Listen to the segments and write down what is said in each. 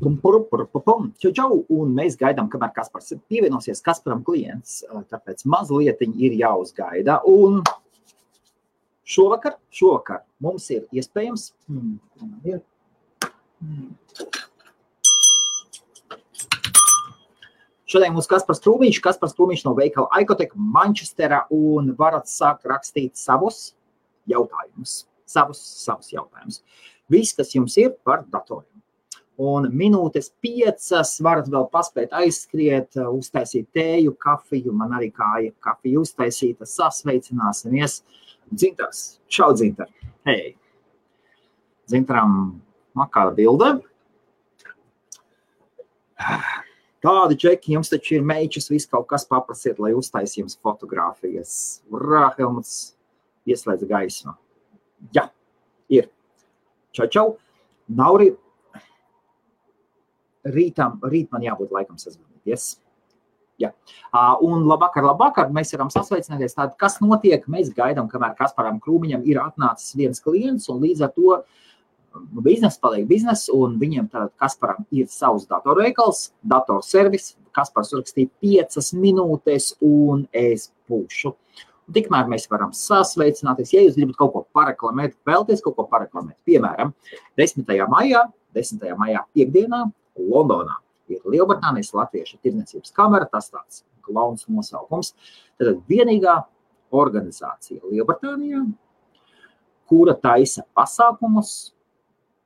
Čau, čau, un mēs gaidām, kamēr Kaspars pievienosies Kasparam klients, tāpēc mazliet ir jāuzgaida. Un šovakar, šovakar mums ir iespējams, ir, hmm. Šodien mums Kaspars Trūmiņš, Kaspars Trūmiņš no veikala Aikoteka Manchestera un varat sākt rakstīt savus jautājumus. Savus, savus jautājumus. Viss, kas jums ir par datoriem un minūtes piecas varat vēl paspēt aizskriet, uztaisīt tēju, kafiju, man arī kāja kafija uztaisīta, sasveicināsimies. Dzintars, čau dzintar, hei! Dzintaram, makāda bilde. Tādi čeki, jums taču ir meičas, viss kaut kas paprasiet, lai uztais jums fotogrāfijas. Urā, Helmuts, ieslēdz gaismu. Jā, ir. Čau, čau. Nauri, rītam, rīt man jābūt laikam sazvanīties. Ja. Un labvakar, labvakar, mēs varam sasveicināties. Tātad, kas notiek? Mēs gaidām, kamēr Kasparam Krūmiņam ir atnācis viens klients, un līdz ar to nu, biznesa paliek biznesa, un viņiem tātad Kasparam ir savs datorveikals, datorservis. Kaspars rakstīja piecas minūtes, un es būšu. Un tikmēr mēs varam sasveicināties. Ja jūs gribat kaut ko pareklamēt, vēlties kaut ko pareklamēt, piemēram, 10. maijā, 10. maijā piekdienā Londonā. Ir Lielbritānijas Latviešu tirdzniecības kamera, tas tāds klauns nosaukums. Tad vienīgā organizācija Lielbritānijā, kura taisa pasākumus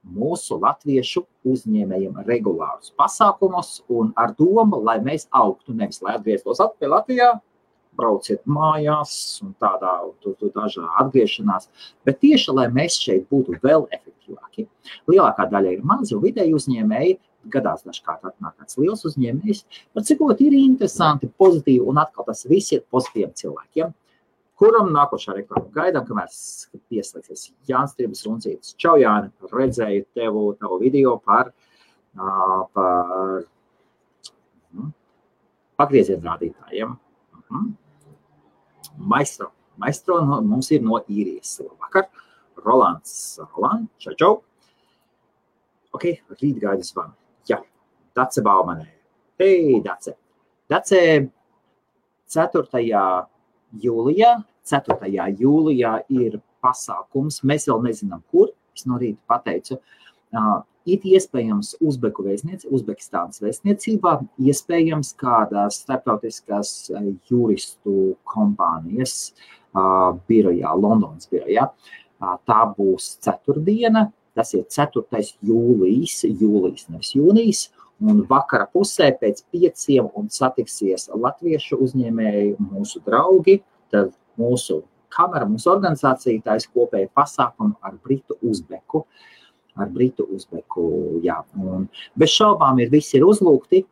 mūsu latviešu uzņēmējiem regulārus pasākumus un ar domu, lai mēs augtu, nevis lai atgrieztos atpakaļ Latvijā, brauciet mājās un tādā tur, tur dažā atgriešanās, bet tieši, lai mēs šeit būtu vēl efektīvāki. Lielākā daļa ir mazi un vidēji uzņēmēji, gadās dažkārt atnāk kāds liels uzņēmējs, par cik ļoti ir interesanti, pozitīvi, un atkal tas viss ir pozitīviem cilvēkiem. Kuram nākošā reklāma gaidām, kamēr pieslēgsies Jānis Tribus Runcītis. Čau, Jāni, redzēju tevu, tavu video par, par nu, pagriezienu rādītājiem. Mhm. Maestro. Maestro no, mums ir no īrijas. Labvakar. Rolands. Roland, čau, čau. Ok, rīt gaida zvanu. Dace Baumanē. Hei, Dace! Dace 4. jūlijā, 4. jūlijā ir pasākums. Mēs vēl nezinām, kur. Es no rīta pateicu, uh, ir iespējams Uzbeku vēstniecībā, Uzbekistānas vēstniecībā, iespējams kādās starptautiskās juristu kompānijas uh, birojā, Londonas birojā. Uh, tā būs ceturtdiena, tas ir 4. jūlijas, jūlijas, nevis jūnijas. Un vakara pusē pēc pieciem satiksies latviešu uzņēmēji, mūsu draugi, tad mūsu kamera, mūsu organizācija taisa kopēju pasākumu ar Britu Uzbeku. Ar Britu Uzbeku, jā. Un bez šaubām ir visi ir uzlūgti,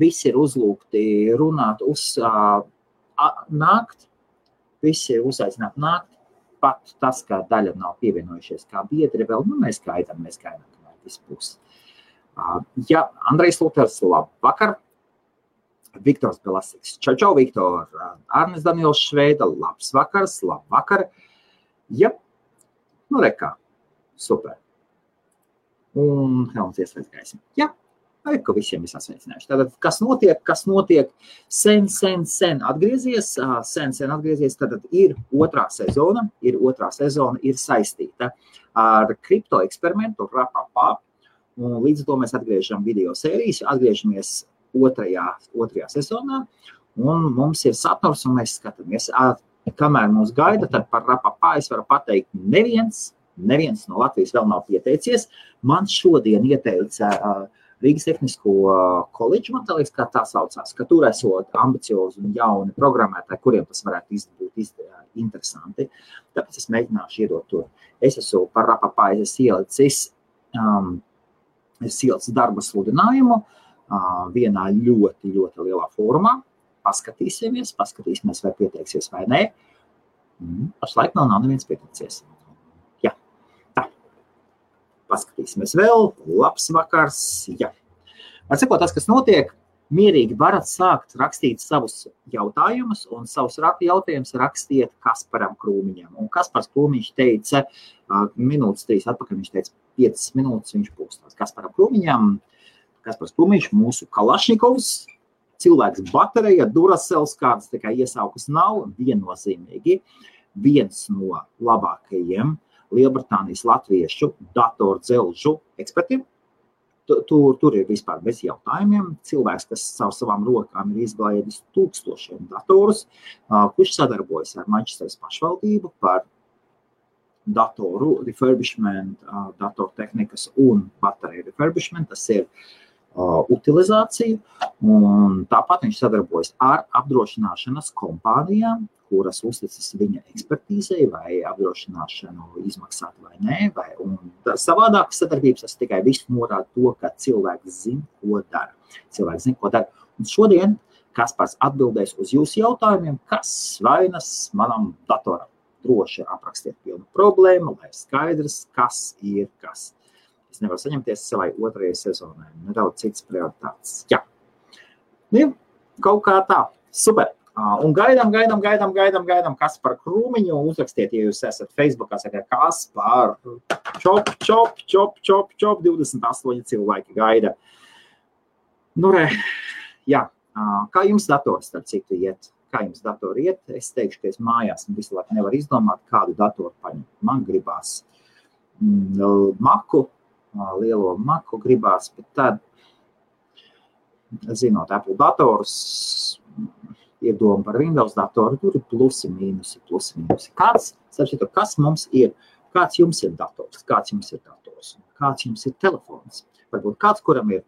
visi ir uzlūgti runāt uz uh, nākt, visi ir uzaicināti nākt. Pat tas, ka daļa nav pievienojušies kā biedri, vēl nu, mēs gaidām, mēs gaidām, kamēr viss būs. Ja Andrejs Luters, labvakar! Viktors Belasiks. Čau, čau, Viktor! Arnes Daniels Šveida, labs vakars, labvakar! Ja, nu rekā, super! Un Helms ieslēdz gaismu. Ja, Vai ka visiem ir sasveicinājuši. Tātad, kas notiek, kas notiek sen, sen, sen atgriezies, sen, sen atgriezies, tad ir otrā sezona, ir otrā sezona, ir saistīta ar kripto eksperimentu, rapapā, Un līdz to mēs atgriežam video sērijas, atgriežamies otrajā, otrajā sezonā. Un mums ir saturs, un mēs skatāmies, kamēr mūs gaida, tad par rapapā es varu pateikt, neviens, neviens no Latvijas vēl nav pieteicies. Man šodien ieteica uh, Rīgas Tehnisko koledžu, man liekas, kā tā saucās, ka tur esot ambiciozi un jauni programmētāji, kuriem tas varētu būt interesanti. Tāpēc es mēģināšu iedot to. Es esmu par rapapā, es ielicis um, silts darba sludinājumu vienā ļoti, ļoti lielā formā. Paskatīsimies, paskatīsimies, vai pieteiksies vai nē. Mm, pašlaik vēl nav neviens pieteicies. Paskatīsimies vēl. Labs vakars. Jā. Atsakot, tas, kas notiek, mierīgi varat sākt rakstīt savus jautājumus, un savus jautājumus rakstiet Kasparam Krūmiņam. Un Kaspars Krūmiņš teica, minūtes trīs atpakaļ, viņš teica, piecas minūtes viņš būs tās Kasparam Krūmiņam. Kaspars Krūmiņš, mūsu Kalašņikovs, cilvēks baterija, durasels, kādas tikai iesaukas nav, viennozīmīgi viens no labākajiem Lielbritānijas latviešu datoru dzelžu ekspertiem. Tur, tur ir vispār bez jautājumiem. Cilvēks, kas caur savām rokām ir izglābis tūkstošiem datorus, kurš sadarbojas ar Manchesteras pašvaldību par datoru refurbishment, datortehnikas un bateriju refurbishment. Tas ir uh, utilizāciju. Tāpat viņš sadarbojas ar apdrošināšanas kompānijām, kuras uzticas viņa ekspertīzei, vai apdrošināšanu izmaksāt vai nē. Vai, savādākas sadarbības tas tikai viss norāda to, ka cilvēks zina, ko dara. Cilvēks zina, ko dara. Un šodien Kaspars atbildēs uz jūsu jautājumiem, kas vainas manam datoram. Droši aprakstiet pilnu problēmu, lai skaidrs, kas ir kas. Es nevaru saņemties savai otrajai sezonai. Nedaudz citas prioritātes. Jā, nu, kaut kā tā. Super. Un gaidām, gaidām, gaidām, gaidām, gaidām, kas par krūmiņu. Uzrakstiet, ja jūs esat Facebook, sakiet, kas par čop, čop, čop, čop, čop, 28 cilvēki gaida. Nu, re, jā, kā jums dators, starp citu, iet? Kā jums datori iet? Es teikšu, ka es mājās visu laiku nevaru izdomāt, kādu datoru paņemt. Man gribās mm, maku, lielo maku gribās, bet tad, zinot, Apple dators, ir doma par Windows datoru, tur ir plusi, mīnusi, plusi, mīnusi. Kāds, sapratu, kas mums ir, kāds jums ir dators, kāds jums ir dators, kāds jums ir telefons. Varbūt kāds, kuram ir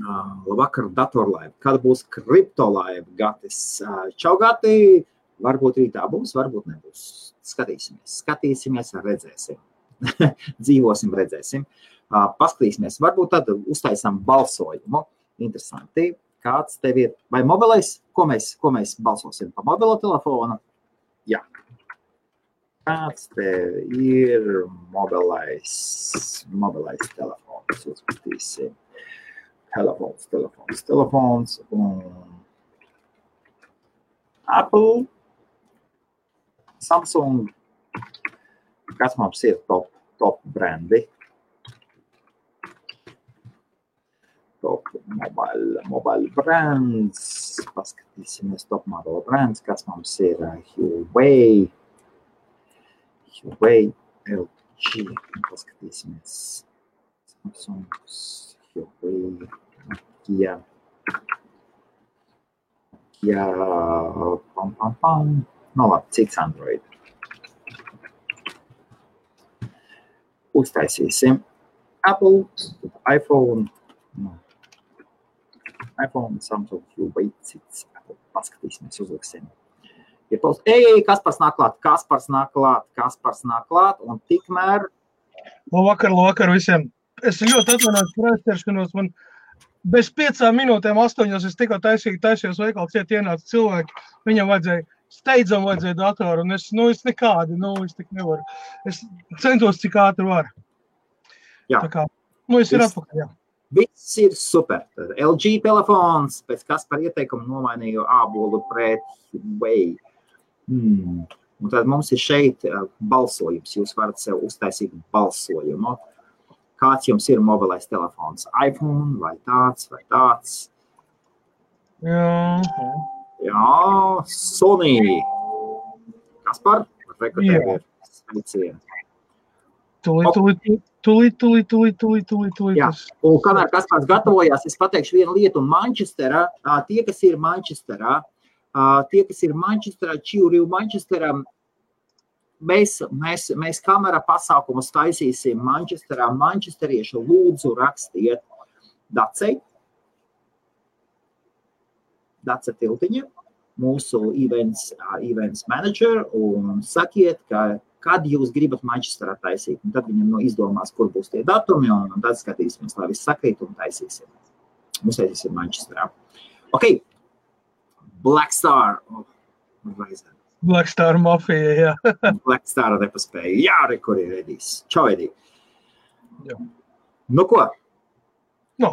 uh, labvakar datorlaiva, kad būs kriptolaiva, gatis. Uh, čau, gati! Varbūt rītā būs, varbūt nebūs. Skatīsimies, skatīsimies, redzēsim. Dzīvosim, redzēsim. Paskatīsimies, varbūt tad uztaisām balsojumu. Interesanti kāds tev ir. Vai mobilais, ko mēs, ko mēs balsosim pa mobilo telefonu? Jā. Kāds tev ir mobilais, mobilais telefons? Uzskatīsim. Telefons, telefons, telefons un Apple, Samsung. Kas mums ir top, top brandi? top mobile, mobile brands. Paskatīsimies top mobile brands, kas mums ir uh, Huawei, Huawei, LG. Paskatīsimies Samsung, Huawei, Kia. Kia, pam, pam, pam. No nu, labi, cits Android. Uztaisīsim Apple, iPhone, no iPhone, Samsung, Huawei, cits. Paskatīsimies, uzliksim. Ir paust, ej, kas pats nāk klāt, kas pats nāk klāt, kas pats nāk klāt, un tikmēr. Labvakar, labvakar visiem. Es ļoti atvainojos par aizķeršanos. Man bez piecām minūtēm, astoņos, es tikko taisīju, taisījos veikals, iet ienāca cilvēki. Viņam vajadzēja steidzam vajadzēja datoru, un es, nu, es nekādi, nu, es tik nevaru. Es centos, cik ātri var. Jā. Tā kā, nu, es, es ir atpakaļ, jā. Viss ir super. Tad LG telefons, pēc kas par ieteikumu nomainīju ābolu pret Huawei. Hmm. Un tad mums ir šeit uh, balsojums. Jūs varat sev uztaisīt balsojumu. Kāds jums ir mobilais telefons? iPhone vai tāds vai tāds? Jā, Jā Sony. Kas par? Sveicieni. Tūlīt, tūlīt, Tūlīt, tūlīt, tūlīt, tūlīt, tūlīt, tūlīt. Jā, un kamēr kas pats gatavojās, es pateikšu vienu lietu. Manchesterā, tie, kas ir Manchesterā, tie, kas ir Manchesterā, Čīriju Manchesterā, mēs, mēs, mēs kamera pasākumus taisīsim Manchesterā. Manchesterieši lūdzu rakstiet Dacei, Dace Tiltiņa, mūsu events, events manager, un sakiet, ka kad jūs gribat Manchesterā taisīt. Un tad viņam no izdomās, kur būs tie datumi, un, un tad skatīsimies, lai viss sakrīt un taisīsim. Mums taisīsim Manchesterā. Ok, Black Star. Oh, Black Star mafija, jā. Black Star nepaspēja. Jā, re, kur ir Edijs. Čau, Edij. Nu ko? No.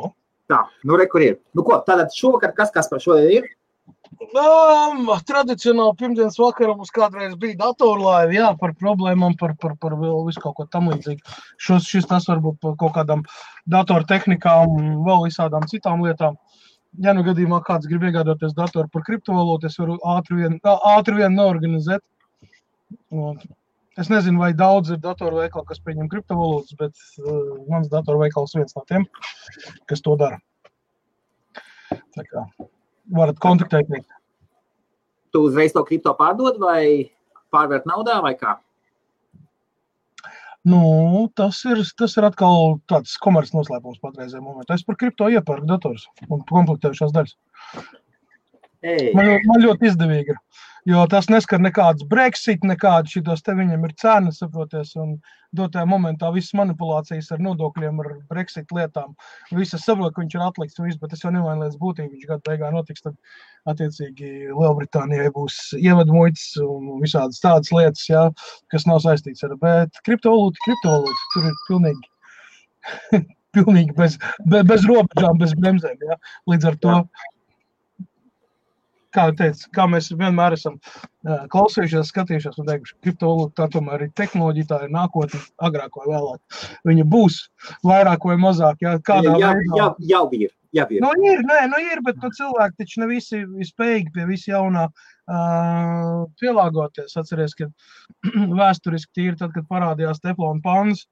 Tā, nu re, kur ir. Nu ko, tātad šovakar kas, kas par šodien ir? Um, tradicionāli pirmdienas vakarā mums kādreiz bija datorlaiva, jā, par problēmām, par, par, par vēl visu kaut ko tam līdzīgu. Šos, šis tas varbūt par kaut kādām datortehnikām, vēl visādām citām lietām. Ja nu gadījumā kāds grib iegādāties datoru par kriptovalūtu, es varu ātri vien, ātri vien norganizēt. Un es nezinu, vai daudz ir datoru veikali, kas pieņem kriptovalūtas, bet uh, mans datoru veikals viens no tiem, kas to dara. Tā kā varat kontaktēties. Tu uzreiz to kripto pārdod vai pārvērt naudā vai kā? Nu, tas, ir, tas ir atkal tāds komerces noslēpums patreizajā momentā. Es par kripto iepērku dators un komplektējušās daļas. Ei. Man, man ļoti izdevīgi ir. Jo tas neskar nekādas Brexit, nekādas šitos te viņam ir cenas, saproties, un dotajā momentā visas manipulācijas ar nodokļiem, ar Brexit lietām, visas saprot, ka viņš ir atlikts un viss, bet tas jau nevain lietas būtība, viņš gadu beigā notiks, tad attiecīgi Lielbritānijai būs ievadmuitas un visādas tādas lietas, jā, kas nav saistīts ar, bet kriptovalūta, kriptovalūta, tur ir pilnīgi, pilnīgi bez, bez, bez robežām, bez bremzēm, jā, līdz ar to. Kā, teicu, kā mēs vienmēr esam uh, klausījušies, skatījušies un teikuši, ka kriptovalūta tā tomēr ir tehnoloģija, tā ir nākotne, agrāk vai vēlāk. Viņa būs vairāk vai mazāk. Jā, kādā jau, veidā. jau, jau ir. Jau ir. Nu, ir, nē, nu ir, bet nu, cilvēki taču ne visi ir spējīgi pie visa jaunā uh, pielāgoties. Atcerieties, ka vēsturiski tīri tad, kad parādījās teflona pāns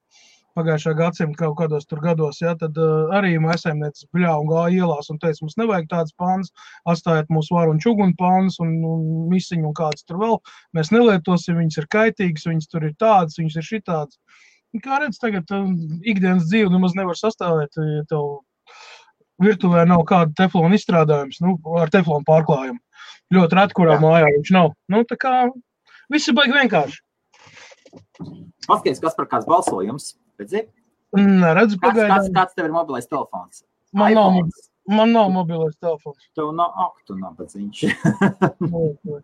pagājušā gadsimta kaut kādos tur gados, ja, tad uh, arī maisaimniecis bļā un gāja ielās un teica, mums nevajag tādas pāns, atstājiet mūsu varu un čugunu pāns un, un misiņu un kādas tur vēl. Mēs nelietosim, viņas ir kaitīgas, viņas tur ir tādas, viņas ir šitādas. Kā redz, tagad um, ikdienas dzīve nemaz nevar sastāvēt, ja tev virtuvē nav kāda teflona izstrādājums, nu, ar teflona pārklājumu. Ļoti reti, kurā Jā. mājā viņš nav. Nu, tā kā viss ir baigi vienkārši. Paskaties, kas par kāds balsojums. Redzi? Neredzu Kāds, kāds, pagaidām. kāds tev ir mobilais telefons? Man nav, iPhones. man nav mobilais telefons. Tev nav, ak, tu nabadzīņš. Nu,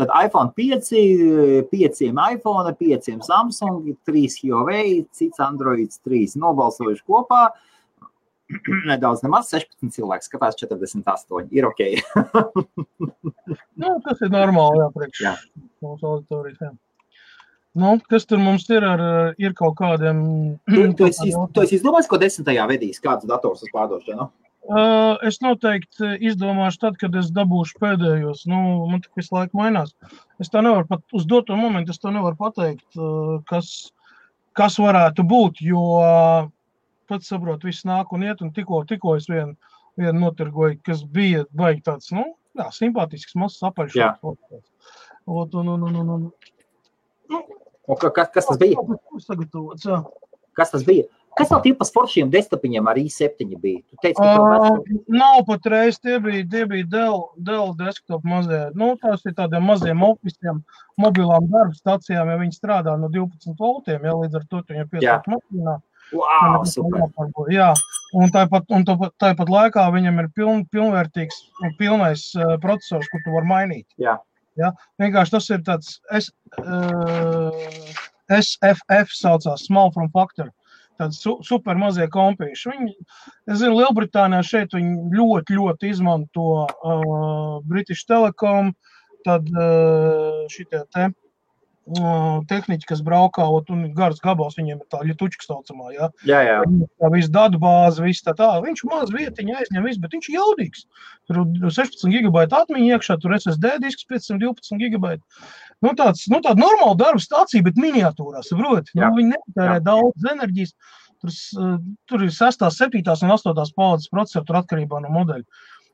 Tad iPhone 5, 5 iPhone, 5 Samsung, 3 Huawei, cits Android 3 nobalsojuši kopā. Nedaudz nemaz 16 cilvēki skatās 48. Ir ok. Nu, tas ir normāli, jā, priekš Jā. mūsu auditorijas. Jā. Nu, kas tur mums ir ar, ir kaut kādiem... Tu, tu, esi, tu esi izdomājis, ko desmitajā vedīs, kāds dators uz pārdošanu? Uh, es noteikti izdomāšu tad, kad es dabūšu pēdējos. Nu, man tā visu laiku mainās. Es tā nevaru pat uz doto momentu, es to nevaru pateikt, uh, kas, kas varētu būt, jo uh, pats saprotu, viss nāk un iet, un tikko, tikko es vienu vien notirgoju, kas bija baigi tāds, nu, jā, simpātisks, mazs apaļš. Un, un, un, un, un. Nu, Kas, kas tas bija? Kas tas bija? Kas no tiem foršiem desktopiņiem ar i7 bija? Tu teici, ka Uh, vesel... nav pat reizes, tie bija, tie bija Dell, Dell desktop mazie. Nu, tās ir tādiem maziem ofisiem, mobilām darba stacijām, ja viņi strādā no 12 voltiem, ja līdz ar to viņu piesauc mašīnā. Wow, super. Jā, un tāpat, un tāpat, laikā viņam ir piln, pilnvērtīgs pilnais uh, procesors, kur tu vari mainīt. Jā. Ja? Vienkārši tas ir tāds S, uh, SFF saucās, Small From Factor. Tādi su, super mazie kompīši. Viņi, es zinu, Lielbritānijā šeit viņi ļoti, ļoti izmanto uh, British Telecom, tad uh, šitie te tehniķi, kas braukā, un garas gabals viņiem ir tā ļutučka saucamā, ja? Jā, jā. tā visa datu bāze, viss tā tā. Viņš maz vietiņu aizņem, viss, bet viņš ir jaudīgs. Tur ir 16 gigabaita atmiņa iekšā, tur SSD disks 512 gigabaita. Nu, tāds, nu, tāda normāla darba stācija, bet miniatūrā, saproti. Nu, viņi netērē daudz enerģijas. Tur, tur ir 6, 7 un 8 paudzes procesori tur atkarībā no modeļa.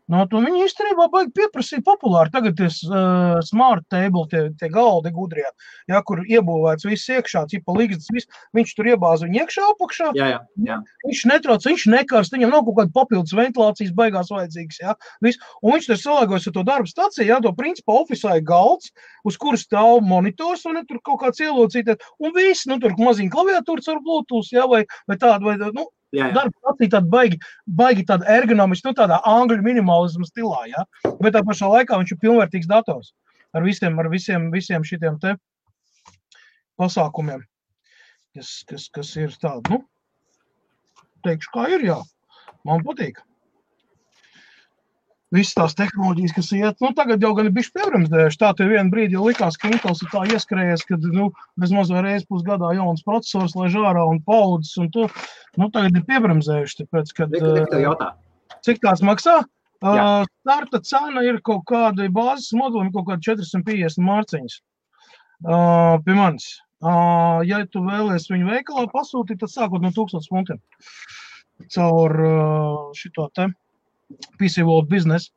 No, to viņi īstenībā baigi pieprasīt populāri. Tagad ir uh, smart table, tie, tie galdi gudrie, ja, kur iebūvēts viss iekšā, cipa līgas, viss, viņš tur iebāz viņu iekšā apakšā. Jā, jā, jā. Viņš netrauc, viņš nekarst, viņam nav kaut kāda papildus ventilācijas baigās vajadzīgas. Ja? Viss. Un viņš tur salāgojas ar to darbu stāciju, ja to principā oficiālā ir galds, uz kuras stāv monitors un tur kaut kāds ielocīties. Un viss, nu tur maziņa klaviatūras ar Bluetooth, ja, vai, vai tāda, vai nu, jā, jā. darba stācija tāda baigi, baigi tāda ergonomiska, nu tādā angļu minimalismu stilā, ja? bet tā pašā laikā viņš ir pilnvērtīgs dators ar visiem, ar visiem, visiem šitiem te pasākumiem, kas, kas, kas ir tādi, nu, teikšu, kā ir, jā, man patīk. Visas tās tehnoloģijas, kas iet, nu, tagad jau gan ir bijuši piebremzējuši. Tā te vienu brīdi jau likās, ka Intels ir tā ieskrējies, ka, nu, bez mazā reiz pusgadā jauns procesors, lai žārā un paudzes, un to, nu, tagad ir piebremzējuši, tāpēc, kad... Jautā. Cik tās maksā? Uh, starta cena ir kaut kāda bāzes modelim, kaut kāda 450 mārciņas uh, pie manis. Uh, ja tu vēlies viņu veikalā pasūtīt, tad sākot no 1000 funtiem caur uh, šito te PC World Business,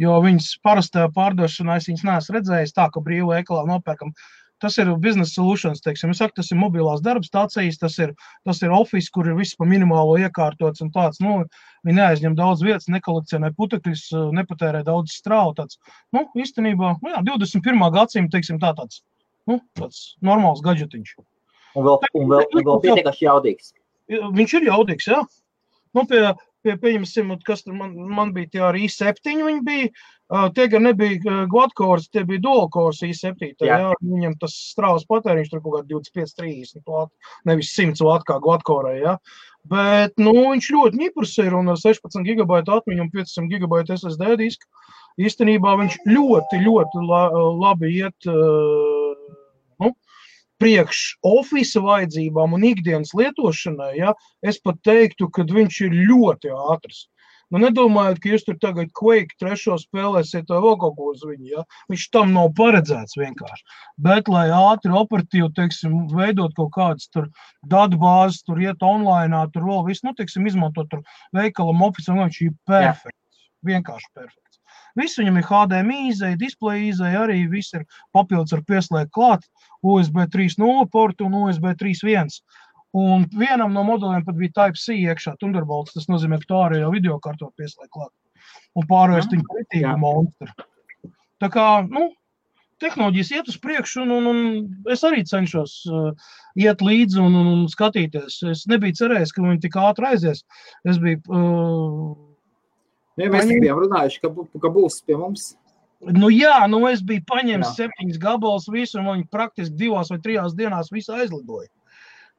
jo viņas parastajā pārdošanā es viņas neesmu redzējis tā, ka brīvu veikalā nopērkam. Tas ir biznesa solutions, teiksim. Es saku, tas ir mobilās darba stācijas, tas ir, tas ir office, kur ir viss pa minimālo iekārtots un tāds, nu, viņi neaizņem daudz vietas, nekolekcionē putekļus, nepatērē daudz strāvu, tāds, nu, īstenībā, nu jā, 21. gadsimta, teiksim, tā tāds, nu, tāds normāls gadžetiņš. Un vēl, un vēl, un vēl pietiekami jaudīgs. Viņš ir jaudīgs, jā. Nu, pie, pie, pieņemsim, kas tur man, man bija tie arī i7, viņi bija, uh, tie gan nebija quad-cores, tie bija dual-cores i7, jā. jā, viņam tas strāvas patēriņš tur kaut kā 25, 30 watt, nevis 100 watt kā quad-core, jā. Bet, nu, viņš ļoti ņiprs ir un ar 16 GB atmiņu un 500 GB SSD disku. Īstenībā viņš ļoti, ļoti la, labi iet uh, priekš office vajadzībām un ikdienas lietošanai, ja, es pat teiktu, ka viņš ir ļoti ātrs. Nu, nedomājiet, ka jūs tur tagad Quake trešo spēlēsiet vai kaut ko uz viņu. Ja? Viņš tam nav paredzēts vienkārši. Bet, lai ātri operatīvi, teiksim, veidot kaut kādas tur datu bāzes, tur iet online, tur vēl viss, nu, teiksim, izmantot tur veikalam, oficiāli, viņš ir perfekts. Vienkārši perfekts. Viss viņam ir HDMI izēja, displeja izēja, arī viss ir papildus ar pieslēgt klāt USB 3.0 portu un USB 3.1. Un vienam no modeliem pat bija Type-C iekšā, Thunderbolts. Tas nozīmē, ka tā arī jau video karto pieslēgt klāt. Un pārvērst viņu kritīgu monstru. Tā kā, nu, tehnoloģijas iet uz priekšu, un, un, un es arī cenšos uh, iet līdzi un, un, un skatīties. Es nebiju cerējis, ka viņi tik ātri aizies. Es biju uh, Ja mēs Paņem... bijām runājuši, ka, ka būs pie mums. Nu, jā, nu es biju paņēmis jā. septiņas gabalus, visu, un viņi praktiski divās vai trijās dienās aizlidoja.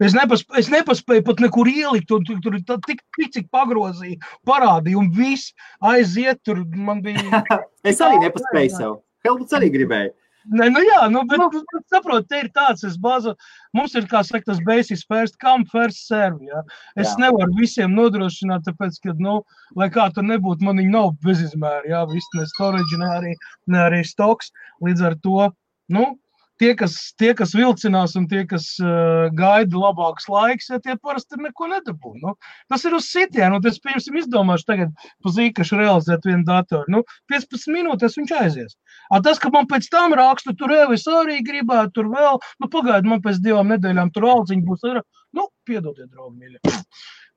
Es, nepas, es nepaspēju pat nekur ielikt, tur, tur, tur tik, cik pagrozīja, parādīja, un viss aiziet. Tur man bija. es arī nepaspēju sev. Helmuts arī gribēja. Ne, nu jā, nu, bet, nu, saprot, te ir tāds, es bazu, mums ir, kā saka, tas basic first come, first serve, jā. Es jā. nevaru visiem nodrošināt, tāpēc, ka, nu, lai kā tur nebūtu, man viņi nav bezizmēri, jā, viss ne storage, ne arī, ne arī stoks, līdz ar to, nu, tie, kas, tie, kas vilcinās un tie, kas uh, gaida labākus laikus, ja tie parasti neko nedabū. Nu, tas ir uz sitienu. Es, piemēram, izdomāšu tagad pazīkašu realizēt vienu datoru. Nu, 15 minūtes viņš aizies. A, tas, ka man pēc tam rakstu, tur jau es arī gribētu, tur vēl, nu, pagaidu, man pēc divām nedēļām tur alciņi būs. Ar, nu, piedodiet, draugi, mīļie.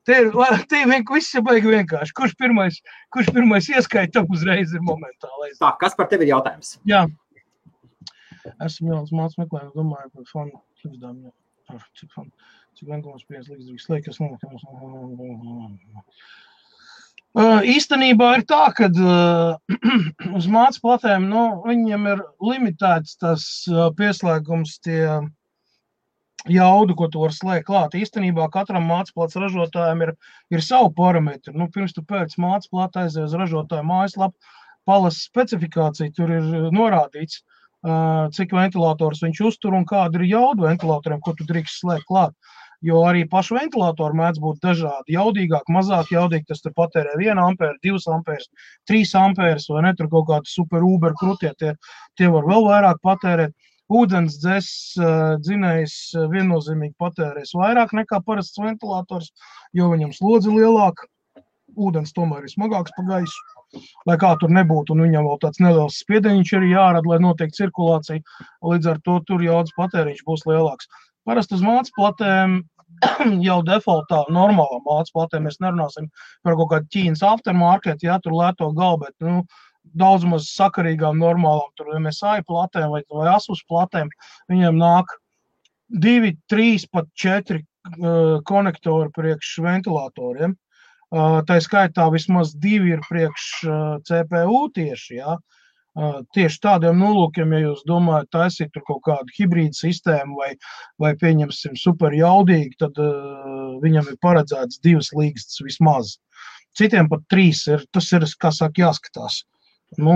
Te ir, te ir viss ir baigi vienkārši. Kurš pirmais, kurš pirmais ieskaita uzreiz ir momentālais. Tā, kas par tevi ir jautājums? Jā. Esmu jauns mācības meklējums, domāju par fanu kļūdām. Cik, fan, cik vienkārši spējas līdzīgas liekas. Uh, īstenībā ir tā, ka uh, uz mācību platēm nu, viņiem ir limitēts tas uh, pieslēgums, tie jaudu, ko tu vari slēgt klāt. Īstenībā katram mācību plats ražotājam ir, ir savu parametru. Nu, pirms tu pēc mācību plata aizies uz ražotāju mājaslapu, palas specifikācija, tur ir norādīts, cik ventilators viņš uztur un kāda ir jauda ventilatoriem, ko tu drīkst slēgt klāt. Jo arī pašu ventilatoru mēdz būt dažādi. Jaudīgāk, mazāk jaudīgi. Tas tur patērē 1 ampēru, 2 ampērus, 3 ampērus vai ne. Tur kaut kādi super uber krūtie, tie, tie var vēl vairāk patērēt. Ūdens dzēs dzinējs viennozīmīgi patērēs vairāk nekā parasts ventilators, jo viņam slodzi lielāka. Ūdens tomēr ir smagāks pa gaisu lai kā tur nebūtu, un viņam vēl tāds neliels spiediens ir jārada, lai notiek cirkulācija. Līdz ar to tur jaudas patēriņš būs lielāks. Parasti uz mācības platēm jau defaultā, normālā mācības platē mēs nerunāsim par kaut kādu Ķīnas aftermarket, ja tur lēto galvu, bet nu, daudz maz sakarīgām, normālām tur MSI platēm vai, vai ASUS platēm, viņiem nāk divi, trīs, pat četri uh, konektori priekš ventilatoriem. Tā skaitā vismaz divi ir priekš CPU tieši. Ja? Tieši tādiem nolūkiem, ja jūs domājat, taisīt kaut kādu hibrīdu sistēmu vai, vai pieņemsim super jaudīgi, tad uh, viņam ir paredzēts divas līgas vismaz. Citiem pat trīs ir, tas ir, kā saka, jāskatās. Nu,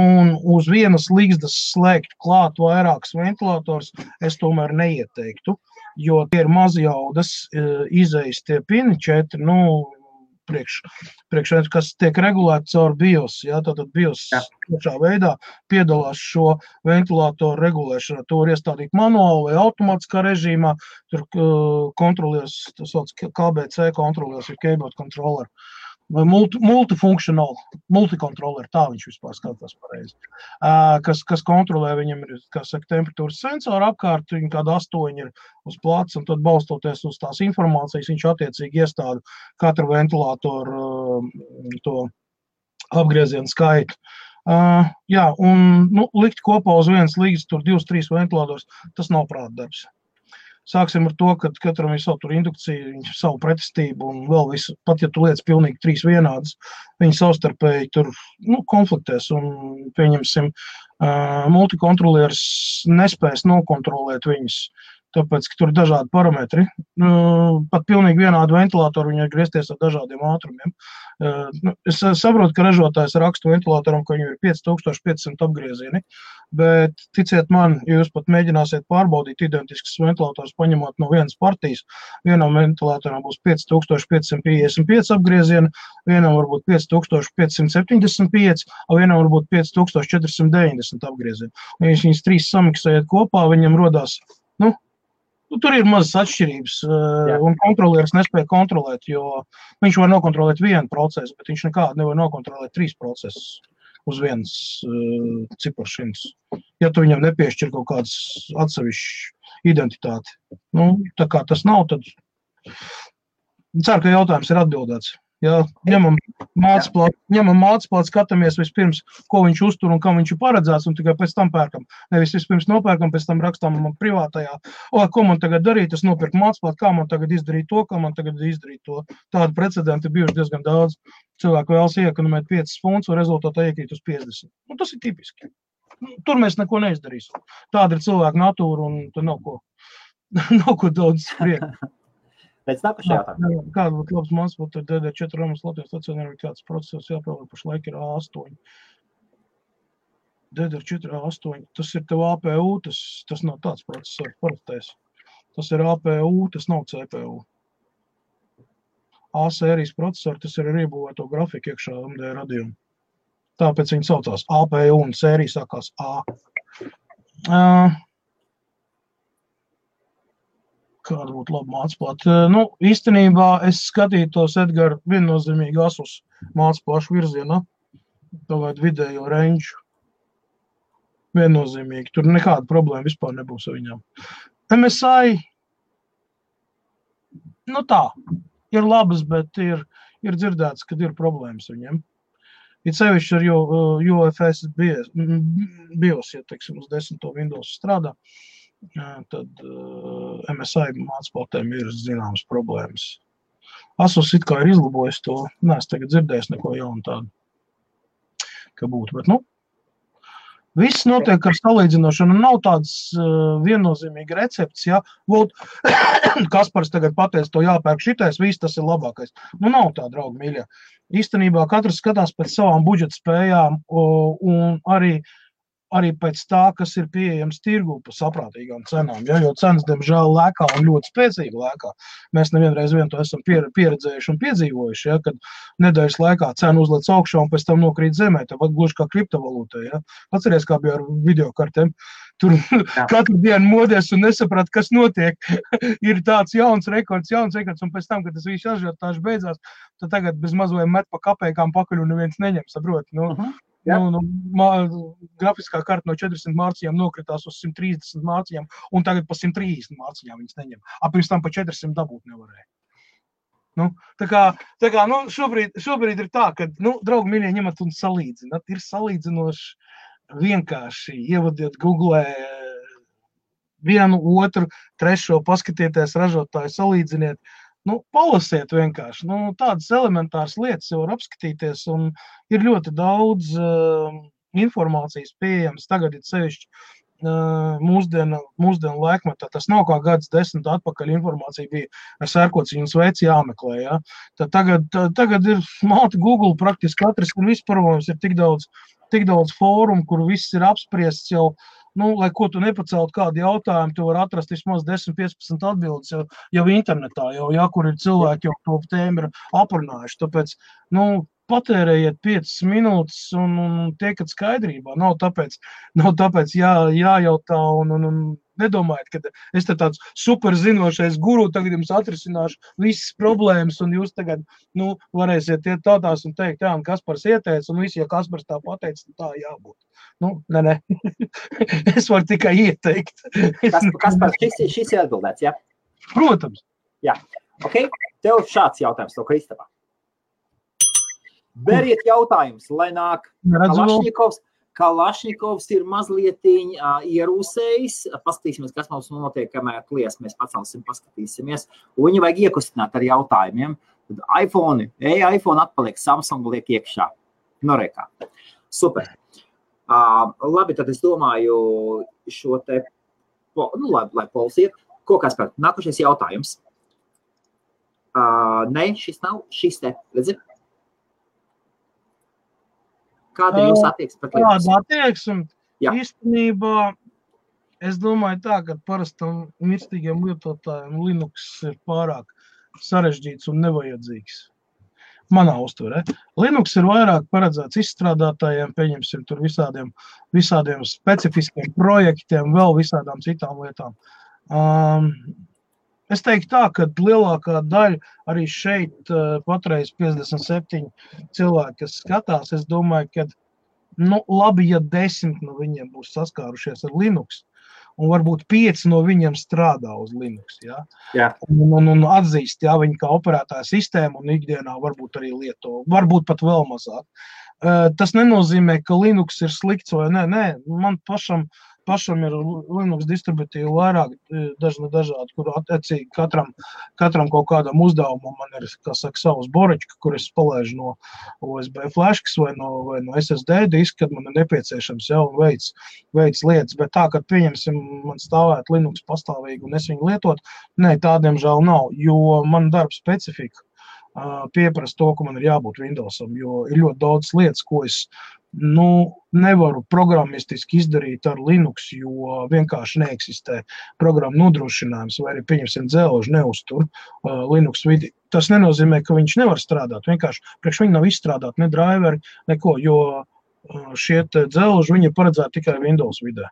uz vienas līgstas slēgt klāt vairākus ventilatorus es tomēr neieteiktu, jo tie ir mazjaudas izējas tie pini četri, nu, priekš, priekš, kas tiek regulēti caur BIOS. Ja, tātad BIOS tiešā veidā piedalās šo ventilatoru regulēšanā. To var iestādīt manuāli vai automātiskā režīmā. Tur uh, kontrolēs, tas sauc KBC kontrolēs, ir keyboard controller. Uh, vai multi, multifunkcionāli, multikontrolleri, tā viņš vispār skatās pareizi. Uh, kas, kas kontrolē, viņam ir, kā saka, temperatūras sensori apkārt, viņi kāda astoņi ir uz plats, un tad balstoties uz tās informācijas, viņš attiecīgi iestāda katru ventilātoru uh, to apgriezienu skaitu. Uh, jā, un nu, likt kopā uz vienas līgas tur divus, trīs ventilators, tas nav prāta darbs. Sāksim ar to, ka katram ir savu indukciju, savu pretestību un vēl visu. Pat ja tu lietas pilnīgi trīs vienādas, viņi savstarpēji tur nu, konfliktēs un pieņemsim, uh, multikontrolieris nespēs nokontrolēt viņus. Tāpēc, ka tur ir dažādi parametri. Nu, pat pilnīgi vienādu ventilatoru viņi var griezties ar dažādiem ātrumiem. Nu, es saprotu, ka ražotājs raksta ventilatoram, ka viņam ir 5500 apgriezieni, bet ticiet man, ja jūs pat mēģināsiet pārbaudīt identiskus ventilatorus, paņemot no vienas partijas, vienam ventilatoram būs 5555 apgriezieni, vienam varbūt 5575, a vienam varbūt 5490 apgriezieni. Ja viņas trīs samiksējat kopā, viņam rodās nu, Nu, tur ir mazas atšķirības, eh, Jā. un kontrolieris nespēja kontrolēt, jo viņš var nokontrolēt vienu procesu, bet viņš nekādu nevar nokontrolēt trīs procesus uz vienas uh, ciparšīnas. Ja tu viņam nepiešķir kaut kādas atsevišķas identitāti, nu, tā kā tas nav, tad ceru, ka jautājums ir atbildēts. Ja, ņemam mācību, mācību, skatāmies vispirms, ko viņš uztur un kam viņš ir paredzēts, un tikai pēc tam pērkam. Nevis vispirms nopērkam, pēc tam rakstām man privātajā, o, ko man tagad darīt, es nopirku mācību, kā man tagad izdarīt to, kā man tagad izdarīt to. Tādu precedentu bijuši diezgan daudz. Cilvēku vēlas iekonomēt 5 funtus, un rezultātā iekrīt uz 50. Un tas ir tipiski. Nu, tur mēs neko neizdarīsim. Tāda ir cilvēka natūra, un tur nav ko, nav ko daudz spriest. Pēc nākošā jautājuma. Kāda būtu labs mans, būtu DD4 Romas Latvijas stacionāri, kāds procesors jāpilda pašlaik ir A8. DD4 A8, tas ir tev APU, tas, tas nav tāds procesors parastais. Tas ir APU, tas nav CPU. A sērijas procesori, tas ir ar iebūvēto grafiku iekšā MD radījumu. Tāpēc viņi saucās APU un sērija sākās A. Uh, kāda būtu laba mācība. Nu, īstenībā es skatītos Edgars viennozīmīgi asus mācību virzienā, vai vidējo rangu. Viennozīmīgi. Tur nekāda problēma vispār nebūs ar viņiem. MSI, nu tā, ir labas, bet ir, ir dzirdēts, ka ir problēmas viņiem. Ir sevišķi ar UFS BIOS, ja teiksim, uz desmito Windows strādā. Uh, tad eh, MSI mācībām ir zināmas problēmas. Asus it kā ir izlabojis to, neesmu tagad dzirdējis neko jaunu tādu, ka būtu, bet, nu, Viss notiek ar salīdzinošanu. Nav tāds uh, viennozīmīgs recepts. Ja? Vot, Kaspars tagad pateica, to jāpērk šitais, viss tas ir labākais. Nu, nav tā, draugi, mīļie. Īstenībā katrs skatās pēc savām budžeta spējām un arī uh, arī pēc tā, kas ir pieejams tirgu par saprātīgām cenām. Ja? Jo cenas, diemžēl, lēkā un ļoti spēcīgi lēkā. Mēs nevienreiz vien to esam pieredzējuši un piedzīvojuši, ja? kad nedēļas laikā cena uzlec augšā un pēc tam nokrīt zemē. Tāpat gluži kā kriptovalūtā. Ja? Atcerieties, kā bija ar video kartēm. Tur Jā. katru dienu modies un nesaprāt, kas notiek. ir tāds jauns rekords, jauns rekords, un pēc tam, kad tas viss ažiotāžs beidzās, tad tagad bez mazliet met pa kapekām pakaļ un neviens neņem, saprot. Nu, uh -huh. Ja? Nu, nu, mā, grafiskā karta no 400 mārciņām nokritās uz 130 mārciņām, un tagad pa 130 mārciņām viņas neņem. Ap pirms tam pa 400 dabūt nevarēja. Nu, tā kā, tā kā nu, šobrīd, šobrīd ir tā, ka, nu, draugi, mīļie, ņemat un salīdzināt. Ir salīdzinoši vienkārši ievadiet Google vienu, otru, trešo, paskatieties ražotāju, salīdziniet. Nu, palasiet vienkārši. Nu, tādas elementāras lietas jau var apskatīties, un ir ļoti daudz uh, informācijas pieejams. Tagad ir sevišķi uh, mūsdienu, mūsdienu laikmetā. Tas nav kā gads desmit atpakaļ informācija bija ar sērkociņas veids jāmeklē. Ja? Tad tagad, tagad ir māte Google praktiski katrs, un vispār mums ir tik daudz tik daudz fórumu, kur viss ir apspriests jau. Nu, lai ko tu nepaceltu kādu jautājumu, tu vari atrast vismaz 10, 15 atbildes jau, jau internetā, jau, ja, kur ir cilvēki jau to tēmu aprunājuši. Tāpēc, nu, patērējiet 5 minūtes un, un tiekat skaidrībā. Nav tāpēc, nav tāpēc jā, jājautā un, un, un nedomājiet, ka es te tāds superzinošais guru tagad jums atrisināšu visas problēmas, un jūs tagad nu, varēsiet iet tādās un teikt, jā, un Kaspars ieteica, un visi, ja Kaspars tā pateica, tad tā jābūt. Nu, nē, nē. es varu tikai ieteikt. Kas, Kaspars, šis, šis ir atbildēts, jā? Protams. Jā. Ok, tev šāds jautājums no Kristapā. Beriet jautājums, lai nāk Kalašņikovs. Kalašņikovs ir mazliet uh, ierūsējis. Paskatīsimies, kas mums notiek, kamēr klies. Mēs pacelsim, paskatīsimies. Un viņu vajag iekustināt ar jautājumiem. Tad iPhone, ej, iPhone atpaliek, Samsung liek iekšā. Noreikā. Super. Uh, labi, tad es domāju šo te, nu, lai, lai pols iet. Ko kas par? Nākošais jautājums. Uh, nē, šis nav, šis te, redziet. Kāda ir jūsu attieksme pret Linux? Kāda attieksme? Īstenībā es domāju tā, ka parastam mirstīgiem lietotājiem Linux ir pārāk sarežģīts un nevajadzīgs. Manā uztverē. Linux ir vairāk paredzēts izstrādātājiem, pieņemsim, tur visādiem, visādiem specifiskiem projektiem, vēl visādām citām lietām. Um, Es teiktu, tā, ka lielākā daļa arī šeit, patreiz 57 cilvēki, kas skatās, es domāju, ka nu, labi, ja desmit no viņiem būs saskārušies ar Linux. Un varbūt pieci no viņiem strādā uz Linux. Ja? Jā. Un, un, un atzīst, ja viņi kā operētāja sistēmu un ikdienā varbūt arī lieto, varbūt pat vēl mazāk. Tas nenozīmē, ka Linux ir slikts vai nē. nē man pašam uh, pašam ir Linux distributīvi vairāk e, dažni dažādi, kur attiecīgi katram, katram kaut kādam uzdevumam man ir, kā saka, savs borička, kur es palaižu no USB flashkas vai no, vai no SSD diska, kad man ir nepieciešams jau veids, veids lietas, bet tā, ka pieņemsim, man stāvēt Linux pastāvīgi un es viņu lietot, nē, tādiem žēl nav, jo man darba specifika pieprasa to, ka man ir jābūt Windowsam, jo ir ļoti daudz lietas, ko es nu, nevaru programmistiski izdarīt ar Linux, jo vienkārši neeksistē programmu nodrošinājums, vai arī, pieņemsim, dzelži neuztur uh, Linux vidi. Tas nenozīmē, ka viņš nevar strādāt. Vienkārši priekš viņa nav izstrādāta ne driveri, neko, jo uh, šie dzelži viņi ir paredzēti tikai Windows vidē.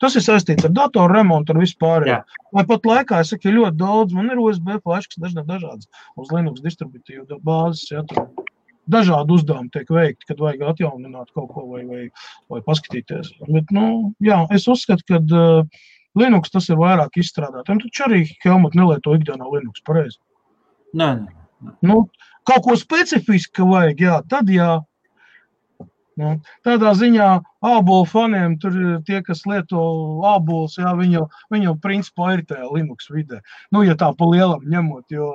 Tas ir saistīts ar datoru remontu un vispār. Vai pat laikā es saku, ļoti daudz, man ir USB flashs, dažādas uz Linux distributīvu bāzes. Ja, tur dažādi uzdevumi tiek veikti, kad vajag atjaunināt kaut ko vai, vai, vai paskatīties. Bet, nu, jā, es uzskatu, ka uh, Linux tas ir vairāk izstrādāt. Un taču arī Helmut nelieto ikdienā Linux pareizi. Nē, nē. Nu, kaut ko specifisku vajag, jā, tad jā. Nu, tādā ziņā ābolu faniem, tur tie, kas lieto ābolus, jā, viņi jau, viņi jau principā ir tajā Linux vidē. Nu, ja tā pa lielam ņemot, jo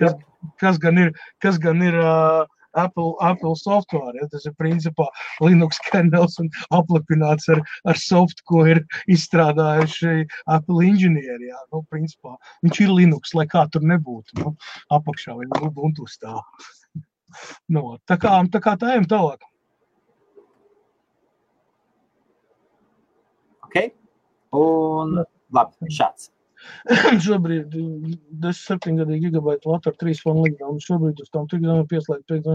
kas, kas gan ir, kas gan ir uh, Apple, Apple software. Ja, tas ir principā Linux kernels un aplipināts ar, ar soft, ko ir izstrādājuši Apple inženieri. Ja. Nu, principā, viņš ir Linux, lai kā tur nebūtu. Nu, apakšā viņa ir Ubuntu stāv. Nu, tā kā tā, kā tā ejam tālāk. Okay. Un labi, šāds. šobrīd 7 gadīgi gigabaita Latvijas 3 fonu un šobrīd uz tām trikdām pieslēgt pēc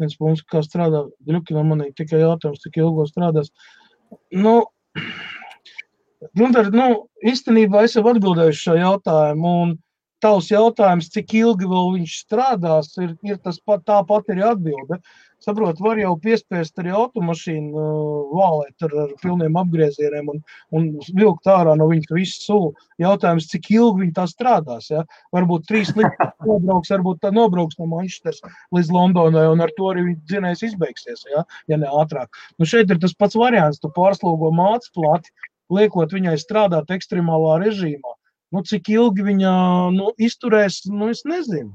viens punkts, kā strādā Ļukina manī, tikai jautājums, cik ilgo strādās. Nu, Gunter, nu, īstenībā es jau atbildēju šo jautājumu, un tavs jautājums, cik ilgi vēl viņš strādās, ir, ir tas pat, tā pat ir atbilde. Saprot, var jau piespiest arī automašīnu uh, vālēt ar, ar pilniem apgriezieniem un, un vilkt ārā no viņas visu sulu. Jautājums, cik ilgi viņi tā strādās. Ja? Varbūt trīs līdzi nobrauks, varbūt tā nobrauks no Manchesteras līdz Londonai un ar to arī dzinējs izbeigsies, ja, ja ne ātrāk. Nu šeit ir tas pats variants, tu pārslogo mācu plati, liekot viņai strādāt ekstremālā režīmā. Nu, cik ilgi viņa nu, izturēs, nu, es nezinu.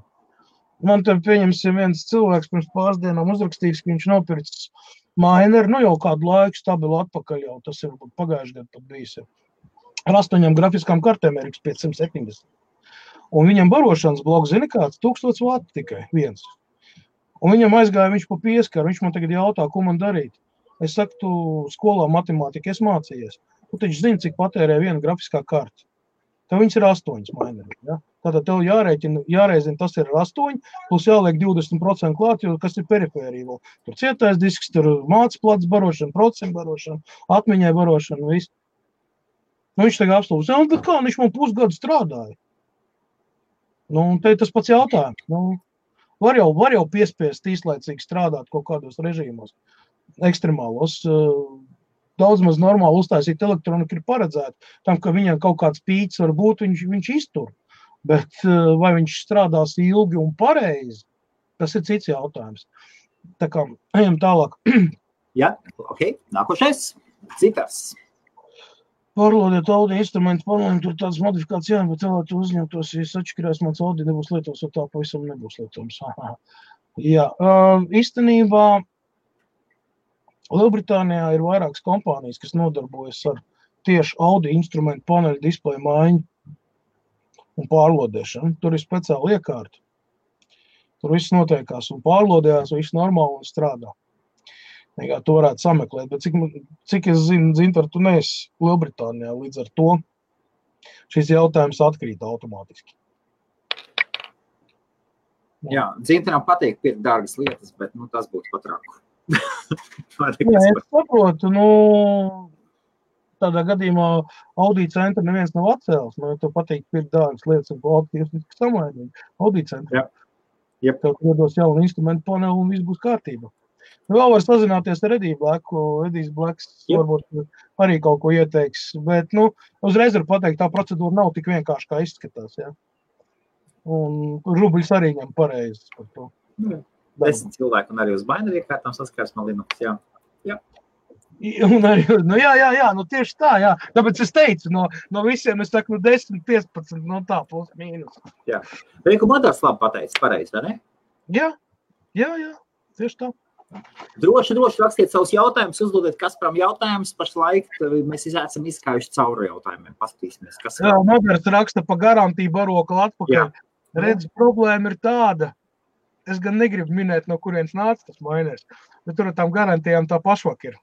Man te pieņemsim viens cilvēks pirms pāris dienām uzrakstījis, ka viņš nopircis maineri, nu jau kādu laiku stabilu atpakaļ jau, tas ir pagājuši gadu pat bijis. Ar astoņām grafiskām kartēm RX 570. Un viņam barošanas bloks, zini kāds, 1000 vati tikai viens. Un viņam aizgāja viņš pa pieskaru, viņš man tagad jautā, ko man darīt. Es saku, tu skolā matemātiku esi mācījies. Tu taču zini, cik patērē viena grafiskā karte. Tev viņas ir astoņas mainīgi. Ja? Tātad tev jārēķina, jārēķina tas ir ar astoņi, plus jāliek 20% klāt, jo kas ir perifērija. vēl. Tur cietais disks, tur mācības plats barošana, procentu barošana, atmiņai barošana, viss. Nu, viņš tagad apstulbs. Jā, bet kā viņš man pusgadu strādāja? Nu, un te ir tas pats jautājums. Nu, var, jau, var jau piespiest īslaicīgi strādāt kaut kādos režīmos, ekstremālos. Daudz maz normāli uztaisīt elektroniku ir paredzēta. Tam, ka viņam kaut kāds pīcis var būt, viņš, viņš iztur. Bet uh, vai viņš strādās ilgi un pareizi, tas ir cits jautājums. Tā kā ejam tālāk. Jā, ok. Nākošais. Citars. Pārlodiet audio instrumentu, pārlodiet tur tādas modifikācijas, bet cilvēki uzņemtos, ja es atšķirās, mans audio nebūs lietojams, un tā pavisam nebūs lietojams. Jā, uh, īstenībā Lielbritānijā ir vairākas kompānijas, kas nodarbojas ar tieši audio instrumentu paneļu displeju maiņu un pārlodēšanu. Tur ir speciāla iekārta. Tur viss notiekās un pārlodējās, viss normāli un strādā. Jā, to varētu sameklēt. Bet cik, cik es zinu, Zintar, tu neesi Lielbritānijā. Līdz ar to šis jautājums atkrīt automātiski. Jā, Zintaram patīk pirkt dārgas lietas, bet nu, tas būtu pat Jā, es saprotu, nu, tādā gadījumā Audi centra neviens nav atcēlis. Nu, ja tev patīk pirkt dārgas lietas, un kvalitatīvas samainīt Audi centra. Jā. Yep. Tev iedos jaunu instrumentu paneli un viss būs kārtībā. Nu, vēl var sazināties ar Ediju Blaku. Edijs Blaks Jep. varbūt arī kaut ko ieteiks. Bet nu, uzreiz var pateikt, tā procedūra nav tik vienkārši, kā izskatās. Ja? Un rubļus arī ņem pareizi par to. Desmit cilvēku un arī uz baineri iekārtām saskarsmē Linux. Jā. Un arī, nu, jā, jā, jā, nu tieši tā, jā. Tāpēc es teicu, no, no visiem es saku, nu 10, 15, no tā plus mīnus. Reiku Madars labi pateicis, pareizi, vai ne? Jā, jā, jā, tieši tā. Droši, droši rakstiet savus jautājumus, uzdodiet Kasparam jautājumus. Pašlaik mēs esam izskājuši cauri jautājumiem. Paskatīsimies, kas Jā, Madars raksta pa garantiju baroku atpakaļ. Jā. Redz, problēma ir tāda. Es gan negribu minēt, no kurienes nāca tas mainēs, bet tur ar tām garantijām tā pašvak ir.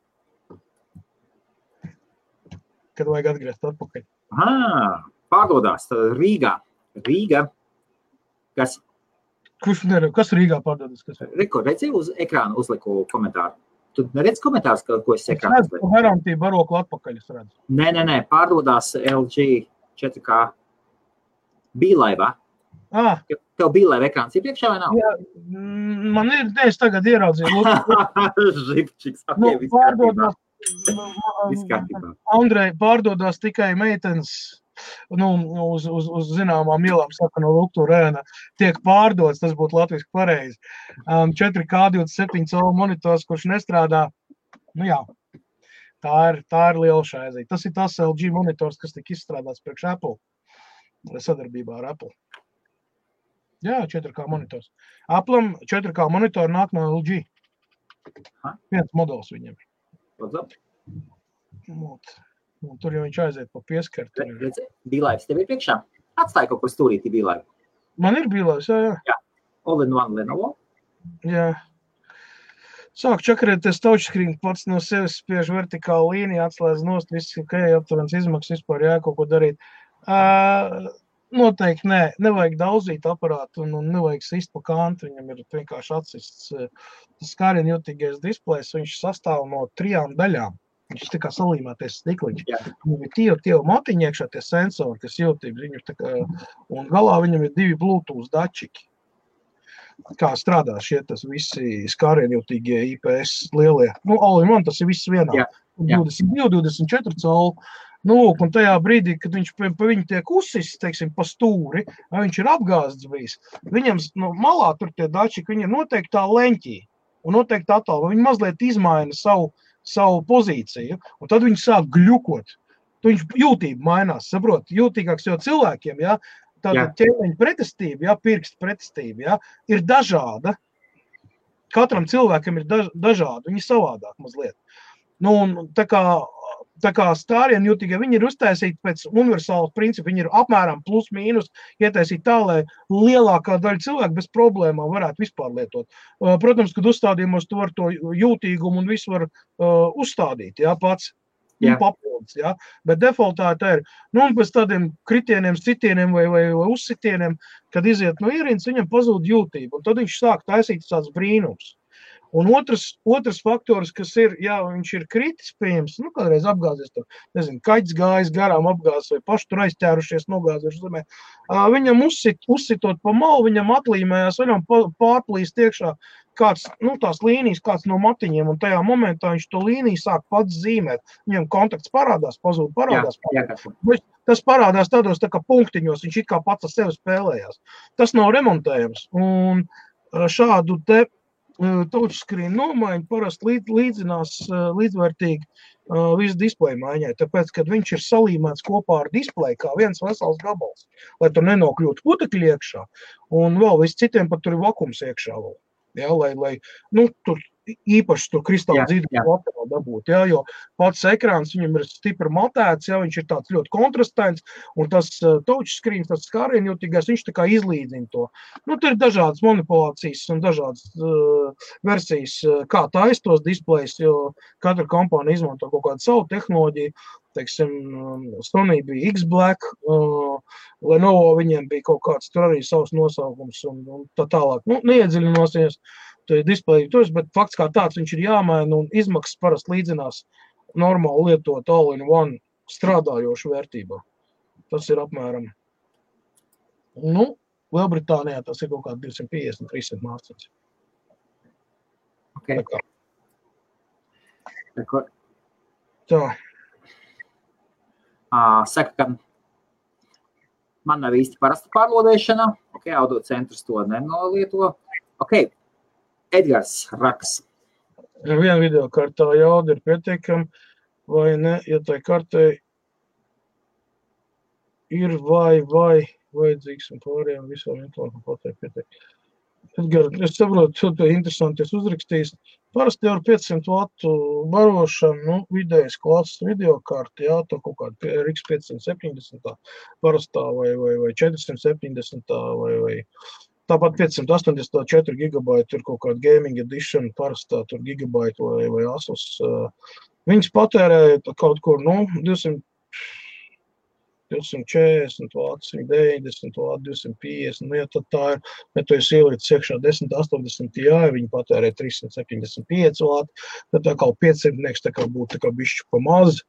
Kad vajag atgriezt atpakaļ. Ah, pārdodās Rīgā. Rīga. Kas? Kurš neredz, kas Rīgā pārdodas? Kas ir? Reko, redzi uz ekrāna uzliku komentāru. Tu neredz komentārus, ko es Es ekrānā redzu, ka garantija baroku atpakaļ. Es redzu. Nē, nē, nē, pārdodās LG 4K bīlaivā. Ah, Tev bīlaiva ekrāns ir priekšā vai nav? jā, mm, man ir, ne, es tagad ieraudzīju. Žipčiks, ok, nu, viss kārtībā. Viss kārtībā. Andrei, pārdodas tikai meitenes. Nu, uz, uz, uz zināmām ielām, saka, no Luktūrēna, tiek pārdots. Tas būtu latviešu pareizi. Um, 4K 27 cm monitors, kurš nestrādā. Nu, jā, tā ir, tā ir liela šaizī. Tas ir tas LG monitors, kas tika izstrādāts priekš Apple sadarbībā ar Apple. Jā, 4K monitors. Apple 4K monitori nāk no LG. Ha? Viens modelis viņam ir. Mot. Un tur jau viņš aiziet pa. Redzi, bīlaivs tev ir priekšā. Atstāj kaut kur stūrītī bīlaivu. Man ir bijis, jā, jā. All in one Lenovo. jā. Sāk čakarēties touchscreen, pats no sevis spiež vertikālu līniju, atslēdz nost, viss ir ok, aptuvens izmaksas vispār jā, kaut ko darīt. Uh, noteikti nē, nevajag daudzīt aparātu un, un nevajag sist pa kantu, viņam ir vienkārši atsists uh, skārienu jutīgais displejs, viņš sastāv no trijām daļām. Viņš tā kā salīmēties stikliņš. Viņam ir tie, tie matiņi iekšā, tie sensori, kas jūtīgi, viņu tā kā, un galā viņam ir divi Bluetooth dačiki. Kā strādā šie tas visi skārienjūtīgie IPS lielie. Nu, Alim, man tas ir viss vienā. Jā, jā. 22, 24 colu. Nu, lūk, un tajā brīdī, kad viņš pa, pa viņu tiek uzsists, teiksim, pa stūri, vai viņš ir apgāzts bijis, viņam nu, malā tur tie dačiki, viņi ir noteiktā leņķī un noteikti attālumā. Viņi mazliet izmaina savu, savu pozīciju, un tad viņi sāk gļukot. Tu viņš jūtība mainās, saprot, jūtīgāks jau cilvēkiem, ja, tāda ķermeņa pretestība, ja, pirksta pretestība, ja, ir dažāda. Katram cilvēkam ir daž, dažādi, viņi savādāk mazliet. Nu, un tā kā tā kā stārienu jūtīgie, viņi ir uztaisīti pēc universāla principa. Viņi ir apmēram plus mīnus ietaisīti tā, lai lielākā daļa cilvēku bez problēmām varētu vispār lietot. Protams, kad uzstādījumos to var to jūtīgumu un visu var uh, uzstādīt, jā, pats. Jā. Papildus, ja? Bet defaultā tā ir. Nu, un pēc tādiem kritieniem, sitieniem vai, vai, vai uzsitieniem, kad iziet no ierīces, viņam pazūd jūtība. Un tad viņš sāk taisīt tāds brīnums. Un otrs, otrs faktors, kas ir, ja viņš ir kritis, pieņems, nu, kādreiz apgāzies, tur, nezinu, kaķis gājis garām apgāzes vai paši tur aizķērušies, nogāzuši zemē. Viņam uzsit, uzsitot pa malu, viņam atlīmējās, viņam pārplīst iekšā kāds, nu, tās līnijas, kāds no matiņiem, un tajā momentā viņš to līniju sāk pats zīmēt. Viņam kontakts parādās, pazūd parādās. Jā, jā. Tas parādās tādos tā kā punktiņos, viņš it kā pats ar sevi spēlējās. Tas nav remontējams. Un šādu te touchscreen nomaiņa parasti līdz, līdzinās līdzvērtīgi visu displeju maiņai, tāpēc, kad viņš ir salīmēts kopā ar displeju kā viens vesels gabals, lai tur nenokļūtu putekļi iekšā, un vēl vis citiem pat tur ir vakums iekšā vēl. Ja, lai, lai, nu, tur īpaši tur kristāla dzīves materiālu dabūt. Ja, jo pats ekrāns viņam ir stipri matēts, ja viņš ir tāds ļoti kontrastains, un tas uh, touchscreen, tas skārienu jūtīgais, viņš tā kā izlīdzina to. Nu, tur ir dažādas manipulācijas un dažādas uh, versijas, uh, kā taist tos displejus, jo katra kompānija izmanto kaut kādu savu tehnoloģiju. Teiksim, Sony bija X-Black, uh, Lenovo viņiem bija kaut kāds tur arī savs nosaukums un, un tā tālāk. Nu, neiedziļinosies. Uh, displeju tos, bet fakts kā tāds viņš ir jāmaina un izmaksas parasti līdzinās normāli lietot all-in-one strādājošu vērtībā. Tas ir apmēram, nu, Lielbritānijā tas ir kaut kā 250, 300 mārciņas. Okay. Tā. Kā. Tā. Uh, saka, ka man nav īsti parasta pārlodēšana. Ok, audio centrs to nenolieto. Ok, Edgars Raks. Viena video kartā jauda ir pietiekama, vai ne, ja tai kartē ir vai, vai vajadzīgs un pārējām visām vienkārši pateikt pietiek. Edgar, es saprotu, to interesanti es uzrakstījis. Parasti ar 500 vatu barošanu, nu, vidējas klases video karti, jā, to kaut kādu RX 570 parastā vai, vai, vai 470 vai, vai Tāpat 584 gigabaiti ir kaut kāda gaming edition, parastā tur gigabaiti vai, vai asus. Viņas patērē kaut kur, nu, 200. 240 vāts, 90 vāts, 250. Nu, ja tā ir, ja tu esi ielicis iekšā 10, 80, jā, viņi patērē 375 vāts, tad tā kā 500 tā kā būtu tā kā bišķi pa maz.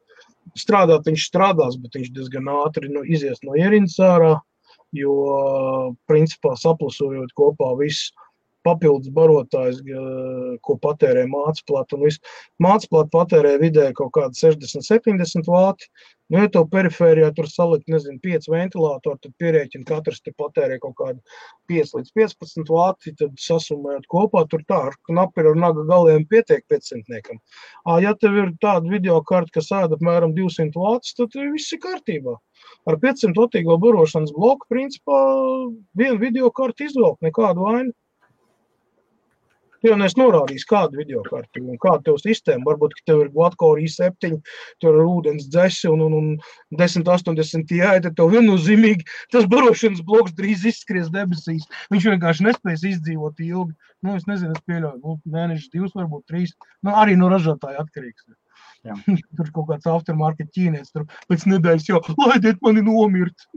Strādāt viņš strādās, bet viņš diezgan ātri nu, izies no ierīnas ārā jo principā saplusojot kopā visu papildus barotājs, ko patērē mācīplāta. Mācīplāta patērē vidēji kaut kāda 60, 70 vāti. Nu, ja to perifērijā tur salikt, nezinu, 5 ventilātori, tad pierēķina katrs te patērē kaut kādu 5 līdz 15 vāti, tad sasumējot kopā, tur tā ar knapi ar naga galiem pietiek 500. Ja tev ir tāda video karta, kas ēda apmēram 200 vātus, tad viss ir kārtībā ar 500 otīgo barošanas bloku, principā vienu video kartu izvelk, nekādu vainu. Tu jau neesi norādījis, kādu video karti un kāda tev sistēma. Varbūt, ka tev ir Glatcore i7, tur ir ūdens dzesi un, un, un 1080 jēja, tad tev viennozīmīgi tas barošanas bloks drīz izskries debesīs. Viņš vienkārši nespēs izdzīvot ilgi. Nu, es nezinu, es pieļauju, nu, mēnešus, divus, varbūt trīs. Nu, arī no ražotāja atkarīgs. tur kaut kāds aftermarket ķīnietis, tur pēc nedēļas jau laidiet mani nomirt.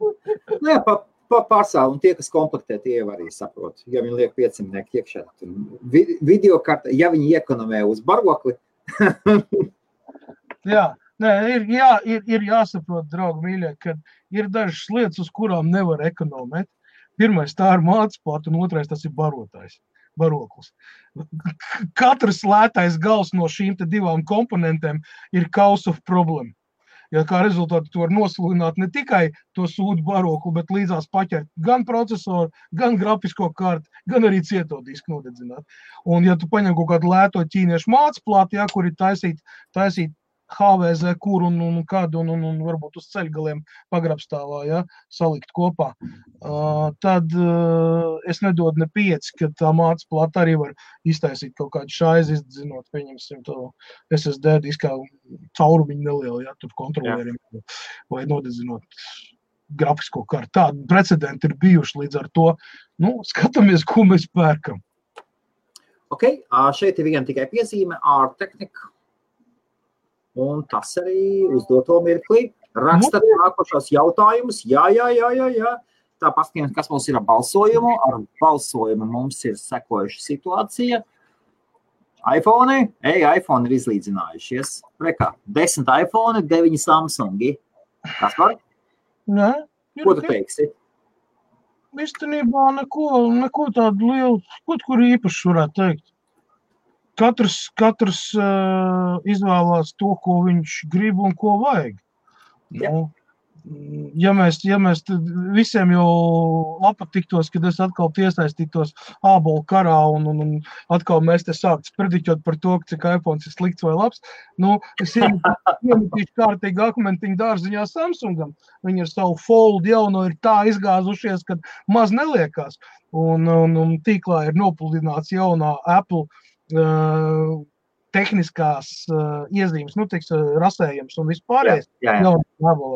Nu jā, pārsālu, un tie, kas komplektē, tie jau arī saprot. Ja viņi liek 500 iekšā, tad video karta, ja viņi iekonomē uz barokli. jā, nē, ir, jā, ir, ir jāsaprot, draugi mīļie, ka ir dažas lietas, uz kurām nevar ekonomēt. Pirmais tā ir mācība un otrais tas ir barotājs baroklis. Katrs lētais gals no šīm divām komponentēm ir cause of problem. Ja kā rezultātā to var nosludināt ne tikai to sūdu barokli, bet līdzās paķert gan procesoru, gan grafisko karti, gan arī cieto disku nodedzināt. Un, ja tu paņem kaut kādu lēto ķīniešu mācību plātu, ja, kur ir taisīt, taisīt HVZ, kur un, un kādu, un, un, un varbūt uz ceļgaliem pagrabstāvā, ja, salikt kopā. Uh, tad uh, es nedodu ne pieci, ka tā māca plata arī var iztaisīt kaut kādu šaizi, izzinot, pieņemsim to SSD diskā caurumiņu nelielu, ja, tur kontrolieriem, vai nodedzinot grafisko kartu. Tādi precedenti ir bijuši līdz ar to. Nu, skatāmies, ko mēs pērkam. Ok, šeit ir viena tikai piezīme ar tehniku. Un tas arī uz doto mirkli. Rakstat nākošos jautājumus. Jā, jā, jā, jā. jā. Tā paskatieties, kas mums ir ar balsojumu. Ar balsojumu mums ir sekojuša situācija. iPhone, ej, iPhone ir izlīdzinājušies. Rekā, 10 iPhone, 9 Samsungi. Kas var? Nē, Ko tu teiksi? Īstenībā neko, neko tādu lielu, kaut kur īpašu varētu teikt. Katrs, katrs uh, izvēlās to, ko viņš grib un ko vajag. Jā. Nu, ja mēs, ja mēs visiem jau patiktos, kad es atkal iesaistītos ābolu karā un, un, un atkal mēs te sāktu sprediķot par to, cik iPhone ir slikts vai labs, nu, es iemetīšu kārtīgi akmentiņu dārziņā Samsungam. Viņi ar savu fold jauno ir tā izgāzušies, ka maz neliekās. Un, un, un tīklā ir nopludināts jaunā Apple tehniskās uh, iezīmes, nu, tiks, uh, rasējums un vispārējais. Jā, jā, jā.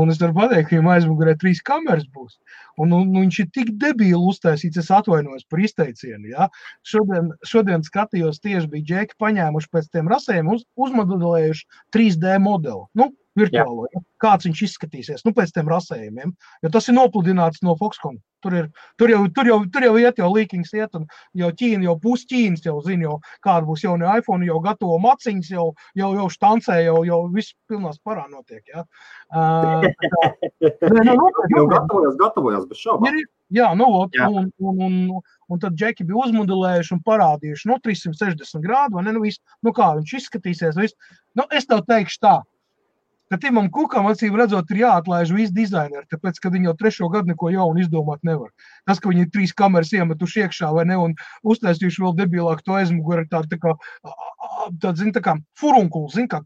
Un es varu pateikt, ka viņam aizmugurē trīs kameras būs. Un, un, un viņš ir tik debīli uztaisīts, es atvainojos par izteicienu. Ja? Šodien, šodien skatījos, tieši bija džeki paņēmuši pēc tiem rasējiem, uz, uzmodelējuši 3D modeli. Nu, virtuālo, ja? kāds viņš izskatīsies nu, pēc tiem rasējumiem. Jo tas ir nopludināts no Foxconn. Tur, ir, tur, jau, tur, jau, tur jau iet, jau līkings iet, un jau Ķīna, jau pusķīnas jau zina, jau kāda būs jauna iPhone, jau gatavo maciņas, jau, jau, jau štancē, jau, jau viss pilnās parā notiek. Ja? Uh, nē, nu, notiek, Jau notiek. gatavojos, gatavojos, bez šaubām. Jā, nu, ot, Jā. un, un, un, un tad džeki bija uzmodelējuši un parādījuši, nu, 360 grādu, vai ne, nu, viss, nu, kā viņš izskatīsies, viss. Nu, es tev teikšu tā, ka Timam Kukam, acīm redzot, ir jāatlaiž visi dizaineri, tāpēc, ka viņi jau trešo gadu neko jaunu izdomāt nevar. Tas, ka viņi ir trīs kameras iemetuši iekšā, vai ne, un uztaisījuši vēl debilāku to aizmuguri, tādu, tā kā, tādu, zin, tā kā furunkuls, zin, kā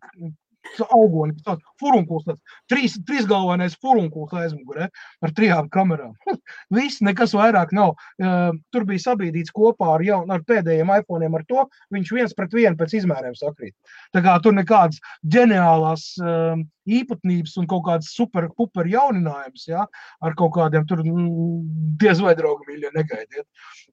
augoni, tāds furunkuls, tāds trīs, trīsgalvainais furunkuls aizmugurē ar trijām kamerām. Viss, nekas vairāk nav. Uh, Tur bija sabīdīts kopā ar, jaun, ar pēdējiem iPhone'iem ar to, viņš viens pret vienu pēc izmēriem sakrīt. Tā kā tur nekādas ģeniālās uh, īpatnības un kaut kādas super, super jauninājums, ja, ar kaut kādiem tur mm, diez vai draugi mīļie negaidiet.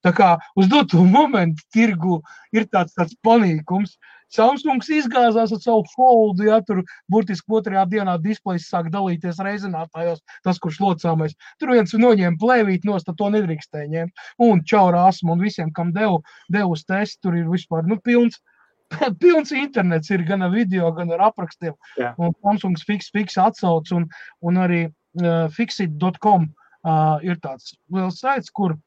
Tā kā uz doto momentu tirgu ir tāds, tāds panīkums. Samsungs izgāzās ar savu foldu, ja tur burtiski otrajā dienā displejs sāk dalīties reizinātājos, tas, kurš locāmais. Tur viens noņēma plēvīt nost, to nedrīkstēja ņemt. Un čaurāsmu un visiem, kam devu, devu testu, tur ir vispār, nu, pilns. Pilns internets ir gan ar video, gan ar aprakstiem. Jā. Un Samsungs fiks, fiks atsauc, un, un arī uh, fixit.com uh, ir tāds liels saits, kur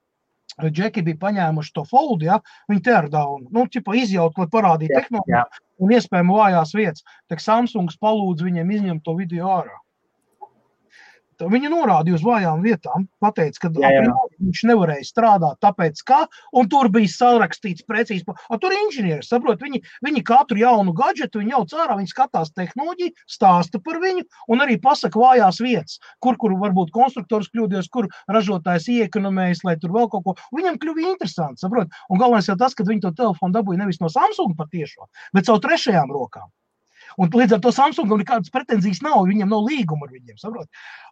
Džeki bija paņēmuši to foldu, ja, viņi teardown, nu, ķipa izjaut, lai parādītu tehnoloģiju un iespējami vājās vietas. Tad Samsungs palūdz viņiem izņemt to video ārā. Tā Viņa norādīja uz vājām vietām, pateica, ka Jā, jā. viņš nevarēja strādāt, tāpēc kā, un tur bija sarakstīts precīzi. A, tur ir inženieri, saprot, viņi, viņi katru jaunu gadžetu, viņi jau cārā, viņi skatās tehnoloģiju, stāsta par viņu, un arī pasaka vājās vietas, kur, kur varbūt konstruktors kļūdījis, kur ražotājs iekonomējis, lai tur vēl kaut ko. Viņam kļuva interesanti, saprot. Un galvenais jau tas, ka viņi to telefonu dabūja nevis no Samsung patiešo, bet caur trešajām rokām. Un līdz ar to Samsungam nekādas pretenzijas nav, viņiem nav līguma ar viņiem. Saprot?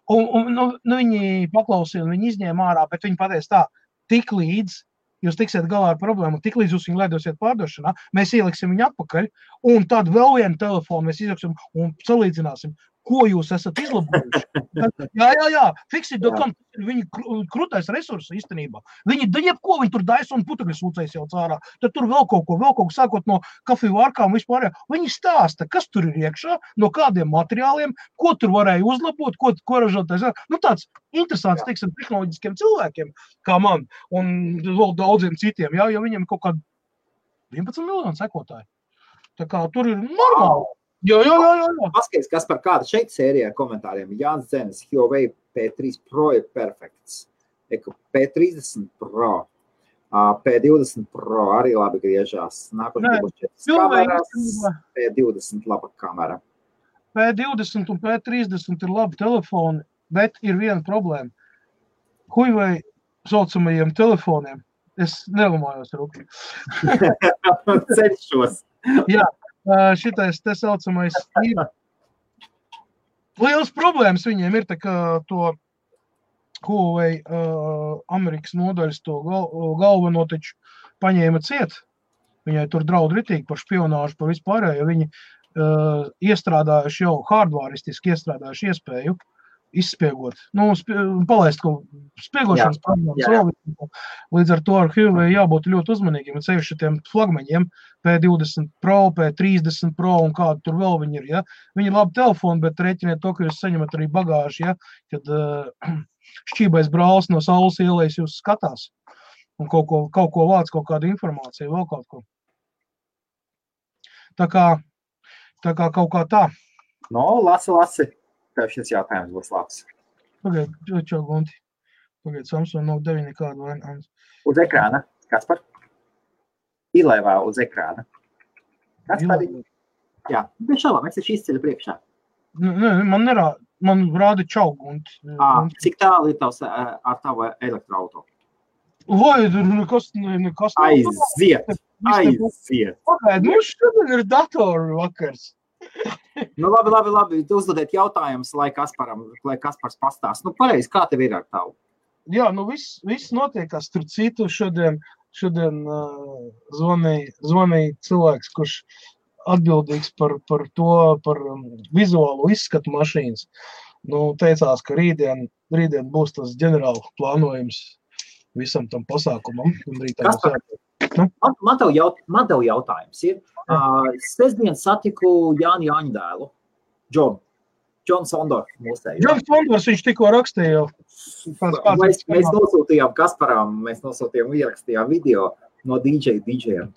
Un, un, nu, nu, viņi paklausīja, viņi izņēma ārā, bet viņi pateica tā, tik līdz jūs tiksiet galā ar problēmu, tik līdz jūs viņu laidosiet pārdošanā, mēs ieliksim viņu atpakaļ, un tad vēl vienu telefonu mēs izliksim un salīdzināsim, ko jūs esat izlabojuši. Jā, jā, jā, fixit.com viņa krūtais resurs īstenībā. Viņi jebko, viņi tur daisa un putekļus sūcēs jau cārā. Tad tur vēl kaut ko, vēl kaut ko sākot no kafiju vārkām vispār. Viņi stāsta, kas tur ir iekšā, no kādiem materiāliem, ko tur varēja uzlabot, ko, ko ražotājs. Nu, tāds interesants, Jā. teiksim, tehnoloģiskiem cilvēkiem, kā man, un vēl daudziem citiem, jā, jo viņiem kaut kādi 11 miljoni sekotāji. Tā kā tur ir normāli. Jā, jā, jā. jā. Paskaties, kas par kādu šeit sērijā komentāriem. Jānis Zemes, Huawei P3 Pro ir perfekts. Eko P30 Pro. ā, P20 Pro arī labi griežās. Nākošais būs 4 Huawei kameras. īstenībā- P20 laba kamera. P20 un P30 ir labi telefoni, bet ir viena problēma. Huawei saucamajiem telefoniem. Es nelamājos rūpīgi. Cenšos. Jā, šitais te saucamais ir. Liels problēmas viņiem ir, tā to Huawei uh, Amerikas nodaļas to gal, galveno taču paņēma ciet. Viņai tur draud ritīgi par špionāžu, par vispārējo. Viņi uh, iestrādājuši jau hardvaristiski iestrādājuši iespēju izspiegot, nu, palaist kaut spiegošanas programmas. Līdz ar to ar Huawei jābūt ļoti uzmanīgiem. Ceļš šiem flagmaņiem P20 Pro, P30 Pro un kādu tur vēl viņi ir. Ja? Viņi ir labi telefoni, bet rēķiniet to, ka jūs saņemat arī bagāžu, ja? kad uh, šķībais brālis no saules ielais jūs skatās un kaut ko, kaut ko vāc, kaut kādu informāciju, vēl kaut ko. Tā kā, tā kā kaut kā tā. No, lasi, lasi. Tev šis jautājums būs labs. Pagaid, čo gunti. Pagaid, Samsung Note 9 nekādu vainu. Uz ekrāna. Kas par? Ilēvā uz ekrāna. Kas par? Jā, bez šaubām, es esmu izceļu priekšā. Nē, man nerāda, man rāda čaugunti. À, cik tālu ir tavs ar tavu elektroautoru? Vai tur nekas, nekas aiziet, aiziet. Pagaid, mums šodien ir datoru vakars. Nu, labi, labi, labi. Uzdodiet jautājumus, lai Kasparam, lai Kaspars pastāst. Nu, pareizi, kā tev ir ar tavu? Jā, nu viss, viss notiekās tur citu šodien. Šodien uh, zvanīja, zvanīja cilvēks, kurš atbildīgs par, par to, par um, vizuālo izskatu mašīnas. Nu, teicās, ka rītdien, rītdien būs tas ģenerāla plānojums visam tam pasākumam. Nu? man, man, tev jaut, man tev jautājums ir. Uh, sestdien satiku Jāni Jāņu dēlu, Džonu. Džons Sondors. Džons Sondors, viņš tikko rakstīja. Mēs, mēs nosūtījām Kasparam, mēs nosūtījām ierakstījām video no DJ, DJiem.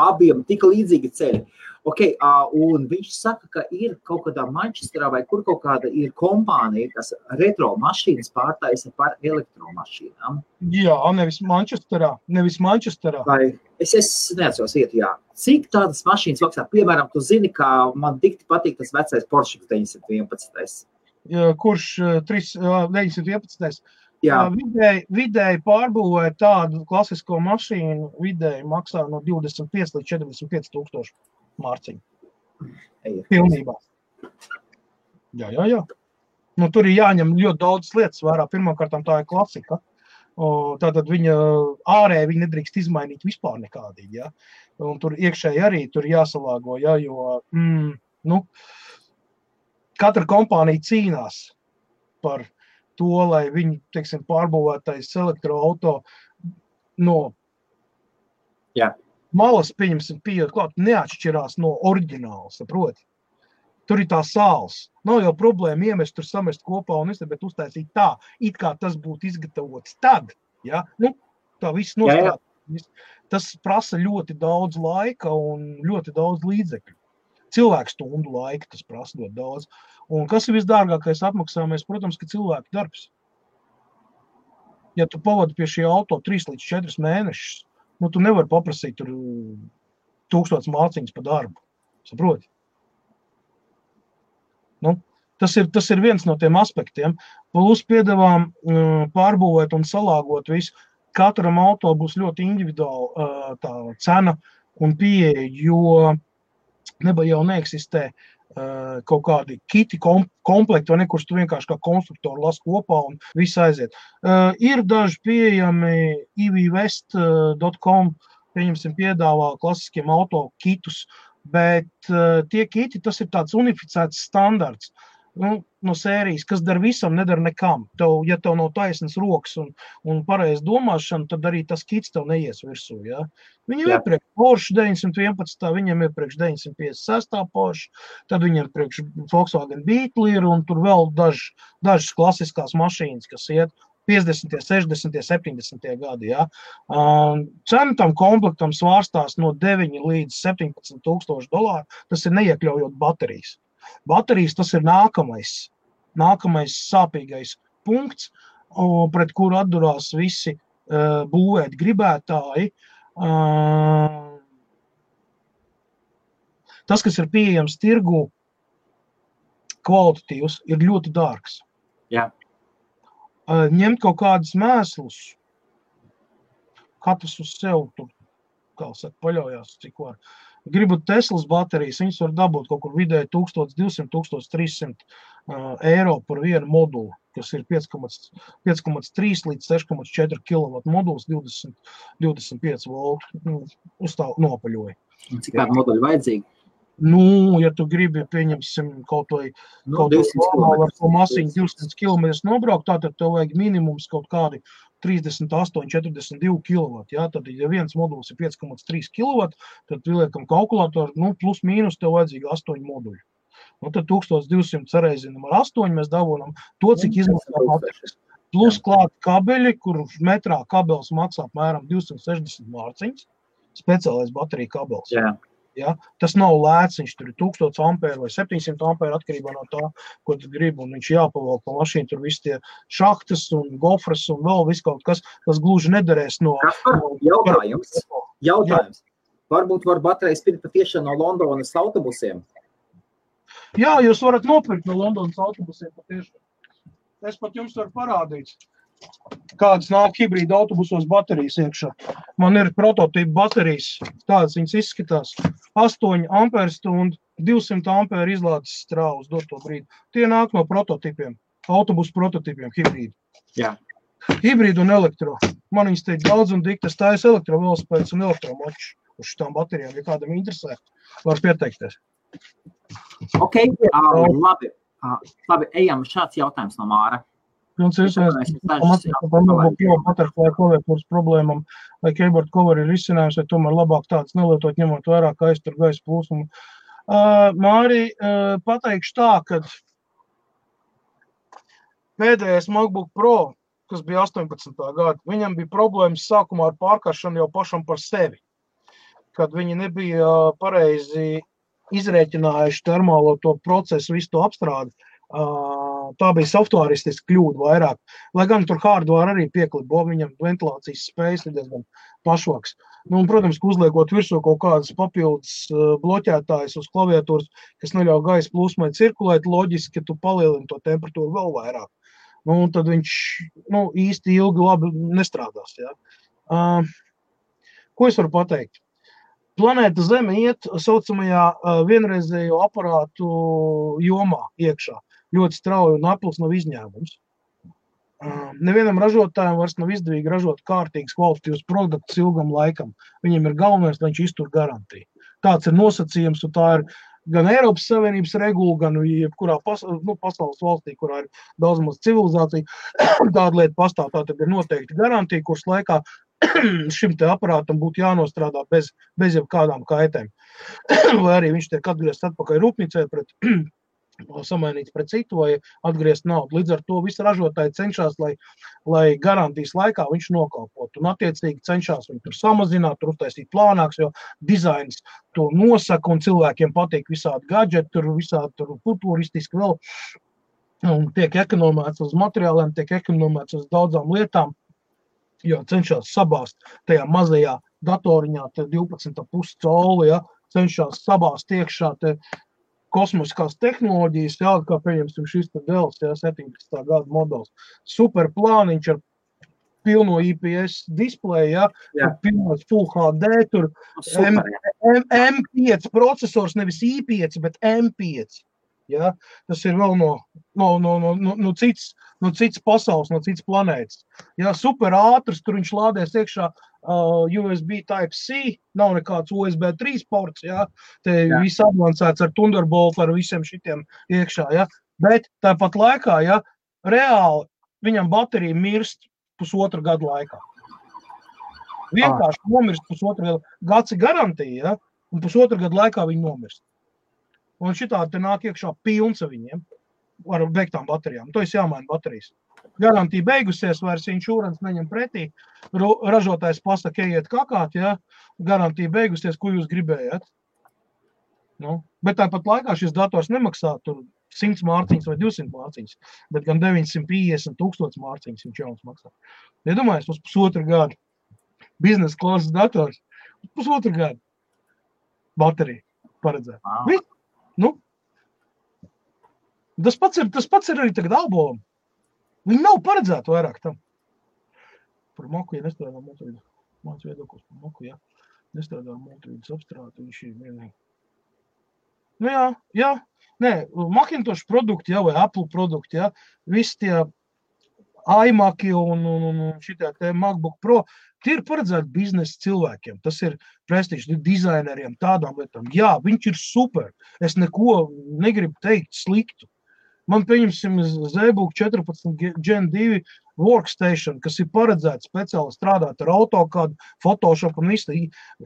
Abiem tik līdzīgi ceļi. Okay, un viņš saka, ka ir kaut kādā Manchesterā vai kur kaut kāda ir kompānija, kas retro mašīnas pārtaisa par elektromašīnām. Jā, nevis Manchesterā. Nevis Manchesterā. Vai es, es neatceros, iet, jā. Cik tādas mašīnas maksā? Piemēram, tu zini, kā man tik patīk tas vecais Porsche 911. Jā, kurš 3, 911. Jā. Vidēji, vidēji pārbūvēt tādu klasisko mašīnu, vidēji maksā no 25 līdz 45 tūkstoši mārciņu. Pilnībā. Jā, jā, jā. Nu, tur ir jāņem ļoti daudz lietas vērā. Pirmkārt, tā ir klasika. Tātad viņa ārēji viņa nedrīkst izmainīt vispār nekādīgi. Ja? Un tur iekšēji arī tur jāsalāgo, ja? jo mm, nu, katra kompānija cīnās par to, lai viņi teiksim, pārbūvētais elektroautorāts no Jā. Malas, pieņemsim, pieejot klāt, neatšķirās no oriģināla. Saproti? Tur ir tā sāls. Nav jau problēma iemest tur samest kopā un es bet uztaisīt tā, it kā tas būtu izgatavots tad. Ja? Nu, tā viss nostrādāt. Tas prasa ļoti daudz laika un ļoti daudz līdzekļu. Cilvēku stundu laika tas prasa ļoti daudz. Un kas ir visdārgākais apmaksājums? Protams, ka cilvēku darbs. Ja tu pavadi pie šī auto 3 līdz 4 mēnešus, nu, tu nevari paprasīt tur tūkstotis māciņas par darbu. Saproti? Nu, tas, ir, tas ir viens no tiem aspektiem. Plus piedāvām uh, pārbūvēt un salāgot visu. Katram auto būs ļoti individuāla uh, tā cena un pieeja, jo neba jau neeksistē uh, kaut kādi kiti kom komplekti, vai ne, kurus tu vienkārši kā konstruktori lasi kopā un viss aiziet. Uh, ir daži pieejami evvest.com, pieņemsim, piedāvā klasiskiem auto kitus, bet uh, tie kiti, tas ir tāds unificēts standarts. Nu, no sērijas, kas dara visam, nedara nekam. Tev, ja tev nav taisnas rokas un, un pareizs domāšana, tad arī tas kits tev neies virsū. Ja? Viņam ir priekš Porsche 911, viņam ir priekš 956 Porsche, tad viņam ir priekš Volkswagen Beetle un tur vēl daž, dažas klasiskās mašīnas, kas iet 50, 60, 70 gadi. Ja? Um, cena tam komplektam svārstās no 9 līdz 17 tūkstoši dolāru. Tas ir neiekļaujot baterijas. Baterijas tas ir nākamais, nākamais sāpīgais punkts, pret kuru atdurās visi uh, būvēt gribētāji. Uh, tas, kas ir pieejams tirgu, kvalitatīvs, ir ļoti dārgs. Jā. Ņemt kaut kādus mēslus, katrs uz sevi tur, kā saka, paļaujās, cik var. Gribu Teslas baterijas, viņas var dabūt kaut kur vidēji 1200, 1300 eiro par vienu modulu, kas ir 5,3 līdz 6,4 kW moduls, 20, 25 voltu nu, uz tā nopaļoja. Cik tādu moduļu vajadzīgi? Nu, ja tu gribi, pieņemsim, kaut vai Nu, kaut 200 kādu ar kilometrus. masiņu 200 km nobraukt, tātad tev vajag minimums kaut kādi 38, 42 kW. Ja? Tad, ja viens moduls ir 5,3 kW, tad pieliekam kalkulatoru, nu, plus mīnus tev vajadzīgi 8 moduļi. Nu, tad 1200 reizinām ar 8 mēs dabūjam to, cik Nu, izmaksā 4000. baterijas. Plus klāt kabeļi, kur metrā kabelis maksā apmēram 260 mārciņas. Speciālais bateriju kabelis. Jā. Ja? Tas nav lēts, viņš tur ir 1000 ampēru vai 700 ampēru atkarībā no tā, ko tu gribi. Un viņš jāpavalk pa mašīnu, tur viss tie šahtas un gofras un vēl viss kaut kas, kas gluži nederēs no. Kaspar, jautājums. Jautājums. Varbūt var baterijas pirkt patiešām no Londonas autobusiem. Jā, jūs varat nopirkt no Londonas autobusiem patiešām. Es pat jums varu parādīt, kādas nāk hibrīda autobusos baterijas iekšā. Man ir prototypa baterijas, tādas viņas izskatās. 8 amperstundu, 200 amperu izlādes strāvas doto brīdi. Tie nāk no prototipiem, autobusu prototipiem hibrīda. Jā. Hibrīda un elektro. Man viņas te ir daudz un diktas taisa elektrovelospēdas un elektromoču uz šitām baterijām. Ja kādam interesē, var pieteikties. Ok, uh, labi. Uh, labi, ejam. Šāds jautājums no Māra. Jums ir jautājumus butterfly klaviatūras problēmām, vai keyboard cover ir izcinājums, vai tomēr labāk tāds nelietot, ņemot vērā, ka aiztur gaisa plūsmu. Uh, Māri, uh, pateikšu tā, ka pēdējais MacBook Pro, kas bija 18. gada, viņam bija problēmas sākumā ar pārkaršanu jau pašam par sevi. Kad viņi nebija pareizi izrēķinājuši termālo to procesu, visu to apstrādi, uh, tā bija softwaristiska kļūda vairāk. Lai gan tur hardware arī pieklibo, viņam ventilācijas spējas ir diezgan pašvaks. Nu, un, protams, ka uzliekot virsū kaut kādas papildus uh, bloķētājas uz klaviatūras, kas neļauj gaisa plūsmai cirkulēt, loģiski, ka tu palielini to temperatūru vēl vairāk. Nu, tad viņš nu, īsti ilgi labi nestrādās. Ja? Uh, ko es varu pateikt? Planēta Zeme iet tā saucamajā uh, vienreizējo aparātu jomā iekšā. Ļoti strauji un Apple nav izņēmums. Nevienam ražotājam vairs nav izdevīgi ražot kārtīgus, kvalitatīvus produktus ilgam laikam. Viņam ir galvenais, lai viņš iztur garantiju. Tāds ir nosacījums, un tā ir gan Eiropas Savienības regula, gan jebkurā pas, nu, pasaules valstī, kurā ir daudz maz civilizācija. Tāda lieta pastāv. Tā ir noteikti garantija, kuras laikā šim aparātam būtu jānostrādā bez, bez jebkādām kaitēm. vai arī viņš tiek atgriezts atpakaļ rūpnīcē pret samainīts pret citu vai atgriezt naudu. Līdz ar to visi ražotāji cenšas, lai, lai garantijas laikā viņš nokalpotu. Un, attiecīgi, cenšas viņu tur samazināt, tur uztaisīt plānāks, jo dizains to nosaka un cilvēkiem patīk visādi gadgeti, tur visādi tur futuristiski vēl. Un tiek ekonomēts uz materiāliem, tiek ekonomēts uz daudzām lietām, jo cenšas sabāzt tajā mazajā datoriņā, 12,5 colu, ja, cenšas sabāzt iekšā te kosmiskās tehnoloģijas, jā, kā pieņemsim šis te Dēls, jā, 17. gada modelis. Super plāniņš ar pilno IPS displeju, jā, Jā. tur pilnos Full HD, tur Super, jā. M, M5 processors, nevis I5, bet M5. Ja? Tas ir vēl no, no, no, no, no, no, cits, no cits pasaules, no cits planētas. Ja? Super ātrs, tur viņš lādēs iekšā uh, USB Type-C, nav nekāds USB 3 ports. Ja? Te Jā. viss avansēts ar Thunderbolt, ar visiem šitiem iekšā. Ja? Bet tāpat laikā, ja reāli viņam baterija mirst pusotru gadu laikā. Vienkārši nomirst pusotru gadu. Gads ir garantija, ja? un pusotru gadu laikā viņi nomirst. Un šitā te nāk iekšā pilns ar viņiem, ar veiktām baterijām. To es jāmaina baterijas. Garantija beigusies, vairs insurance neņem pretī. Ražotājs pasaka, ejiet kakāt, ja garantija beigusies, ko jūs gribējat. Nu, bet tāpat laikā šis dators nemaksā tur 100 mārciņas vai 200 mārciņas, bet gan 950 tūkstoši mārciņas viņš jauns maksā. Iedomājieties, uz pusotru gadu biznesa klases dators, pusotru gadu baterija. paredzēt. Nu, tas, pats ir, tas pats ir arī tagad albulam. Viņi nav paredzēti vairāk tam. Par maku, ja nestrādā multivīdu. Mans viedoklis par maku, ja nestrādā multivīdas apstrādi, viņš ir vienīgi. Nu jā, jā. Nē, Macintosh produkti, jā, vai Apple produkti, jā. Visi tie iMaki un, un, un, un šitie te MacBook Pro, tie ir paredzēti biznesa cilvēkiem. Tas ir prestižs dizaineriem, tādām lietām. Jā, viņš ir super. Es neko negribu teikt sliktu. Man pieņemsim Zēbūk 14 Gen 2 workstation, kas ir paredzēts speciāli strādāt ar AutoCAD, Photoshop un visu.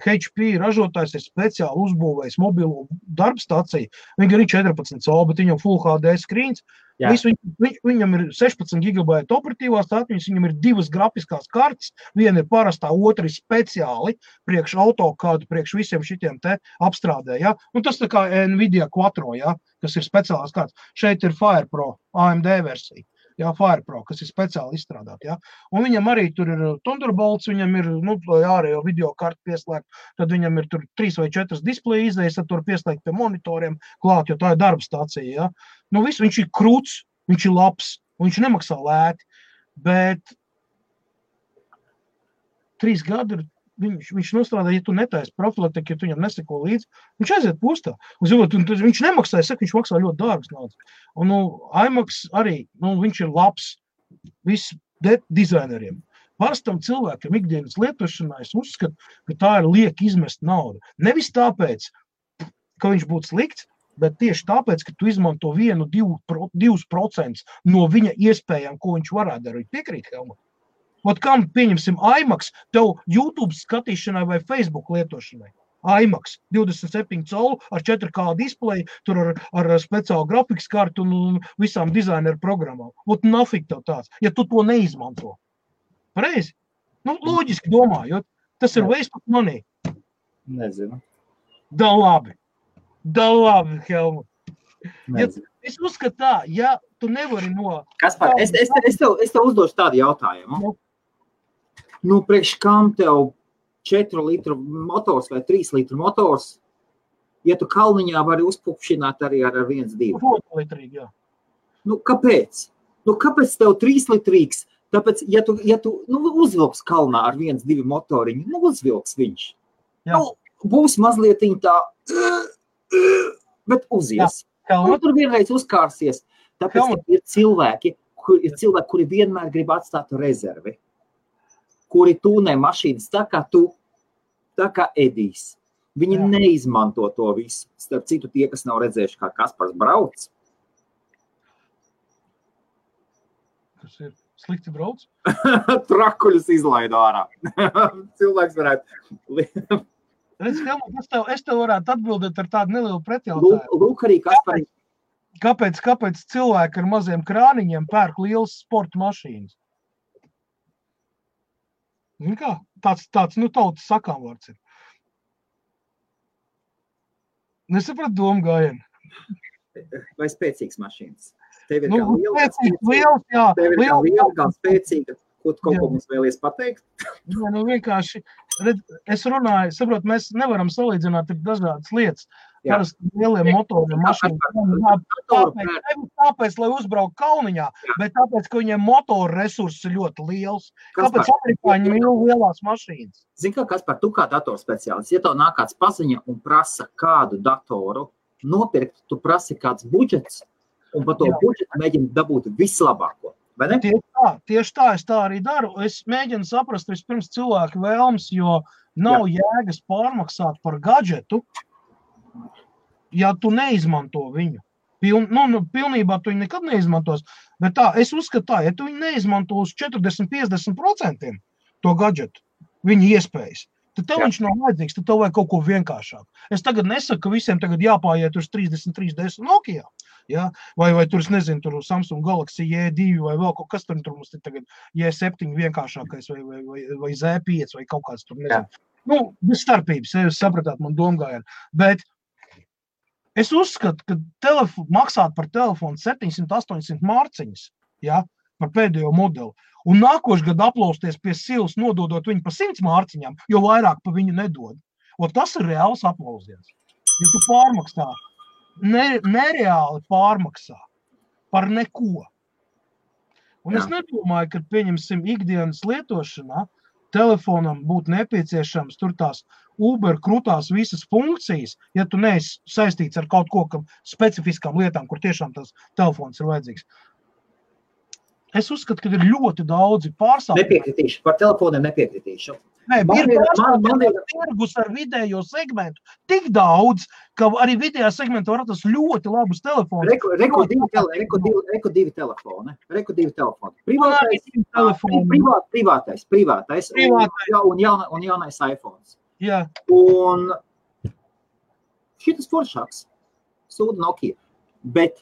HP ražotājs ir speciāli uzbūvējis mobilo darbstaciju. Viņa arī 14 cm, bet viņam Full HD screens. Viņ, viņ, viņam ir 16 gigabaita operatīvās atmiņas, viņam ir divas grafiskās kartes. Viena ir parastā, otra ir speciāli priekš AutoCAD, priekš visiem šitiem te apstrādē. Ja? Un tas tā kā Nvidia Quattro, ja? kas ir speciālās kārtas. Šeit ir FirePro AMD versija. Jā, FirePro, kas ir speciāli izstrādāta. Ja? Un viņam arī tur ir Thunderbolts, viņam ir nu, ārējo video kartu pieslēgt. Tad viņam ir tur trīs vai četras displeja izdejas, tad tur pieslēgt pie monitoriem klāt, jo tā ir darba stācija. Ja? Nu, viss, viņš ir krūts, viņš ir labs, viņš nemaksā lēti. Bet trīs gadi ir. Viņš, viņš nostrādā, ja tu netaisi profilaktiku, ja tu viņam neseko līdzi, viņš aiziet postā. Un, zinot, un viņš nemaksā, es saku, viņš maksā ļoti dārgas naudas. Un, nu, IMAX arī, nu, viņš ir labs viss dizaineriem. Parastam cilvēkam ikdienas lietošanā es uzskatu, ka tā ir lieka izmest naudu. Nevis tāpēc, ka viņš būtu slikts, bet tieši tāpēc, ka tu izmanto vienu, divu, divus procentus no viņa iespējām, ko viņš varētu darīt. Piekrīt, Helmut? Ot, kam pieņemsim IMAX, tev YouTube skatīšanai vai Facebook lietošanai? IMAX 27 colu ar 4K displeju, tur ar, ar speciālu grafikas kartu un, un visām dizaineru programmām. Ot, nafik tev tāds, ja tu to neizmanto. Pareizi? Nu, loģiski domājot, tas ir waste of money. Nezinu. Da labi. Da labi, Helmut. Nezinu. Es uzskatu tā, ja tu nevari no Kas par? Es, es, es, tev, es tev uzdošu tādu jautājumu. Nu. Nu, priekš kam tev 4 litru motors vai 3 litru motors, ja tu kalniņā vari uzpukšināt arī ar 1,2? fotolitrīgi, jā. Nu, kāpēc? Nu, kāpēc tev 3 litrīgs? Tāpēc, ja tu, ja tu nu, uzvilks kalnā ar 1,2 motoriņu, nu, uzvilks viņš. Jā. Nu, būs mazliet tā, bet uzies. Nu, Helmut, tur vienreiz uzkārsies. Tāpēc ir cilvēki, kur, ir cilvēki, kuri vienmēr grib atstāt rezervi, kuri tūnē mašīnas tā kā tu, tā kā Edijs. Viņi Jā. Neizmanto to visu. Starp citu, tie, kas nav redzējuši, kā Kaspars brauc, kas ir slikti brauc. trakuļus izlaiž ārā. Cilvēks varētu. Redz, Helmut, es, tev, es tev varētu atbildēt ar tādu nelielu Lūk, pretjautājumu. lūk arī Kaspars. Kāpēc, kāpēc cilvēki ar maziem krāniņiem pērk lielas sporta mašīnas? Zini Kā, tāds, tāds nu, tautas sakāmvārds ir. Nesapratu domu gājienu. Vai spēcīgs mašīnas? Tev ir Nu, kā liela, spēcīgs, liels, jā, tev ir kā liels, liela, kā spēcīga. Ko tu kaut ko mums vēlies pateikt? Jā, nu vienkārši, redz, es runāju, saprotu, mēs nevaram salīdzināt tik dažādas lietas. Jā. Parasti lielie motori, Jā, mašīnas, Datoru tāpēc, tāpēc, lai uzbrauktu kalniņā, Jā. bet tāpēc, ka viņiem motoru resursi ir ļoti liels. Kaspar, Kāpēc amerikāņi mīl lielās mašīnas? Zini, kā Kaspar, tu kā datorspeciālists, ja tev nāk kāds paziņa un prasa kādu datoru nopirkt, tu prasi kāds budžets, un par to Jā. budžetu mēģini dabūt vislabāko. Tieši tā, tieši tā, es tā arī daru. Es mēģinu saprast vispirms cilvēku vēlmes, jo nav jēgas pārmaksāt par gadgetu, ja tu neizmanto viņu. Piln, nu, nu, pilnībā tu viņu nekad neizmantos. Bet tā, es uzskatu, tā, ja tu viņu neizmanto uz 40, 50% to gadgetu, viņa iespējas, tad tev Jā. viņš nav vajadzīgs. Tad tev vajag kaut ko vienkāršāku. Es tagad nesaku, ka visiem tagad jāpāiet uz 33, 10 Nokia. Ja? Vai, vai tur, nezinu, tur Samsung Galaxy J2 vai vēl kaut kas tur, tur mums ir tagad J7 vienkāršākais vai, vai, vai, vai Z5 vai kaut kāds tur, nezinu. Nu, bez starpības, ja jūs sapratāt man domgājienu. Bet es uzskatu, ka telefo, maksāt par telefonu 700, 800 mārciņas, ja, par pēdējo modeli. Un nākošais gads aplausties pie silas, nododot viņu par 100 mārciņām, jo vairāk pa viņu nedod. Un tas ir reāls aplausiens. ja tu pārmaksā, ne, nereāli pārmaksā par neko. Un Jā. es nedomāju, ka, pieņemsim, ikdienas lietošanā telefonam būtu nepieciešams tur tās Uber krūtās visas funkcijas, ja tu neesi saistīts ar kaut ko specifiskām lietām, kur tiešām tas telefons ir vajadzīgs. Es uzskatu, ka ir ļoti daudzi pārstāvji. Nepiekritīšu, par telefoniem nepiekritīšu. Nē, man ir pārstāvji tirgus ar vidējo segmentu. Tik daudz, ka arī vidējā segmentā var atrast ļoti labus telefonus. Reku, reku, divi, tele, reku, divi, reku divi telefoni. Reku divi telefoni. Privātais, telefoni. Privāt, privātais, privātais, privātais. Un, un, jauna, un jaunais iPhone. Jā. Un šis foršāks sūta Nokia. Bet,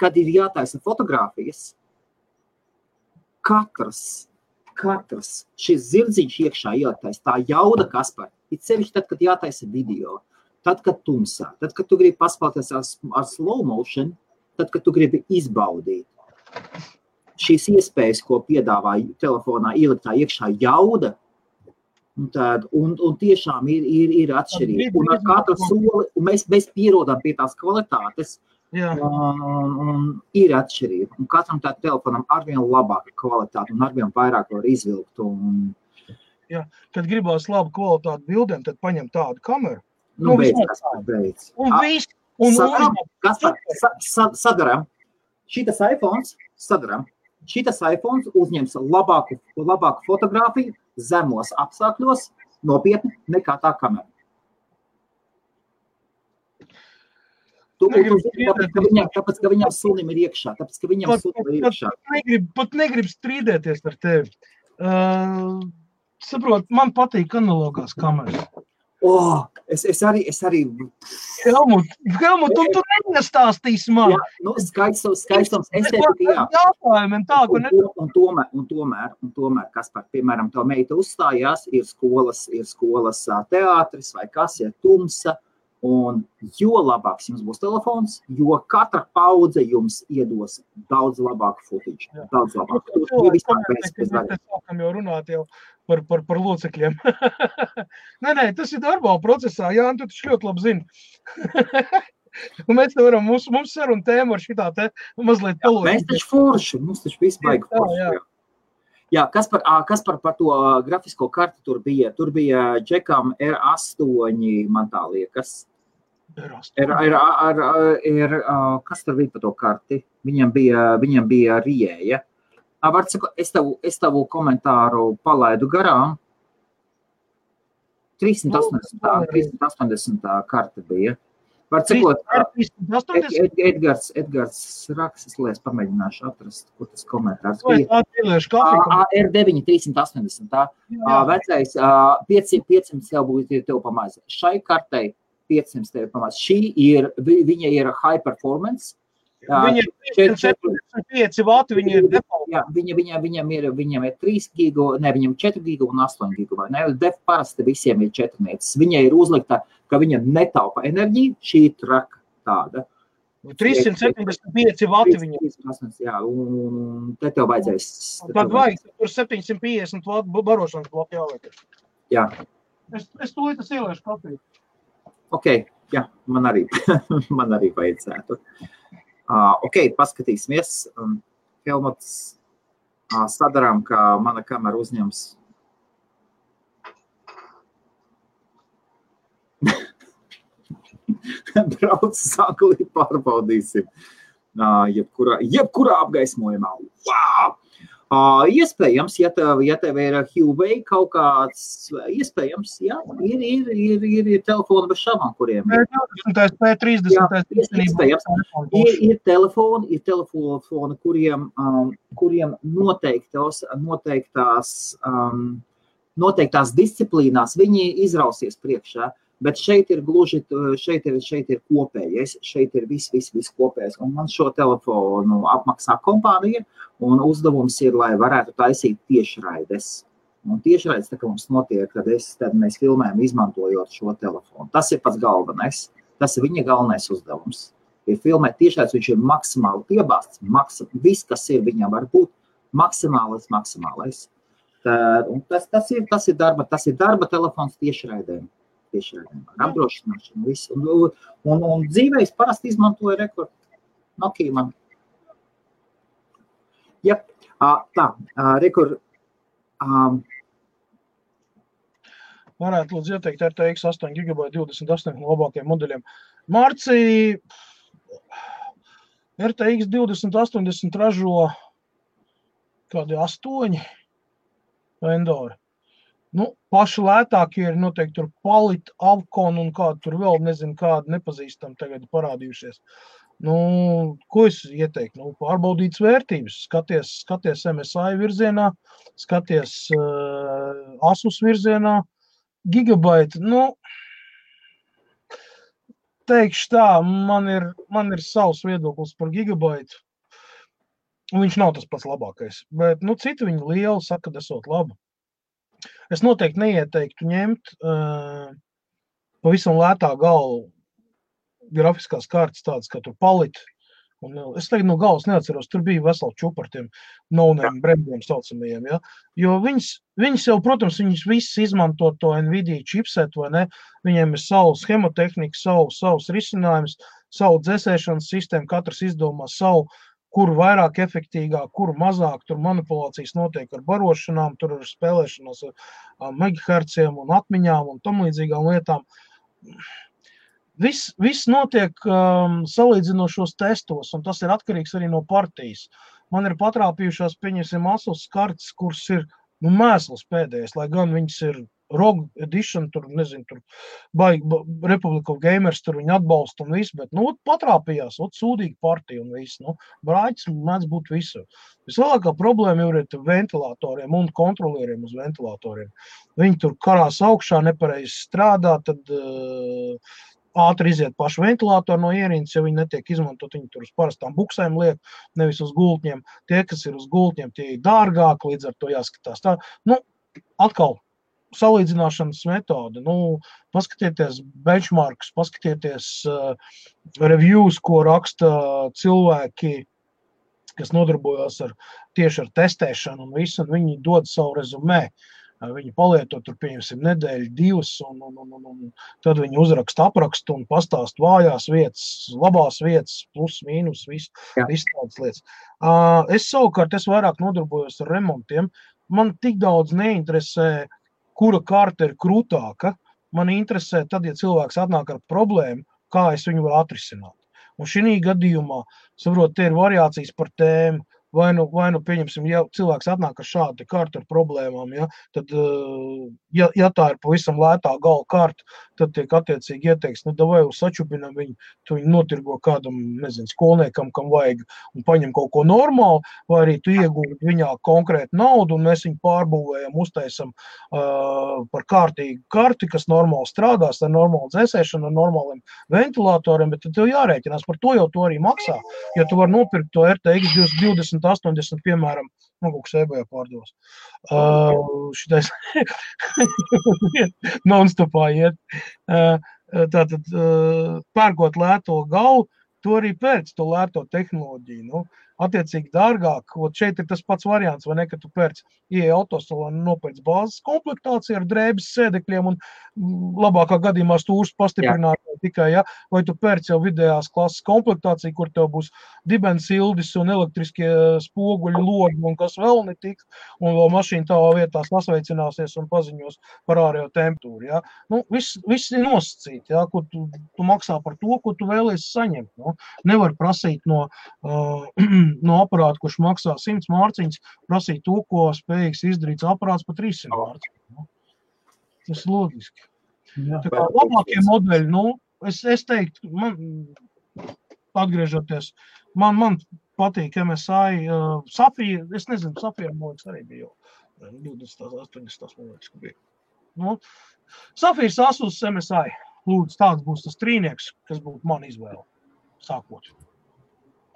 kad ir jātaisa fotogrāfijas, katrs, katrs šis zirdziņš iekšā ieliktais, tā jauda, kas par, it sevišķi tad, kad jātaisa video, tad, kad tumsā, tad, kad tu gribi paspēlēties ar, ar slow motion, tad, kad tu gribi izbaudīt šīs iespējas, ko piedāvā telefonā ieliktā iekšā jauda, Un, tād, un, un tiešām ir, ir, ir atšķirība. Un ar katru soli mēs, mēs pierodam pie tās kvalitātes. Un, un ir atšķirība. Un katram tādam telefonam ar vien labāka kvalitāte un ar vien vairāk var izvilkt. Un... Jā, kad gribās labu kvalitāti bildēm, tad paņem tādu kameru. Nu, nu beidz, kas beidz. Un viss. Un, sadaram, kas par, sa, sa, sadaram. Šitas iPhone sadaram. Šitas iPhone uzņems labāku, labāku fotografiju, zemos apstākļos nopietni nekā tā kamera. Tu, tu, tāpēc, ka viņam, sunim ir iekšā. Tāpēc, ka viņam sunim ir iekšā. Negrib, pat negrib strīdēties ar tevi. Uh, saprot, man patīk analogās kameras. Oh, es, es arī. Es arī... Helmut, Helmut, tu, tu nestāstīsi man. Jā, nu, skaistums, skaistums, estetika, jā. Jautājumiem tā, un, un, un, tomēr, un tomēr, un tomēr, kas par, piemēram, to meita uzstājās, ir skolas, ir skolas teātris vai kas, ir tumsa, Un jo labāks jums būs telefons, jo katra paudze jums iedos daudz labāku footage. Jā. Daudz labāk. Tur jau vispār mēs sākam jau runāt jau par, par, par locekļiem. nē, nē, tas ir darbā procesā. Jā, tu taču ļoti labi zini. Un mēs varam, mums, mums saruna tēma ar šitā te mazliet palūdīt. Mēs taču forši, mums taču viss baigi forši. Jā, jā. Jā, kas par, kas par, par to grafisko karti tur bija? Tur bija Džekam R8, man tā liekas. Ir, ir, ir, ir, kas tur bija par to karti? Viņam bija, viņam bija rieja. Var sakot, es tavu, es tavu komentāru palaidu garām. 380. No, 380. karte bija. Var sakot, Edgars, Edgars Raksis, lai es pamēģināšu atrast, kur tas komentārs bija. R9 380. Tā, vecais 500, 500 tev būtu tev pamazs. Šai kartei 500 tev pamats. Šī ir, viņa ir high performance. Viņa ir 45 vati, viņa ir default. Jā, viņa, viņa, viņam ir, viņam ir 3 gigu, ne, viņam 4 gigu un 8 gigu, vai ne? Def parasti visiem ir 4 mēnesis. Viņa ir uzlikta, ka viņa netaupa enerģiju, šī ir traka tāda. 375 vati viņa. Jā, un te tev vajadzēs. Tad vajag tur 750 vatu barošanas bloku jāliek. Jā. Es, es tūlīt es ieliešu kafiju ok, jā, man arī, man arī vajadzētu. Uh, ok, paskatīsimies. Um, Helmuts uh, sadarām, ka mana kamera uzņems. Brauc sākulī pārbaudīsim. Uh, jebkurā, jebkurā apgaismojumā. Wow! Uh, iespējams, ja tev, ja tev ir Huawei kaut kāds, iespējams, jā, ir, ir, ir, ir, ir telefoni bez šāmām, kuriem ir. 20, P30, jā, iespējams. Ir, ir telefoni, ir telefoni, kuriem, um, kuriem noteiktos, noteiktās, um, noteiktās disciplīnās viņi izrausies priekšā. Uh, Bet šeit ir gluži šeit ir, šeit ir kopējais, šeit ir viss, viss, viss kopējais. Un man šo telefonu apmaksā kompānija, un uzdevums ir, lai varētu taisīt tiešraides. Un tiešraides, tā kā mums notiek, tad, es, tad mēs filmējam, izmantojot šo telefonu. Tas ir pats galvenais. Tas ir viņa galvenais uzdevums. Ir filmēt tiešraides, viņš ir maksimāli piebāzts. Maksim, viss, kas ir, viņam var būt maksimālais, maksimālais. Tā, tas, tas, ir, tas, ir darba, tas ir darba telefons tiešraidēm piešķirtiem apdrošināšanu. Visu. Un, un, un dzīvē es parasti izmantoju rekordu Nokia man. Ja, tā, rekur. Um, Varētu lūdzu ieteikt RTX 8 GB 28 labākajiem modeļiem. Mārcija RTX 2080 ražo kādi astoņi vendori. Nu, paši lētākie ir noteikti tur Palit, Avkon un kādi tur vēl, nezinu, kādi nepazīstami tagad parādījušies. Nu, ko es ieteiktu? Nu, pārbaudīt vērtības, skaties, skaties MSI virzienā, skaties uh, Asus virzienā, gigabaita. Nu, teikšu tā, man ir, man ir savs viedoklis par gigabaitu. Viņš nav tas pats labākais. Bet nu, citi viņi lieli saka, ka esot labi. Es noteikti neieteiktu ņemt uh, pavisam lētā galva grafiskās kārtas, tādas kā tur palīdz. Un, es tagad no galvas neatceros, tur bija vesela čūpa ar tiem no-name brendiem saucamajiem. Ja? Jo viņas, viņas jau, protams, viņas visas izmanto to NVIDIA chipset, vai ne? Viņiem ir savu schematehniku, savu, savus risinājumus, savu dzēsēšanas sistēmu, katrs izdomā savu, kur vairāk efektīgāk, kur mazāk, tur manipulācijas notiek ar barošanām, tur ir spēlēšanos ar megaherciem un atmiņām un tam līdzīgām lietām Viss, viss notiek um, salīdzinošos testos, un tas ir atkarīgs arī no partijas. Man ir patrāpījušās, pieņemsim, asas kartes, kuras ir nu, mēsls pēdējais, lai gan viņas ir Rogue Edition, tur nezinu, tur baigi, ba, Republic of Gamers, tur viņi atbalsta un viss, bet, nu, patrāpījās, ot, sūdīgi partija un viss, nu, brāķis mēdz būt visur. Vislielākā problēma jau ir ventilatoriem un kontrolieriem uz ventilatoriem. Viņi tur karās augšā, nepareizi strādā, tad uh, ātri iziet pašu ventilatoru no ierīces, ja viņi netiek izmantot, viņi tur uz parastām buksēm liek, nevis uz gultņiem. Tie, kas ir uz gultņiem, tie ir dārgāki, līdz ar to jāskatās tā. Nu, atkal salīdzināšanas metode. Nu, paskatieties benchmarks, paskatieties uh, reviews, ko raksta cilvēki, kas nodarbojas ar tieši ar testēšanu un visu, un viņi dod savu rezumē. Uh, Viņi palieto tur, pieņemsim, nedēļu, divas, un, un, un, un, un tad viņi uzraksta aprakstu un pastāst vājās vietas, labās vietas, plus, mīnus, visu, visu tādas lietas. Uh, es savukārt, es vairāk nodarbojos ar remontiem. Man tik daudz neinteresē, kura karte ir krūtāka. Man interesē tad, ja cilvēks atnāk ar problēmu, kā es viņu varu atrisināt. Un šī gadījumā, saprotiet, ir variācijas par tēmu vai nu, vai nu pieņemsim, ja cilvēks atnāk ar šādu kārtu ar problēmām, ja, tad, eh, ja, ja tā ir pavisam lētā gala kārta, tad tiek attiecīgi ieteikts, nu, vai uz sačupinam viņu, tu viņu notirgo kādam, nezinu, skolniekam, kam vajag, un paņem kaut ko normālu, vai arī tu iegūti viņā konkrētu naudu, un mēs viņu pārbūvējam, uztaisam uh, par kārtīgu karti, kas normāli strādās, ar normālu dzēsēšanu, ar normāliem ventilatoriem, bet tad tev jārēķinās par to, jau to arī maksā. Ja tu vari nopirkt to RTX 20 80, piemēram, nu, kaut kas ebajā pārdos. Uh, šitais non-stopā iet. Uh, tātad, uh, pērkot lēto galvu, to arī pēc to lēto tehnoloģiju. Nu, attiecīgi dārgāk. Ot šeit ir tas pats variants, vai ne, ka tu pērci ieeja autosalonu, nopērci bāzes komplektāciju ar drēbes sēdekļiem un mm, labākā gadījumā stūrs pastiprinātāju tikai, ja, vai tu pērci jau vidējās klases komplektāciju, kur tev būs dibens ildis un elektriskie spoguļi, logi un kas vēl netiks, un vēl mašīna tavā vietā sasveicināsies un paziņos par ārējo temperatūru, ja. Nu, viss, viss ir nosacīti, ja, ko tu, tu maksā par to, ko tu vēlies saņemt. Nu, nevar prasīt no uh, no aparāta, kurš maksā 100 mārciņas, prasīt to, ko spējīgs izdarīt aparāts par 300 mārciņām. Nu, tas ir loģiski. Jā, Tā kā labākie modeļi, nu, es, es teiktu, man, atgriežoties, man, man patīk MSI, uh, Safija, es nezinu, Safija, man liekas, arī bija jau 20, 80, man liekas, ka bija. Nu, Safijas Asus MSI, lūdzu, tāds būs tas trīnieks, kas būtu man izvēle, sākot.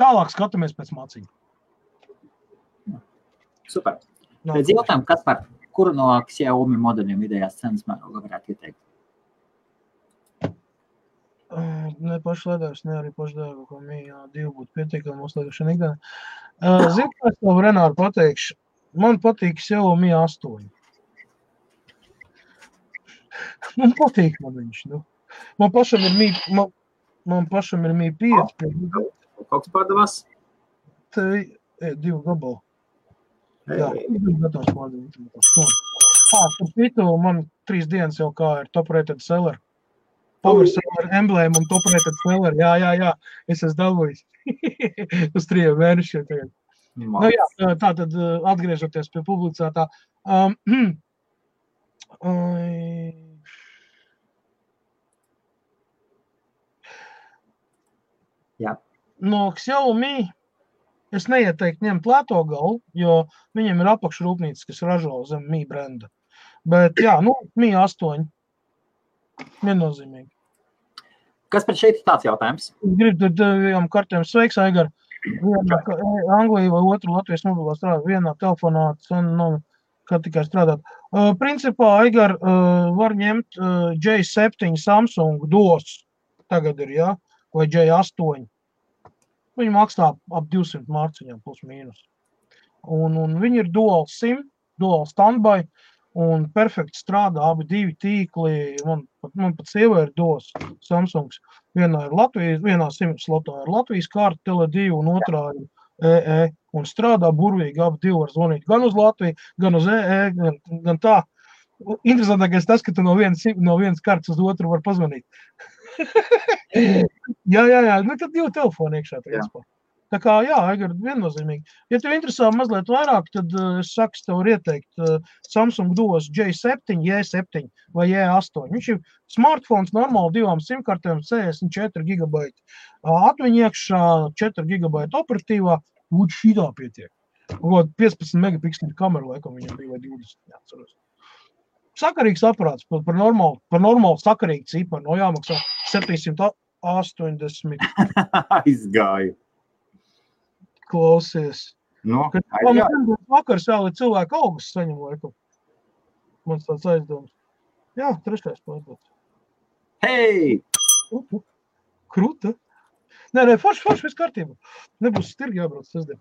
Tālāk skatāmies pēc mācību. Super. No, Pēc jautājuma, kas par kuru no Xiaomi modeļiem vidējās cenas mēroga varētu ieteikt? Ne pašlaidājums, ne arī pašdēļ, ko mījā divi būtu pietiekami uzlaidušana ikdienā. Zinu, ko es tev Renāru pateikšu. Man patīk Xiaomi 8. Man patīk man viņš. Nu. Man pašam ir mī, man, man pašam ir mī pieci. Kaut kas pārdevās? Te ir divi gabali. Jā, divi gatavs pārdevās. Ah, tur citu man trīs dienas jau kā ir top rated seller. Power seller emblēma un top rated seller. Jā, jā, jā. Es esmu dabūjis. Uz trijiem mēnešiem tagad. Nu, jā, tā tad atgriežoties pie publicētā. Um, Jā. No Xiaomi es neieteiktu ņemt lēto galu, jo viņiem ir apakšrūpnīca, kas ražo zem Mi brenda. Bet, jā, nu, Mi 8. Viennozīmīgi. Kas par šeit ir tāds jautājums? Gribu divām kartēm sveiks, Aigar. Viena Anglija vai otra Latvijas mobilā strādā vienā telefonā, un, nu, kā tikai strādāt. Uh, principā, Aigar uh, var ņemt uh, J7 Samsung dos tagad ir, ja, vai J8. Viņi maksā ap 200 mārciņām plus mīnus. Un, un viņi ir dual sim, dual standby, un perfekti strādā abi divi tīkli. Man, man pat sieva ir dos Samsungs. Vienā ir Latvijas, vienā simts slotā ir Latvijas kārta Tele2 un otrā ir EE. Un strādā burvīgi, abi divi var zvanīt gan uz Latviju, gan uz EE, gan, gan tā. Interesantākais tas, ka tu no vienas, no vienas kartes uz otru var pazvanīt. jā, jā, jā. Nu, tad divi telefoni iekšā. Tā kā, jā, Aigar, viennozīmīgi. Ja tev interesē mazliet vairāk, tad uh, es saku, tev var ieteikt uh, Samsung dos J7, J7 vai J8. Viņš ir smartphones normāli divām simkartēm, 64 gigabaiti. Uh, atmiņa iekšā 4 gigabaiti operatīvā, lūdzu šitā pietiek. Un 15 megapikseli kamera laikam viņam bija vai 20. Neatceros. Sakarīgs aparāts par, par normālu, par normālu sakarīgu ciparu. No jāmaksā 780. Aizgāju. Klausies. Nu, Kad man vakars vēl ir cilvēku augus saņem laikam. Man tāds aizdoms. Jā, trešais pārdots. Hei! Kruta. Nē, nē, forši, forši, viss kārtībā. Nebūs stirgi jābrauc sestdien.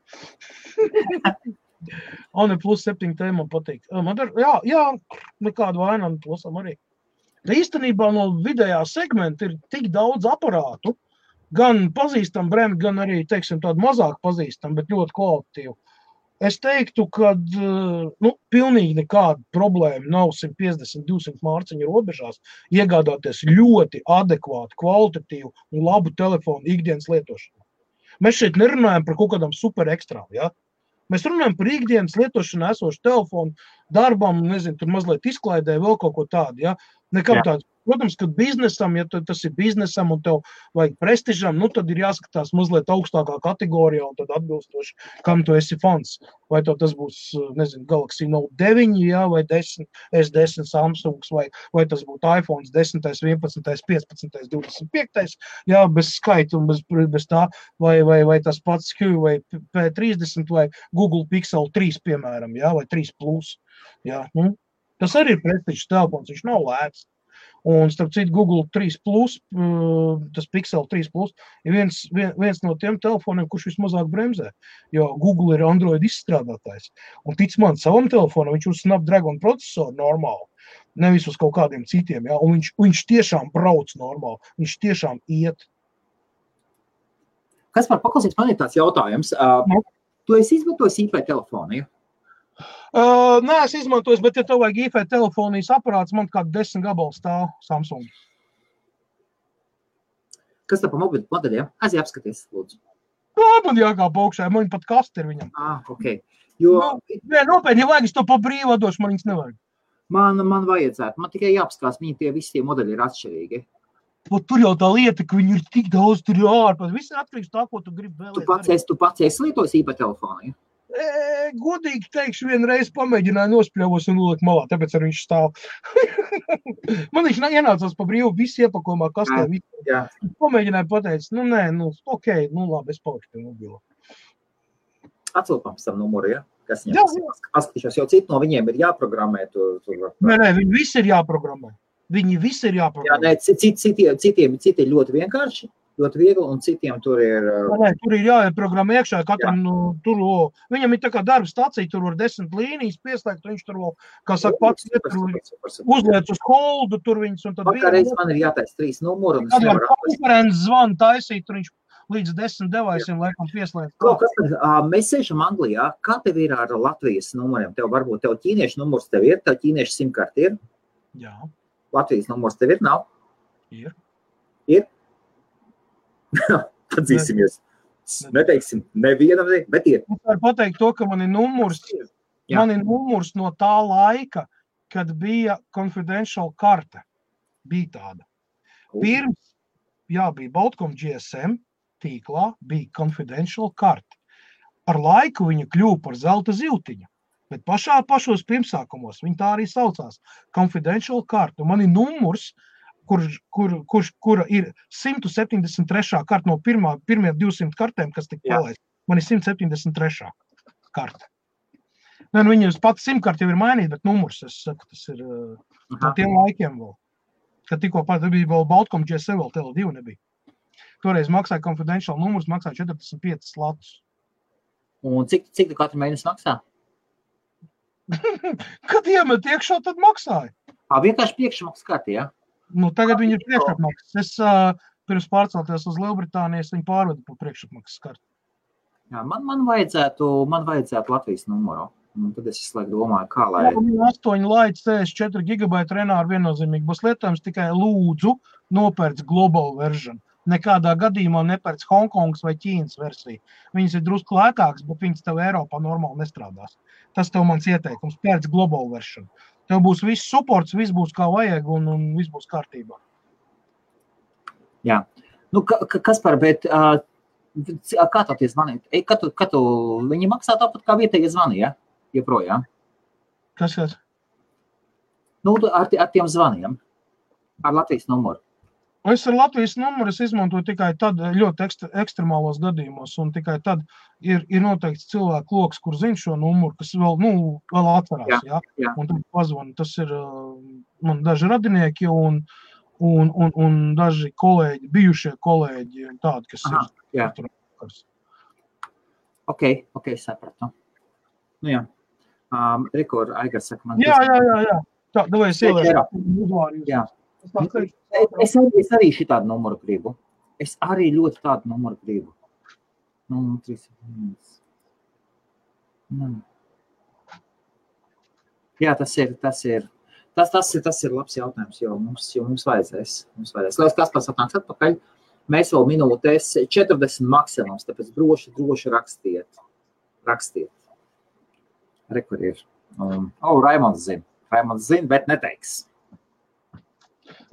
Un plus septiņi tēma man patīk. Man ir, jā, jā, nekādu vainam plusam arī. Tā īstenībā no vidējā segmenta ir tik daudz aparātu, gan pazīstam brendi, gan arī, teiksim, tādu mazāk pazīstam, bet ļoti kvalitatīvu. Es teiktu, ka nu, pilnīgi nekāda problēma nav 150, 200 mārciņu robežās iegādāties ļoti adekvātu, kvalitatīvu un labu telefonu ikdienas lietošanā. Mēs šeit nerunājam par kaut kādām super ekstrām. Ja? Mēs runājam par ikdienas lietošanu, esošu telefonu, darbam, nezinu, tur mazliet izklaidē, vēl kaut ko tādu. Ja? Nekam tādu. Protams, ka biznesam, ja tas ir biznesam un tev vajag prestižam, nu tad ir jāskatās mazliet augstākā kategorijā un tad atbilstoši, kam tu esi fans. Vai tas būs, nezinu, Galaxy Note 9, jā, vai 10, S10 Samsungs, vai, vai tas būtu iPhone 10, 11, 15, 25, jā, bez skaita un bez, bez tā, vai, vai, vai tas pats Q vai P30 vai Google Pixel 3, piemēram, jā, vai 3 plus. Jā, nu, Tas arī ir prestižs telefons, viņš nav lēts. Un, starp citu, Google 3, plus, tas Pixel 3, plus, ir viens, viens no tiem telefoniem, kurš vismazāk bremzē. Jo Google ir Android izstrādātājs. Un, tic man, savam telefonam viņš uz Snapdragon procesoru normāli. Nevis uz kaut kādiem citiem. Ja? Un viņš, viņš tiešām brauc normāli. Viņš tiešām iet. Kas par paklausīt, man ir tāds jautājums. Uh, tu esi izmantojis IP telefonu, ja? Uh, nē, es izmantoju, bet, ja tev vajag IP telefonijas aparāts, man kā 10 gabalu stāv Samsung. Kas tev pa mobilu modeļiem? Aiziet apskaties, lūdzu. Jā, man jākāp augšā, man pat kasti ir viņam. Ah, ok. Jo Nu, Nē, nopietni, ja vajag, es to pa brīvu došu, man viņas nevajag. man, man vajadzētu, man tikai jāapskatās, viņi tie visi tie modeļi ir atšķirīgi. Pat tur jau tā lieta, ka viņi ir tik daudz, tur ārpus. Viss ir atkarīgs no tā, ko tu gribi Tu vēlēt. pats esi, tu pats esi lietojis IP telefonu. Ja? Godīgi teikšu, vienreiz pamēģināju nospļāvos un nolikt malā, tāpēc arī viņš stāv. Man viņš neienācās pa brīvu, visu iepakojumā, kas tā viss. Jā. Pamēģināju pateikt, nu nē, nu ok, nu labi, es palikšu pie mobila. Atcelt pēc tam numuru, ja? kas Jā, viņam ir. Paskatīšos, jo citi no viņiem ir jāprogrammē. Tur, tur. Nē, nē, viņi visi ir jāprogrammē. Viņi visi ir Jā, jāprogrammē. nē, citi, citi, citiem, citi ir ļoti vienkārši. Ļoti viegli, un citiem tur ir. Nē, tur ir jāieprogrammē iekšā. Katram Jā. nu, tur o, viņam ir tā kā darba stācija, tur var desmit līnijas pieslēgt. Viņš tur, o, kā saka, pats uzliek uz holdu, tur viņas un tad. Vakarreiz man ir jātaisa trīs numuri. Tad var konferences zvanu taisīt, tur viņš līdz desmit devaisim, laikam, pieslēgt. Ko, kas, uh, mēs sēžam Anglijā. Kā tev ir ar Latvijas numuriem? Tev varbūt tev ķīniešu numurs tev ir, tev ķīniešu simkarti ir? Jā. Latvijas numurs tev ir, nav? Ir. Ir? Padzīsimies. Neteiksim nevienam, bet ir. Es varu pateikt to, ka man ir numurs, Jā. man ir numurs no tā laika, kad bija confidential karte. Bija tāda. Pirms, jā, bija Baltcom GSM, tīklā bija confidential karte. Ar laiku viņa kļuva par zelta ziltiņu. Bet pašā pašos pirmsākumos viņa tā arī saucās. Confidential karte. Man ir numurs, kur, kur, kur, kura ir 173. karte no pirmā, pirmiem 200 kartēm, kas tika palaistas. Man ir 173. karte. Nē, nu, viņas pats simtkarte jau ir mainīta, bet numurs, es saku, tas ir uh, no tiem laikiem vēl. Kad tikko pat bija vēl Baltkom GSM, vēl Tele2 nebija. Toreiz maksāja confidential numurs, maksāja 45 latus. Un cik, cik tu katru mēnesi maksā? Kad iemet iekšā, tad maksāja. Ā, vienkārši priekšmaksas kārtī, ja? Nu, tagad viņi ir priekšmaksas. Es uh, pirms pārcelties uz Lielbritāniju, es viņu pārvedu pa priekšmaksas karti. Jā, man, man, vajadzētu, man vajadzētu Latvijas numuru. Un tad es visu laiku domāju, kā lai. 8 laidi 64 gigabaita renāri viennozīmīgi būs lietojams tikai lūdzu nopērts global version nekādā gadījumā nepērc Hongkongas vai Ķīnas versiju. Viņas ir drusku lētākas, bet viņas tev Eiropā normāli nestrādās. Tas tev mans ieteikums. Pērc global version. Tev būs viss supports, viss būs kā vajag un, un viss būs kārtībā. Jā. Nu, ka, kas par, bet uh, kā tā tie zvanīt? Kad tu, kad tu, viņi maksā tāpat kā vietējie zvani, ja? Joprojām. Kas tas? Nu, ar, ar tiem zvaniem. Ar Latvijas numuru. Es ar Latvijas numuru izmantoju tikai tad, ļoti ekstra, ekstremālos gadījumos, un tikai tad ir, ir noteikts cilvēku lokus, kur zina šo numuru, kas vēl, nu, vēl atcerās. Jā, ja? jā. Un tad pazvan. Tas ir man daži radinieki un, un, un, un daži kolēģi, bijušie kolēģi, tādi, kas Aha, ir. Jā. Ok, ok, sapratu. Nu, jā. Um, Rekur, Aigars saka, man. Jā, jā, jā, jā. Tā, davai es ielieku uzvārdu. Jā. Es arī, es arī šitādu numuru gribu. Es arī ļoti tādu numuru gribu. Nu, 3, nu. Jā, tas ir, tas ir. Tas, tas, ir, tas ir labs jautājums, jo mums, jo mums vajadzēs. Mums vajadzēs. Lai kas pats atnāks atpakaļ, mēs vēl minūtēs 40 maksimums, tāpēc droši, droši rakstiet. Rakstiet. Rekur ir. Um, oh, Raimonds zina. Raimonds zina, bet neteiks.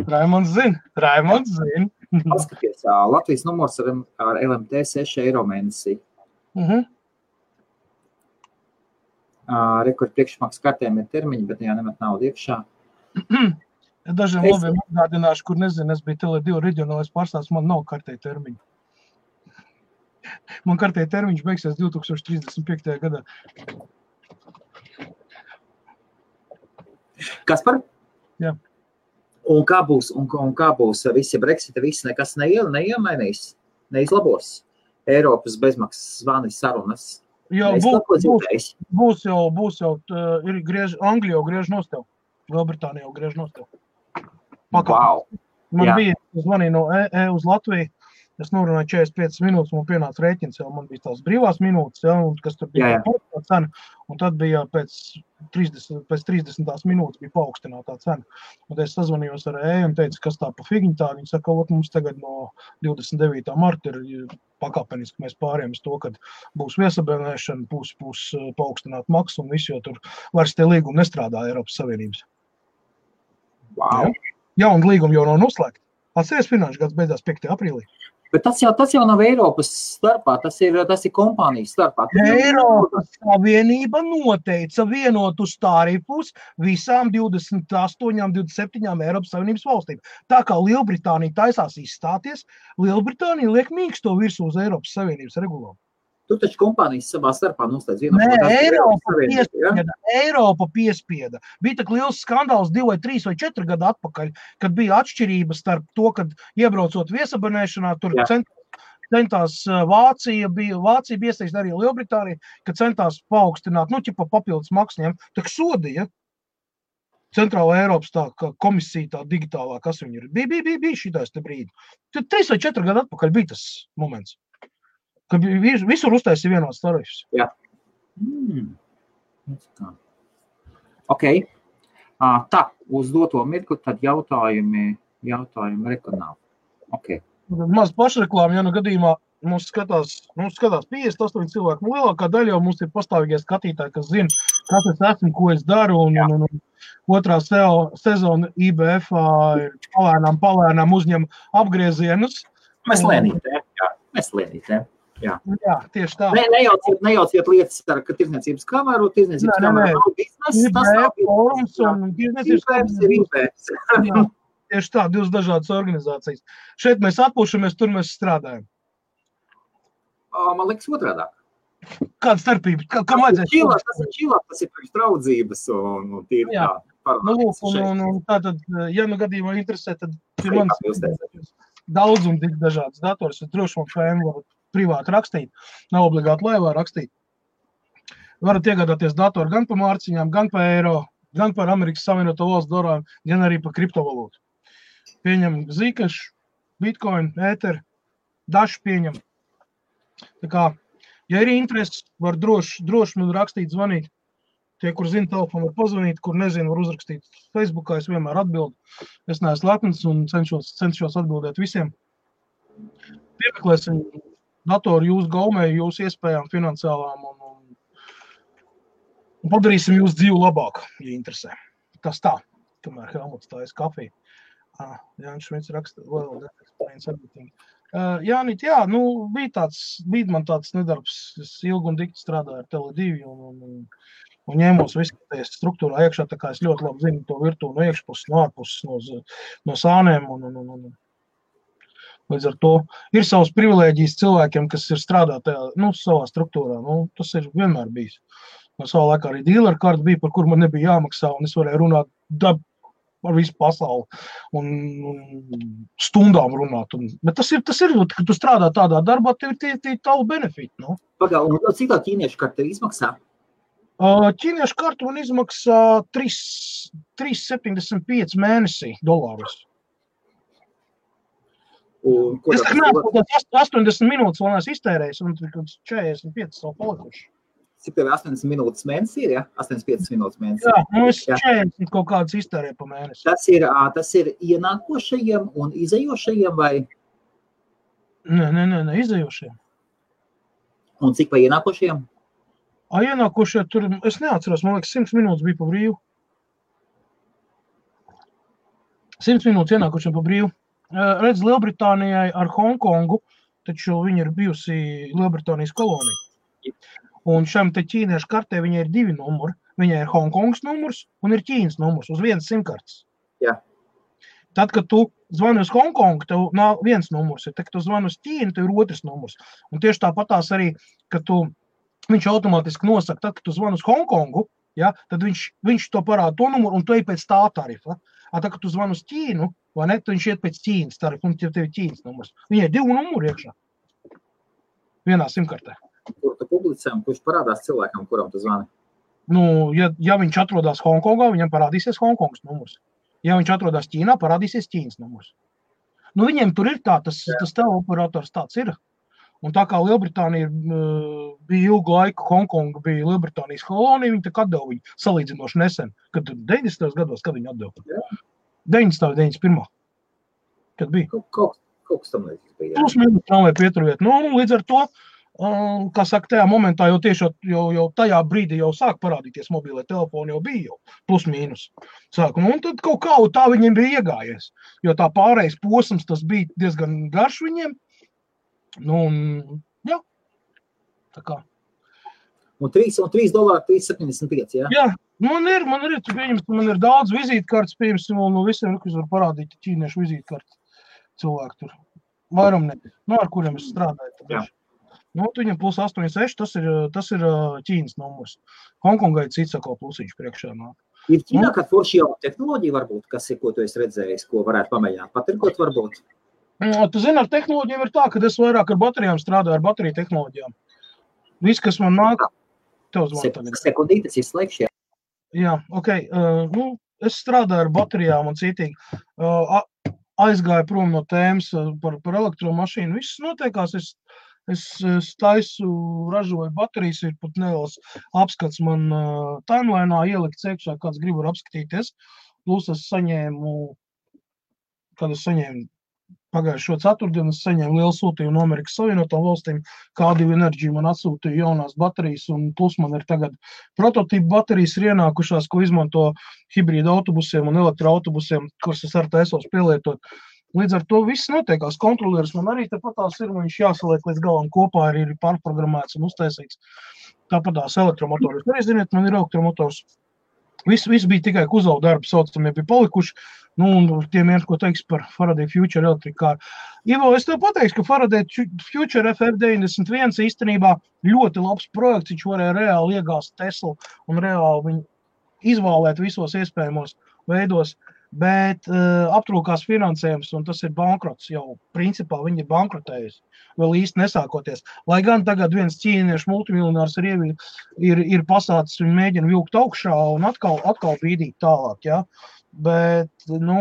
Raimons zina. Raimons zina. Paskaties, Latvijas numurs ar, ar LMT 6 eiro mēnesī. Uh -huh. Uh, Rekord priekšmaksas kartēm ir termiņi, bet jā, nemet naudu iekšā. Dažiem es... labiem atgādināšu, kur nezinu, es biju Tele2 reģionālais pārstāvs, man nav kartē termiņu. Man kartē termiņš beigsies 2035. gadā. Kas par? Jā. Un kā būs, un, un kā būs visi Brexita, viss nekas neiel, neiemainīs, neizlabos. Eiropas bezmaksas zvani sarunas. Jā, būs, būs, būs jau, būs jau, ir griež, Anglija jau griež nostev, Lielbritānija jau griež nostev. Pakā. Wow. Man Jā. bija zvanīja no E, e uz Latviju, Es norunāju 45 minūtes, man pienāca rēķins, jau man bija tās brīvās minūtes, ja, un, kas tur bija tā cena. Un tad bija pēc 30, pēc 30 minūtes bija paaugstinātā cena. Un es sazvanījos ar EM un teicu, kas tā pa figiņu tā. Viņi saka, ka mums tagad no 29. marta ir pakāpeniski mēs pārējām uz to, ka būs viesabēnēšana, būs, būs eh, paaugstināt maksu un viss, jo tur vairs tie līgumi nestrādā Eiropas Savienības. Wow. Ja? Jauna līguma jau nav noslēgta. Atceries, finanšu gads beidzās 5. aprīlī. Bet tas jau, tas jau nav Eiropas starpā, tas ir, tas ir kompānijas starpā. Eiropas Savienība noteica vienotus tarifus visām 28, 27 Eiropas Savienības valstīm. Tā kā Lielbritānija taisās izstāties, Lielbritānija liek mīksto virsū uz Eiropas Savienības regulām. Tur taču kompānijas savā starpā noslēdz vienu Nē, otru Eiropa savienību, ja? piespieda. Eiropa piespieda. Bija tik liels skandāls divi vai trīs vai četri gadi atpakaļ, kad bija atšķirība starp to, kad iebraucot viesabonēšanā, tur centās uh, Vācija, bija, Vācija bija iesaistīta arī Lielbritānija, kad centās paaugstināt, nu, ķipa papildus maksņiem, tak sodīja. Centrāla Eiropas tā komisija, tā digitālā, kas viņi ir. Bija, bija, bija, bija šitais te brīdi. Tad trīs vai četri gadi atpakaļ bija tas moments, vis- visur uztaisīja vienots tarifs. Mm. Tā. Ok. Uh, tā, uz doto mirkli tad jautājumi, jautājumi rekonāli. Ok. Maz pašreklāma, ja nu gadījumā mums skatās, mums skatās 58 cilvēki. Nu, lielākā daļa jau mums ir pastāvīgie skatītāji, kas zina, kas es esmu, ko es daru. Un, un, un, un otrā sezona IBF ir palēnām, palēnām uzņem apgriezienus. Mēs lēnītē. Jā, mēs lēnītē. Jā, tieši tā. Ne, nejauciet, nejauciet lietas ar tirdzniecības kameru. Tirdzniecības kamera nav biznesa. Tas nav forums biznesa. un tirdzniecības IBF ir. Jā, Tieši tā, divas dažādas organizācijas. Šeit mēs atpūšamies, tur mēs strādājam. Man liekas, otrādi. Kāda starpība? Kā, kam vajadzēs? Čilā, tas ir čilā, tas ir priekš draudzības un, un tīri Jā. tā. Nu, lūk, un, un, un tātad, ja nu gadījumā interesē, tad pie Kā manis jūs teicat? daudz un tik dažādas dators. Es droši vien FM varu privāti rakstīt. Nav obligāti laivā rakstīt. Varat iegādāties datoru gan par mārciņām, gan par eiro, gan par Amerikas Savienoto Valstu dolāriem, gan arī par kriptovalūtu. Pieņem zīkašu, bitcoin, ēteru, dažu pieņem. Tā kā, ja ir interesi, var droši, droši man rakstīt, zvanīt. Tie, kur zina telefonu, var pazvanīt, kur nezinu, var uzrakstīt Facebook. Es vienmēr atbildu. Es neesmu lepns un cenšos, cenšos atbildēt visiem. Piemeklēsim datoru jūsu gaumē, jūsu iespējām, finansiālām un, un, un padarīsim jūsu dzīvi labāku, ja interesē. Tas tā, kamēr Helmuts tā ir kafija. Ah, Jānis Šmits raksta, well, that explains everything. Uh, Jā, nīt, jā, nu, bija tāds, bija man tāds nedarbs, es ilgi un dikti strādāju ar Tele2 un, un, un, un ņēmos tajā struktūrā iekšā, tā kā es ļoti labi zinu to virtuvi no iekšpuses, no ārpuses, no, no sānēm un, un, un, un. Līdz ar to ir savas privilēģijas cilvēkiem, kas ir strādā tajā, nu, savā struktūrā. Nu, tas ir vienmēr bijis. No savā laikā arī dealer kārta bija, par kur man nebija jāmaksā, un es varēju runāt dab, ar visu pasauli un, un stundām runāt. Un, bet tas ir, tas ir, kad tu strādā tādā darbā, tev ir tie, tie tavu benefiti. Nu. Pagaidām, cik tā ķīniešu karte izmaksā? Ķīniešu kartu man izmaksā 3 3,75 mēnesī dolārus. Un, Es ka tas 80 minūtes vēl neesmu iztērējis, un tur kaut kāds 45 vēl palikuši. Cik tev ir 80 minūtes mēnesī? Ir, ja? 85 minūtes mēnesī. Jā, nu es Jā. 40 kaut kādas iztērēju pa mēnesi. Tas ir, tas ir ienākošajiem un izējošajiem, vai Nē, nē, nē, nē izējošie. un cik pa ienākošajiem? A, ienākošie tur, es neatceros, man liekas, 100 minūtes bija pa brīvu. 100 minūtes ienākušiem pa brīvu. Eh, Redz, Lielbritānijai ar Hongkongu, taču viņa ir bijusi Lielbritānijas kolonija. Un šiem te ķīniešu kartē viņai ir divi numuri. Viņai ir Hongkongas numurs un ir Ķīnas numurs uz vienas simtkartes. Jā. Tad, kad tu zvani uz Hongkongu, tev nav viens numurs. ir. Tad, kad tu zvani uz Ķīnu, tev ir otrs numurs. Un tieši tāpatās arī, kad tu, viņš automātiski nosaka, tad, kad tu zvani uz Hongkongu, ja, tad viņš, viņš to parāda to numuru un tu ej pēc tā tarifa. A, tad, kad tu zvani uz Ķīnu, vai ne, tad viņš iet pēc Ķīnas tarifa un tev tev ir Ķīnas numurs. Viņai ir divi numuri iekšā. Vienā simtkartē. Kur tu publicē un kurš parādās cilvēkam, kuram tu zvani? Nu, ja, ja viņš atrodas Hongkongā, viņam parādīsies Hongkongas numurs. Ja viņš atrodas Ķīnā, parādīsies Ķīnas numurs. Nu, viņiem tur ir tā, tas, Jā. tas teleoperators tāds ir. Un tā kā Lielbritānija bija ilgu laiku, Hongkonga bija Lielbritānijas kolonija, viņi atdeva viņu salīdzinoši nesen. Kad 90. gados, kad viņi atdeva? Jā. 90. 91. Kad bija? Kaut, kaut, kaut kas tam līdzīgs bija. Plus mīnus tramvaju pieturviet. Nu, līdz ar to, um, kā saka, tajā momentā jau tieši jau, jau tajā brīdī jau sāk parādīties mobilē telefoni, jau bija jau plus mīnus. Sāk, nu, un tad kaut kā tā viņiem bija iegājies. Jo tā pārējais posms tas bija diezgan garš viņiem. Nu, un, jā. Tā kā. Un 3, un 3 dolāri, 3,75. Jā. Jā, man ir, man ir, tu pieņems, ka man ir daudz vizītkartes, pieņemsim, un no visiem, kas var parādīt ķīniešu vizītkartes cilvēku tur. Vairum ne, no ar kuriem es strādāju. Jā. Nu, viņam plus 8,6 tas ir, tas ir Ķīnas numurs. Hongkongai cits sako plusiņš priekšā nāk. Ir Ķīnā kāda forša jauna tehnoloģija, varbūt, kas ir, ko tu esi redzējis, ko varētu pamēģināt patirkot, varbūt? Mm, tu zini, ar tehnoloģijām ir tā, ka es vairāk ar baterijām strādāju, ar bateriju tehnoloģijām. Viss, kas man nāk, tev zvan tagad. Sekundītes izslēgšie. Jā, ok. Uh, nu, es strādāju ar baterijām un citīgi. Uh, aizgāju prom no tēmas par, par elektromašīnu. Viss notiekās. Es, es, es taisu, ražoju baterijas, ir pat neliels apskats man uh, timelīnā ielikt iekšā, kāds grib apskatīties. Plus es saņēmu, kad es saņēmu Pagājušo ceturtdienu es saņēmu lielu sūtījumu no Amerikas Savienotām valstīm. Kādu enerģiju man atsūtīja jaunās baterijas, un plus man ir tagad prototypu baterijas ir ienākušās, ko izmanto hibrīda autobusiem un elektroautobusiem, kurus es ar taisos pielietot. Līdz ar to viss notiekās. Kontrolieris man arī tāpat tās ir, viņš jāsaliek līdz galam kopā, arī ir pārprogrammēts un uztaisīts. Tāpat tās elektromotors. Arī, ziniet, man ir elektromotors. Viss, viss bija tikai uzauga darba, saucamie bija palikuši. Nu, un tiem ir ko teiks par Faraday Future elektrikā. Ivo, es tev pateikšu, ka Faraday Future FF91 īstenībā ļoti labs projekts. Viņš varēja reāli iegāzt Teslu un reāli viņu izvēlēt visos iespējamos veidos. Bet uh, aptrūkās finansējums, un tas ir bankrots jau. Principā viņi ir bankrotējuši. Vēl īsti nesākoties. Lai gan tagad viens ķīniešu multimiljonārs ir, ir, ir pasācis, viņi mēģina vilkt augšā un atkal, atkal bīdīt tālāk. Ja? Bet, nu,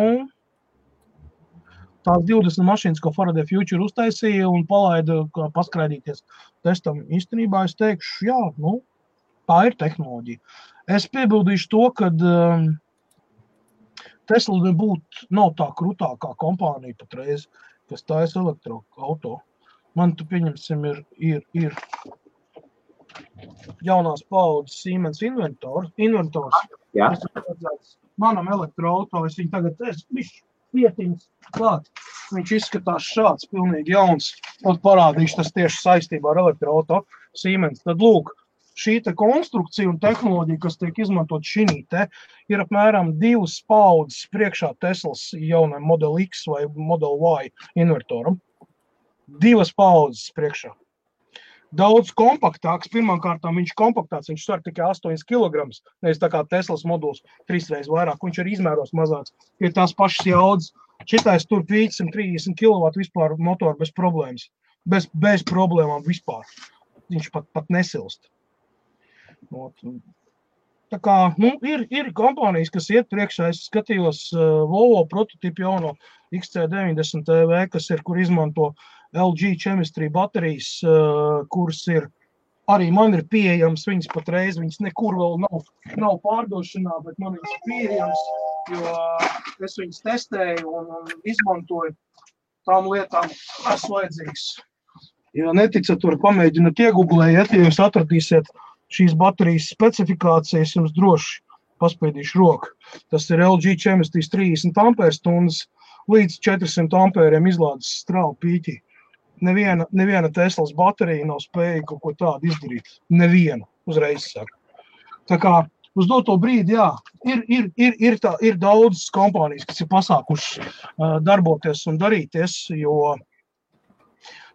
tās 20 mašīnas, ko Faraday Future uztaisīja un palaida paskraidīties testam, īstenībā es teikšu, jā, nu, tā ir tehnoloģija. Es piebildīšu to, ka um, Tesla nebūtu nav tā krūtākā kompānija patreiz, kas taisa elektroautorātu. Man tu pieņemsim, ir, ir, ir jaunās paudzes Siemens inventors. inventors. Jā. Manam elektroautorātam es viņu tagad vietiņas klāt. Viņš izskatās šāds, pilnīgi jauns. Un parādīšu tas tieši saistībā ar elektroautorātu Siemens. Tad lūk, šī konstrukcija un tehnoloģija, kas tiek izmantot šī te, ir apmēram divas paudzes priekšā Teslas jaunam Model X vai Model Y invertoram. Divas paudzes priekšā daudz kompaktāks. Pirmkārt, viņš ir kompaktāks, viņš svar tikai 8 kg. Nevis tā kā Teslas moduls, trīs reizes vairāk. Viņš ir izmēros mazāks. Ir tās pašas jaudas. Šitais tur 530 kW vispār motoru bez problēmas. Bez, bez problēmām vispār. Viņš pat, pat nesilst. Tā kā, nu, ir, ir kompānijas, kas iet priekšā. Es skatījos uh, Volvo prototipu jauno XC90 TV, kas ir, kur izmanto uh, LG ķemistrija baterijas, eh, kuras ir arī man ir pieejamas. Viņas patreiz viņas nekur vēl nav, nav pārdošanā, bet man viņas ir pieejamas, jo es viņas testēju un, un izmantoju tām lietām, kas vajadzīgs. Ja neticat, tur pamēģināt iegūglēt, ja jūs atradīsiet šīs baterijas specifikācijas, jums droši paspēdīšu roku. Tas ir LG ķemistrijas 30 ampērstundas līdz 400 ampēriem izlādes strāvu pīķi neviena, neviena Teslas baterija nav spējīga kaut ko tādu izdarīt. Neviena, uzreiz saka. Tā kā uz doto brīdi, jā, ir, ir, ir, ir, tā, ir daudz kompānijas, kas ir pasākušas darboties un darīties, jo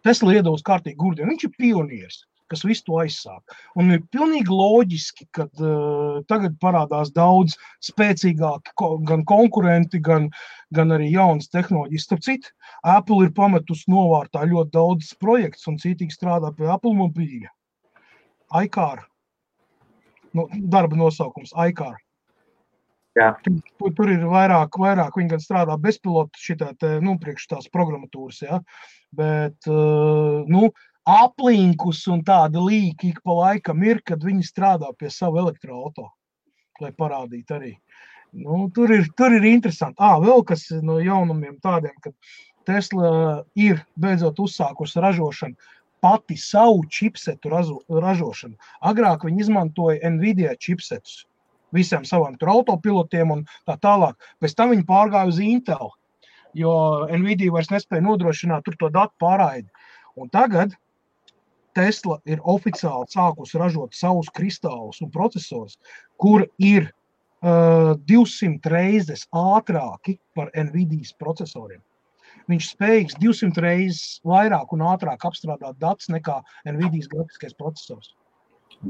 Tesla iedos kārtīgi gurdienu. Viņš ir pionieris kas visu to aizsāk. Un ir pilnīgi loģiski, ka uh, tagad parādās daudz spēcīgāki ko, gan konkurenti, gan, gan arī jaunas tehnoloģijas. Starp citu, Apple ir pametusi novārtā ļoti daudz projekts un citīgi strādā pie Apple mobīļa. iCar. Nu, darba nosaukums iCar. Jā. Tur, tur ir vairāk, vairāk viņi gan strādā bezpilota šitā te, nu, priekš tās programmatūras, ja? bet, uh, nu, uh, aplinkus un tāda līka ik pa laikam ir, kad viņi strādā pie savu elektroautorātu, lai parādītu arī. Nu, tur, ir, tur ir interesanti. Ah, vēl kas no jaunumiem tādiem, ka Tesla ir beidzot uzsākusi ražošanu pati savu čipsetu ražošanu. Agrāk viņi izmantoja Nvidia čipsetus visiem saviem autopilotiem un tā tālāk. Pēc tam viņi pārgāja uz Intel, jo Nvidia vairs nespēja nodrošināt to datu pārraidi. Un tagad Tesla ir oficiāli sākusi ražot savus kristālus un procesorus, kur ir uh, 200 reizes ātrāki par Nvidia procesoriem. viņš spējīgs 200 reizes vairāk un ātrāk apstrādāt datus nekā Nvidia grafiskais processors.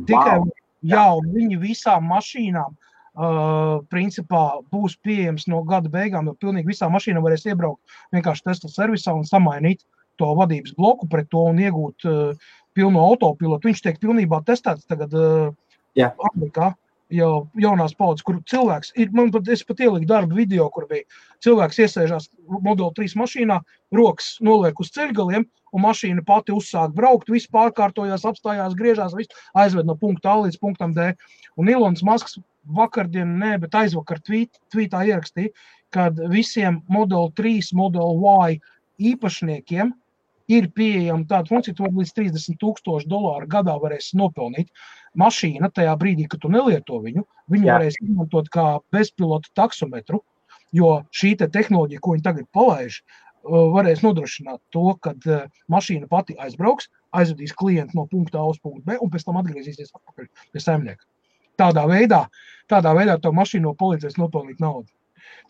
Tikai Wow. jā, un viņi visām mašīnām uh, principā būs pieejams no gada beigām, jo pilnīgi visām mašīnām varēs iebraukt vienkārši Tesla servisā un samainīt to vadības bloku pret to un iegūt uh, pilnu autopilotu. Viņš tiek pilnībā testēts tagad uh, Jā. Amerikā. Jau jaunās paudzes, kur cilvēks ir. Man pat, pat ieliku darbu video, kur bija cilvēks iesēžās Model 3 mašīnā, rokas noliek uz ceļgaliem, un mašīna pati uzsāk braukt, viss pārkārtojās, apstājās, griežās, viss aizved no punkta A līdz punktam D. Un Ilons Masks vakardien, ne, bet aizvakar tvīt, tvītā ierakstīja, ka visiem Model 3, Model Y īpašniekiem ir pieejama tāda funkcija, ka līdz 30 tūkstoši dolāru gadā varēs nopelnīt. Mašīna tajā brīdī, kad tu nelieto viņu, viņu Jā. varēs izmantot kā bezpilota taksometru, jo šī te tehnoloģija, ko viņi tagad palaiž, uh, varēs nodrošināt to, ka uh, mašīna pati aizbrauks, aizvedīs klientu no punkta A uz punktu B un pēc tam atgriezīsies atpakaļ pie saimnieka. Tādā veidā, tādā veidā to mašīnu palīdzēs nopelnīt naudu.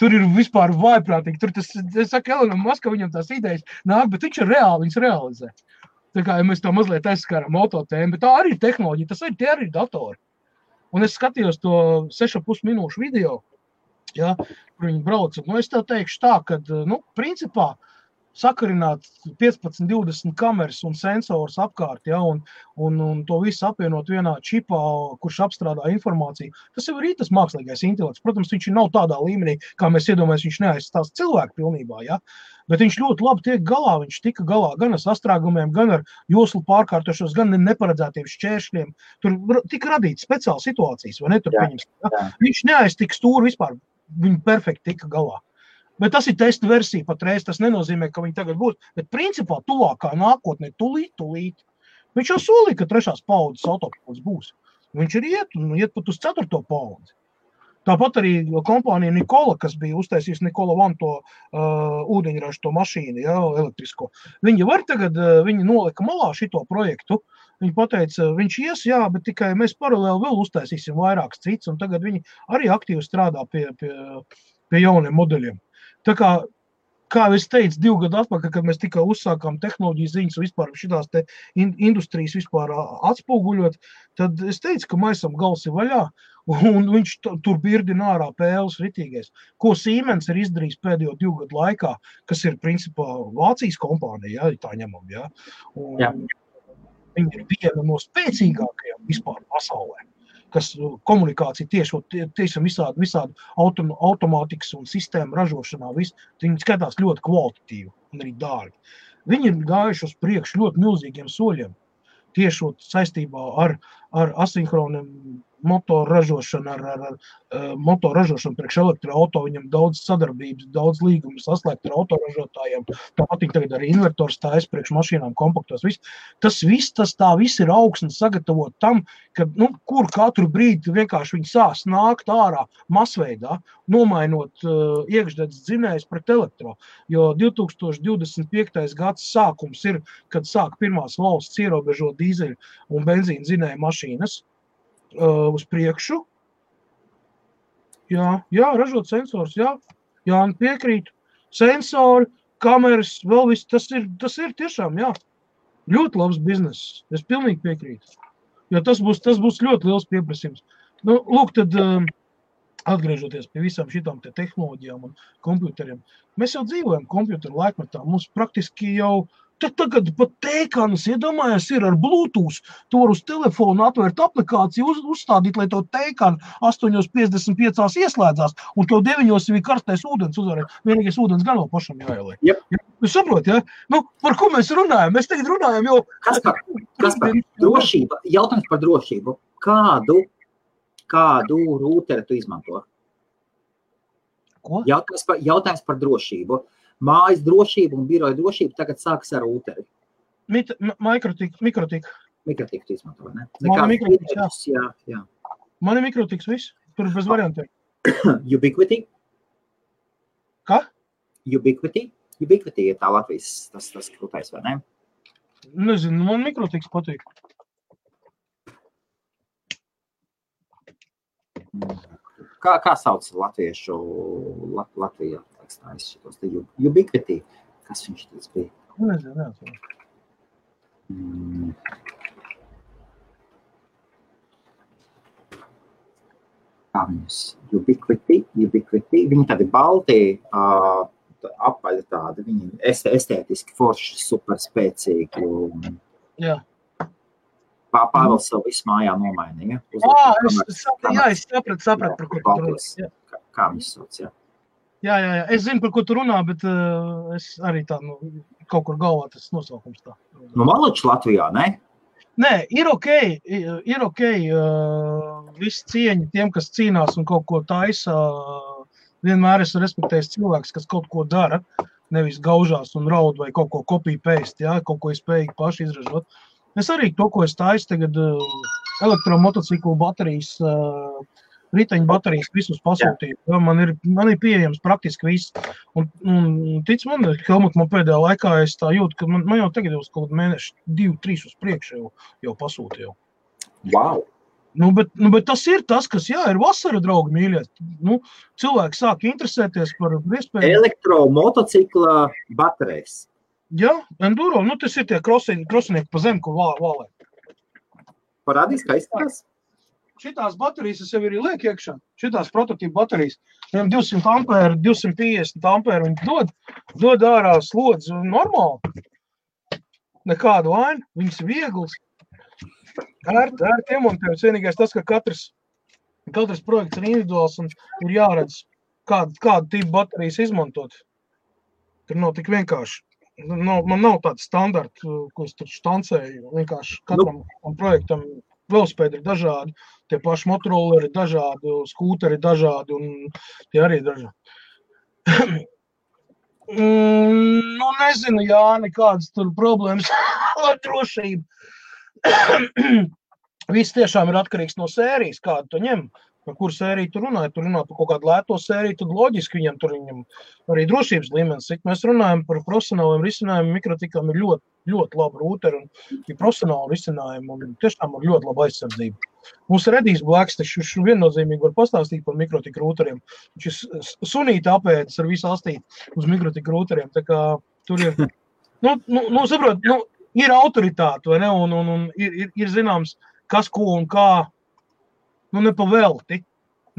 Tur ir vispār vājprātīgi. Tur tas, es saku, Elanam Maskam, viņam tās idejas nāk, bet viņš ir reāli, viņas realizē. Tā kā ja mēs to mazliet aizskārām autotēmu, bet tā arī ir tehnoloģija, tas arī, tie arī ir datori. Un es skatījos to 6,5 minūšu video, ja, kur viņi brauca. Nu, es tev teikšu tā, ka, nu, principā, sakarināt 15, 20 kameras un sensors apkārt, ja, un, un, un to visu apvienot vienā čipā, kurš apstrādā informāciju. Tas jau ir tas mākslīgais intelekts. Protams, viņš nav tādā līmenī, kā mēs iedomājamies, viņš neaizstās cilvēku pilnībā, ja, bet viņš ļoti labi tiek galā. Viņš tika galā gan ar sastrēgumiem, gan ar joslu pārkārtošanos, gan ar neparedzētiem šķēršļiem. Tur tika radīts speciāls situācijas, vai ne? Tur, Jā, pieņemsim, ja? jā. Viņš neaiztika stūri vispār. Viņi perfekti tika galā. Bet tas ir testa versija patreiz. Tas nenozīmē, ka viņi tagad būs. Bet principā tuvākā nākotnē, tūlīt, tūlīt. Viņš jau solīja, ka trešās paudzes autopilots būs. Viņš ir iet un iet pat uz ceturto paudzi. Tāpat arī kompānija Nikola, kas bija uztaisījusi Nikola Vanu to uh, ūdeņraža to mašīnu, ja, elektrisko. Viņi var tagad, uh, viņi nolika malā šito projektu. Viņi teica, viņš ies, jā, bet tikai mēs paralēli vēl uztaisīsim vairākas citas, un tagad viņi arī aktīvi strādā pie, pie, pie jauniem modeļiem. Tā kā, kā es teicu, divu gadu atpakaļ, kad mēs tikai uzsākām tehnoloģijas ziņas, vispār šīs in, industrijas vispār atspoguļot, tad es teicu, ka maisam gals ir vaļā, un viņš tu- tur birdina ārā pēles ritīgais. Ko Siemens ir izdarījis pēdējo divu gadu laikā, kas ir principā Vācijas kompānija, ja tā ņemam, ja? Un, Jā. Viņi ir viena no spēcīgākajām vispār pasaulē kas uh, komunikācija tieši tie- tiešām visādi, visādi autom, automātikas un sistēmu ražošanā, vis, viņi skatās ļoti kvalitatīvi un arī dārgi. Viņi ir gājuši uz priekšu ļoti milzīgiem soļiem. Tieši saistībā ar, ar asinhroniem motoru ražošanu, ar, ar, ar uh, motoru ražošanu priekš elektroautoriem. Viņam daudz sadarbības, daudz līgumu saslēgt ar autoražotājiem. Tāpat viņi tagad arī invertors stājas priekš mašīnām, kompaktos. Viss. Tas viss, tas tā viss ir augsnes sagatavot tam, ka nu, kur katru brīdi vienkārši viņi sās nākt ārā masveidā, nomainot uh, iekšzemes dzinējus pret elektro. Jo 2025. gads sākums ir, kad sāk pirmās valsts ierobežot dīzeļu un benzīna dzinēju mašīnas uh, uz priekšu. Jā, jā, ražot sensors, jā, jā piekrītu. Sensori, kameras, vēl viss, tas ir, tas ir tiešām, jā, ļoti labs bizness. Es pilnīgi piekrītu. Jo tas būs, tas būs ļoti liels pieprasījums. Nu, lūk, tad um, atgriežoties pie visām šīm te tehnoloģijām un computeriem, mēs jau dzīvojam computeru laikmetā. Mums praktiski jau Tad tagad pat tēkanas, iedomājies, ir ar Bluetooth. Tu vari uz telefona atvērt aplikāciju, uz, uzstādīt, lai to tēkanu 8,55 ieslēdzās, un tev 9 jau ir karstais ūdens uzvarēt. Vienīgais ūdens gan vēl pašam jāieliek. Yep. Ja, Jūs saprotat, ja? Nu, par ko mēs runājam? Mēs tagad runājam jau Kas par, kas par drošību? Jautājums par drošību. Kādu, kādu rūteri tu izmanto? Ko? Jautājums par, jautājums par drošību. Mājas drošība un biroja drošība tagad sākas ar rūteri. Mikrotika, mikrotika. Izmanto, vai ne? Man Nekādas mikrotiks, jā. jā. Man ir mikrotiks viss. Tur bez variantiem. Ubiquity, Kā? ubiquity, ubiquity ir tā Latvijas, tas, tas krūtais, vai ne? Nezinu, man mikrotiks patīk. Kā, kā sauc latviešu, Lat, Latvijā, tā es šitos te u- ubiquity, Kas viņš tas bija? Nezinu, neatceros. Mm. Kā viņus? Ubiquity, ubiquity. Viņi tādi balti, uh, apaļi tādi. Viņi est- estētiski forši, super spēcīgi. Un Jā. Pā- Pāvils savu visu mājā nomainīja. Ā, es, es, sapratu, jā, es sapratu, sapratu, par ko tu runā. Jā. Kā, viņus sauc, jā. Jā, jā, jā. Es zinu, par ko tu runā, bet uh, es arī tā, nu, kaut kur galvā tas nosaukums tā. Nu, Maločs Latvijā, ne? Nē, ir ok, ir ok. Uh, Visi cieņi tiem, kas cīnās un kaut ko taisa. Uh, vienmēr esmu respektējis cilvēks, kas kaut ko dara. Nevis gaužās un raud vai kaut ko kopiju pēst, ja kaut ko spējīgi paši izražot. Es arī to, ko es taisu, tagad uh, elektromotociklu baterijas, uh, riteņu baterijas, visus pasūtīju. Ja, man, ir, man ir pieejams praktiski viss. Un, un tic man, Helmut, man pēdējā laikā es tā jūtu, ka man, man jau tagad jau uz kaut kādu mēnešu, divu, trīs uz priekšu jau, jau pasūtīju. Wow! Nu, bet, nu, bet tas ir tas, kas jā, ir vasara, draugi, mīļie. Nu, cilvēki sāk interesēties par iespēju. Elektromotocikla baterijas. Jā, enduro, nu, tas ir tie krosini- krosinieki pa zemi, kur vā- vālē. Parādīs, kā izskatās? Šitās baterijas es jau arī lieku iekšā. Šitās prototypu baterijas. Viņam 200 ampēru, 250 ampēru viņi dod, dod ārā slodzi un normāli. Nekādu vainu, viņas vieglas. Ērti, ērti iemontējums. Vienīgais tas, ka katrs, katrs projekts ir individuāls un ir jāredz, kādu, kādu tipu baterijas izmantot. Tur nav tik vienkārši. Nav, man nav tāda standarta, ko es tur stancēju. Vienkārši katram nu. projektam velospēdi ir dažādi, tie paši motoroli ir dažādi, skūteri ir dažādi un tie arī ir dažādi. Mm, nu, nezinu, jā, nekādas tur problēmas ar drošību. Viss tiešām ir atkarīgs no sērijas, kādu tu ņem. Par kuru sēriju tu runā? Ja tu runā par kaut kādu lēto sēriju, tad loģiski viņam tur viņam arī drošības līmenis. Cik mēs runājam par profesionāliem risinājumiem, mikrotikām ir ļoti, ļoti laba rūtera un ir profesionāli risinājumi un tiešām ar ļoti labu aizsardzību. Mums ir Redijs Blaks, taču viņš viennozīmīgi var pastāstīt par mikrotika rūteriem. Viņš ir sunīta apēdis ar visu astīti uz mikrotika rūteriem. Tā kā tur ir, nu, nu, nu saprot, nu, ir autoritāte, vai ne? Un, un, un ir, ir, ir zināms, kas ko un kā. Nu, nepavēlti.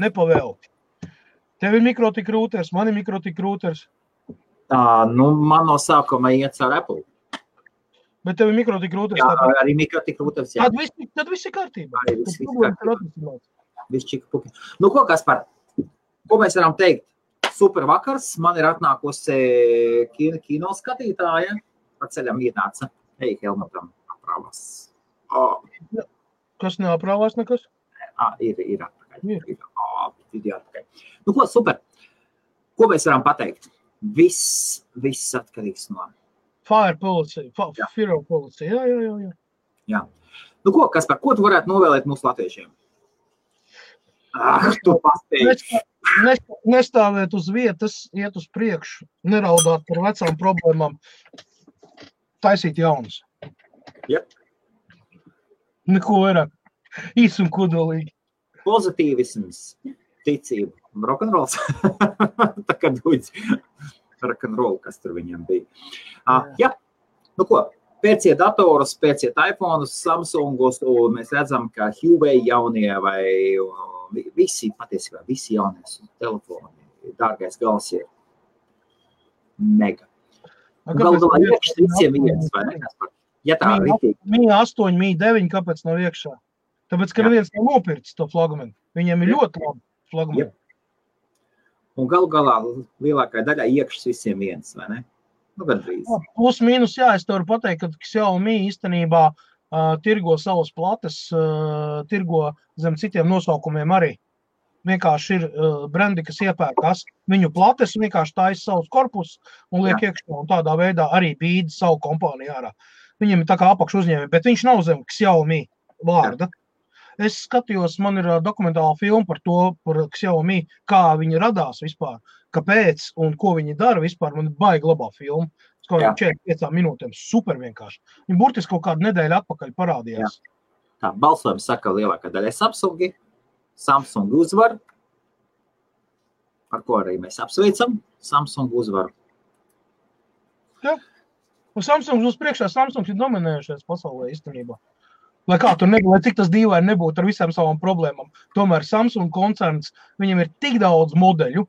Nepavēlti. Tev ir mikrotika rūters, man ir mikrotika rūters. Tā, nu, man no sākuma iet ar Apple. Bet tev ir mikrotika rūters. Jā, tāpat. arī mikrotika rūters. Jā, Tad viss, tad viss ir kārtībā. Arī viss ir kārtībā. viss čika puki. Nu, ko, Kaspar, ko mēs varam teikt? Super vakars, man ir atnākusi kino, kino skatītāja, pa ceļam ienāca. Ej, Helmutam, aprāvās. O, Kas neaprāvās nekas? Ah, ir, ir atpakaļ. Ir. Ir, o, ir atpakaļ. Nu, ko, super. Ko mēs varam pateikt? Viss, viss atkarīgs no. Fire policija, Jā. Firo policija. Jā, jā, jā. jā. Nu, ko, Kaspar, ko tu varētu novēlēt mūsu latviešiem? Ah, tu nestā- Nestāvēt uz vietas, iet uz priekšu, neraudāt par vecām problēmām, taisīt jaunas. Jep. Neko vairāk. Īs un kodolīgi. pozitīvisms, ticība un rokenrols. Tā kā dūdz rokenrolu, kas tur viņam bija. Uh, jā, nu ko, pērciet datorus, pērciet iPhone'us, Samsungus, un mēs redzam, ka Huawei jaunie vai vi- visi, patiesībā visi jaunie telefoni, dārgais gals ir mega. A, Galu galā iekšā visiem viens, vai ne? Ja tā Mīja ritīgi. Mīja 8, mīja 9, kāpēc nav iekšā? Tāpēc, ka Jā. neviens nav nopircis to flagmanu. Viņiem ir Jā. ļoti labi flagmani. Jā. Un galu galā lielākajai daļai iekšā visiem viens, vai ne? Nu. Jā, Plus mīnus, jā, es varu pateikt, ka Xiaomi īstenībā uh, tirgo savas plates, uh, tirgo zem citiem nosaukumiem arī. Vienkārši ir uh, brendi, kas iepērkās viņu plates, vienkārši taisa savus korpusus un liek iekšā, un tādā veidā arī bīda savu kompāniju ārā. Viņam ir tā kā apakš uzņēmumi, bet viņš nav zem Xiaomi vārda. Es skatījos, man ir dokumentāla filma par to, par Xiaomi, kā viņi radās vispār, kāpēc un ko viņi dara vispār. Man ir baigi labā filma. Es kaut Jā. kādām 45 minūtēm super vienkārši. Viņi burtiski kaut kādu nedēļu atpakaļ parādījās. Tā balsojums saka, lielākā daļa Samsungi. Samsung uzvar, ar ko arī mēs apsveicam. Samsung uzvaru. Un Samsungs uz priekšā, Samsungs ir dominējušais pasaulē īstenībā. Lai kā tur nebūtu, lai cik tas dīvaini nebūtu ar visām savām problēmām, tomēr Samsung koncerns, viņam ir tik daudz modeļu,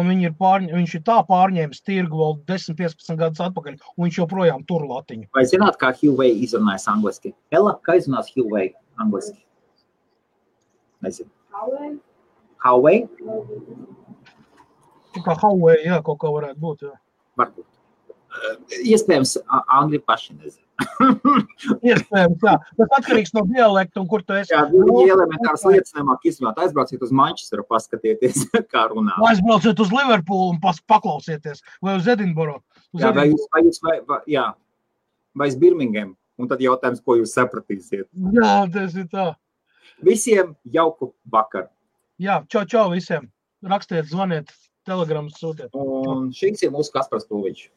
un ir pārņ, viņš ir tā pārņēmis tirgu vēl 10, 15 gadus atpakaļ, un viņš joprojām tur latiņu. Vai zināt, kā Huawei izrunājas angliski? Ella, kā izrunās Huawei angliski? Nezinu. Huawei? Tā kā Huawei, jā, kaut kā varētu būt, jā. Varbūt. Iespējams, angļi paši nezina. Iespējams, jā. Tas atkarīgs no dialekta un kur tu esi. Jā, viņi elementāras lietas nemāk izrunāt. Aizbrauciet uz Manchesteru, paskatieties, kā runā. Aizbrauciet uz Liverpoolu un paklausieties, vai uz Edinburghu. Uz Jā, vai jūs, vai jūs, vai, vai, jā, vai uz Birmingham? Un tad jautājums, ko jūs sapratīsiet. jā, tas ir tā. Visiem jauku vakaru. Jā, čau, čau visiem. Rakstiet, zvaniet, telegramus sūtiet. Un šis ir mūsu Kaspars Pulviņš.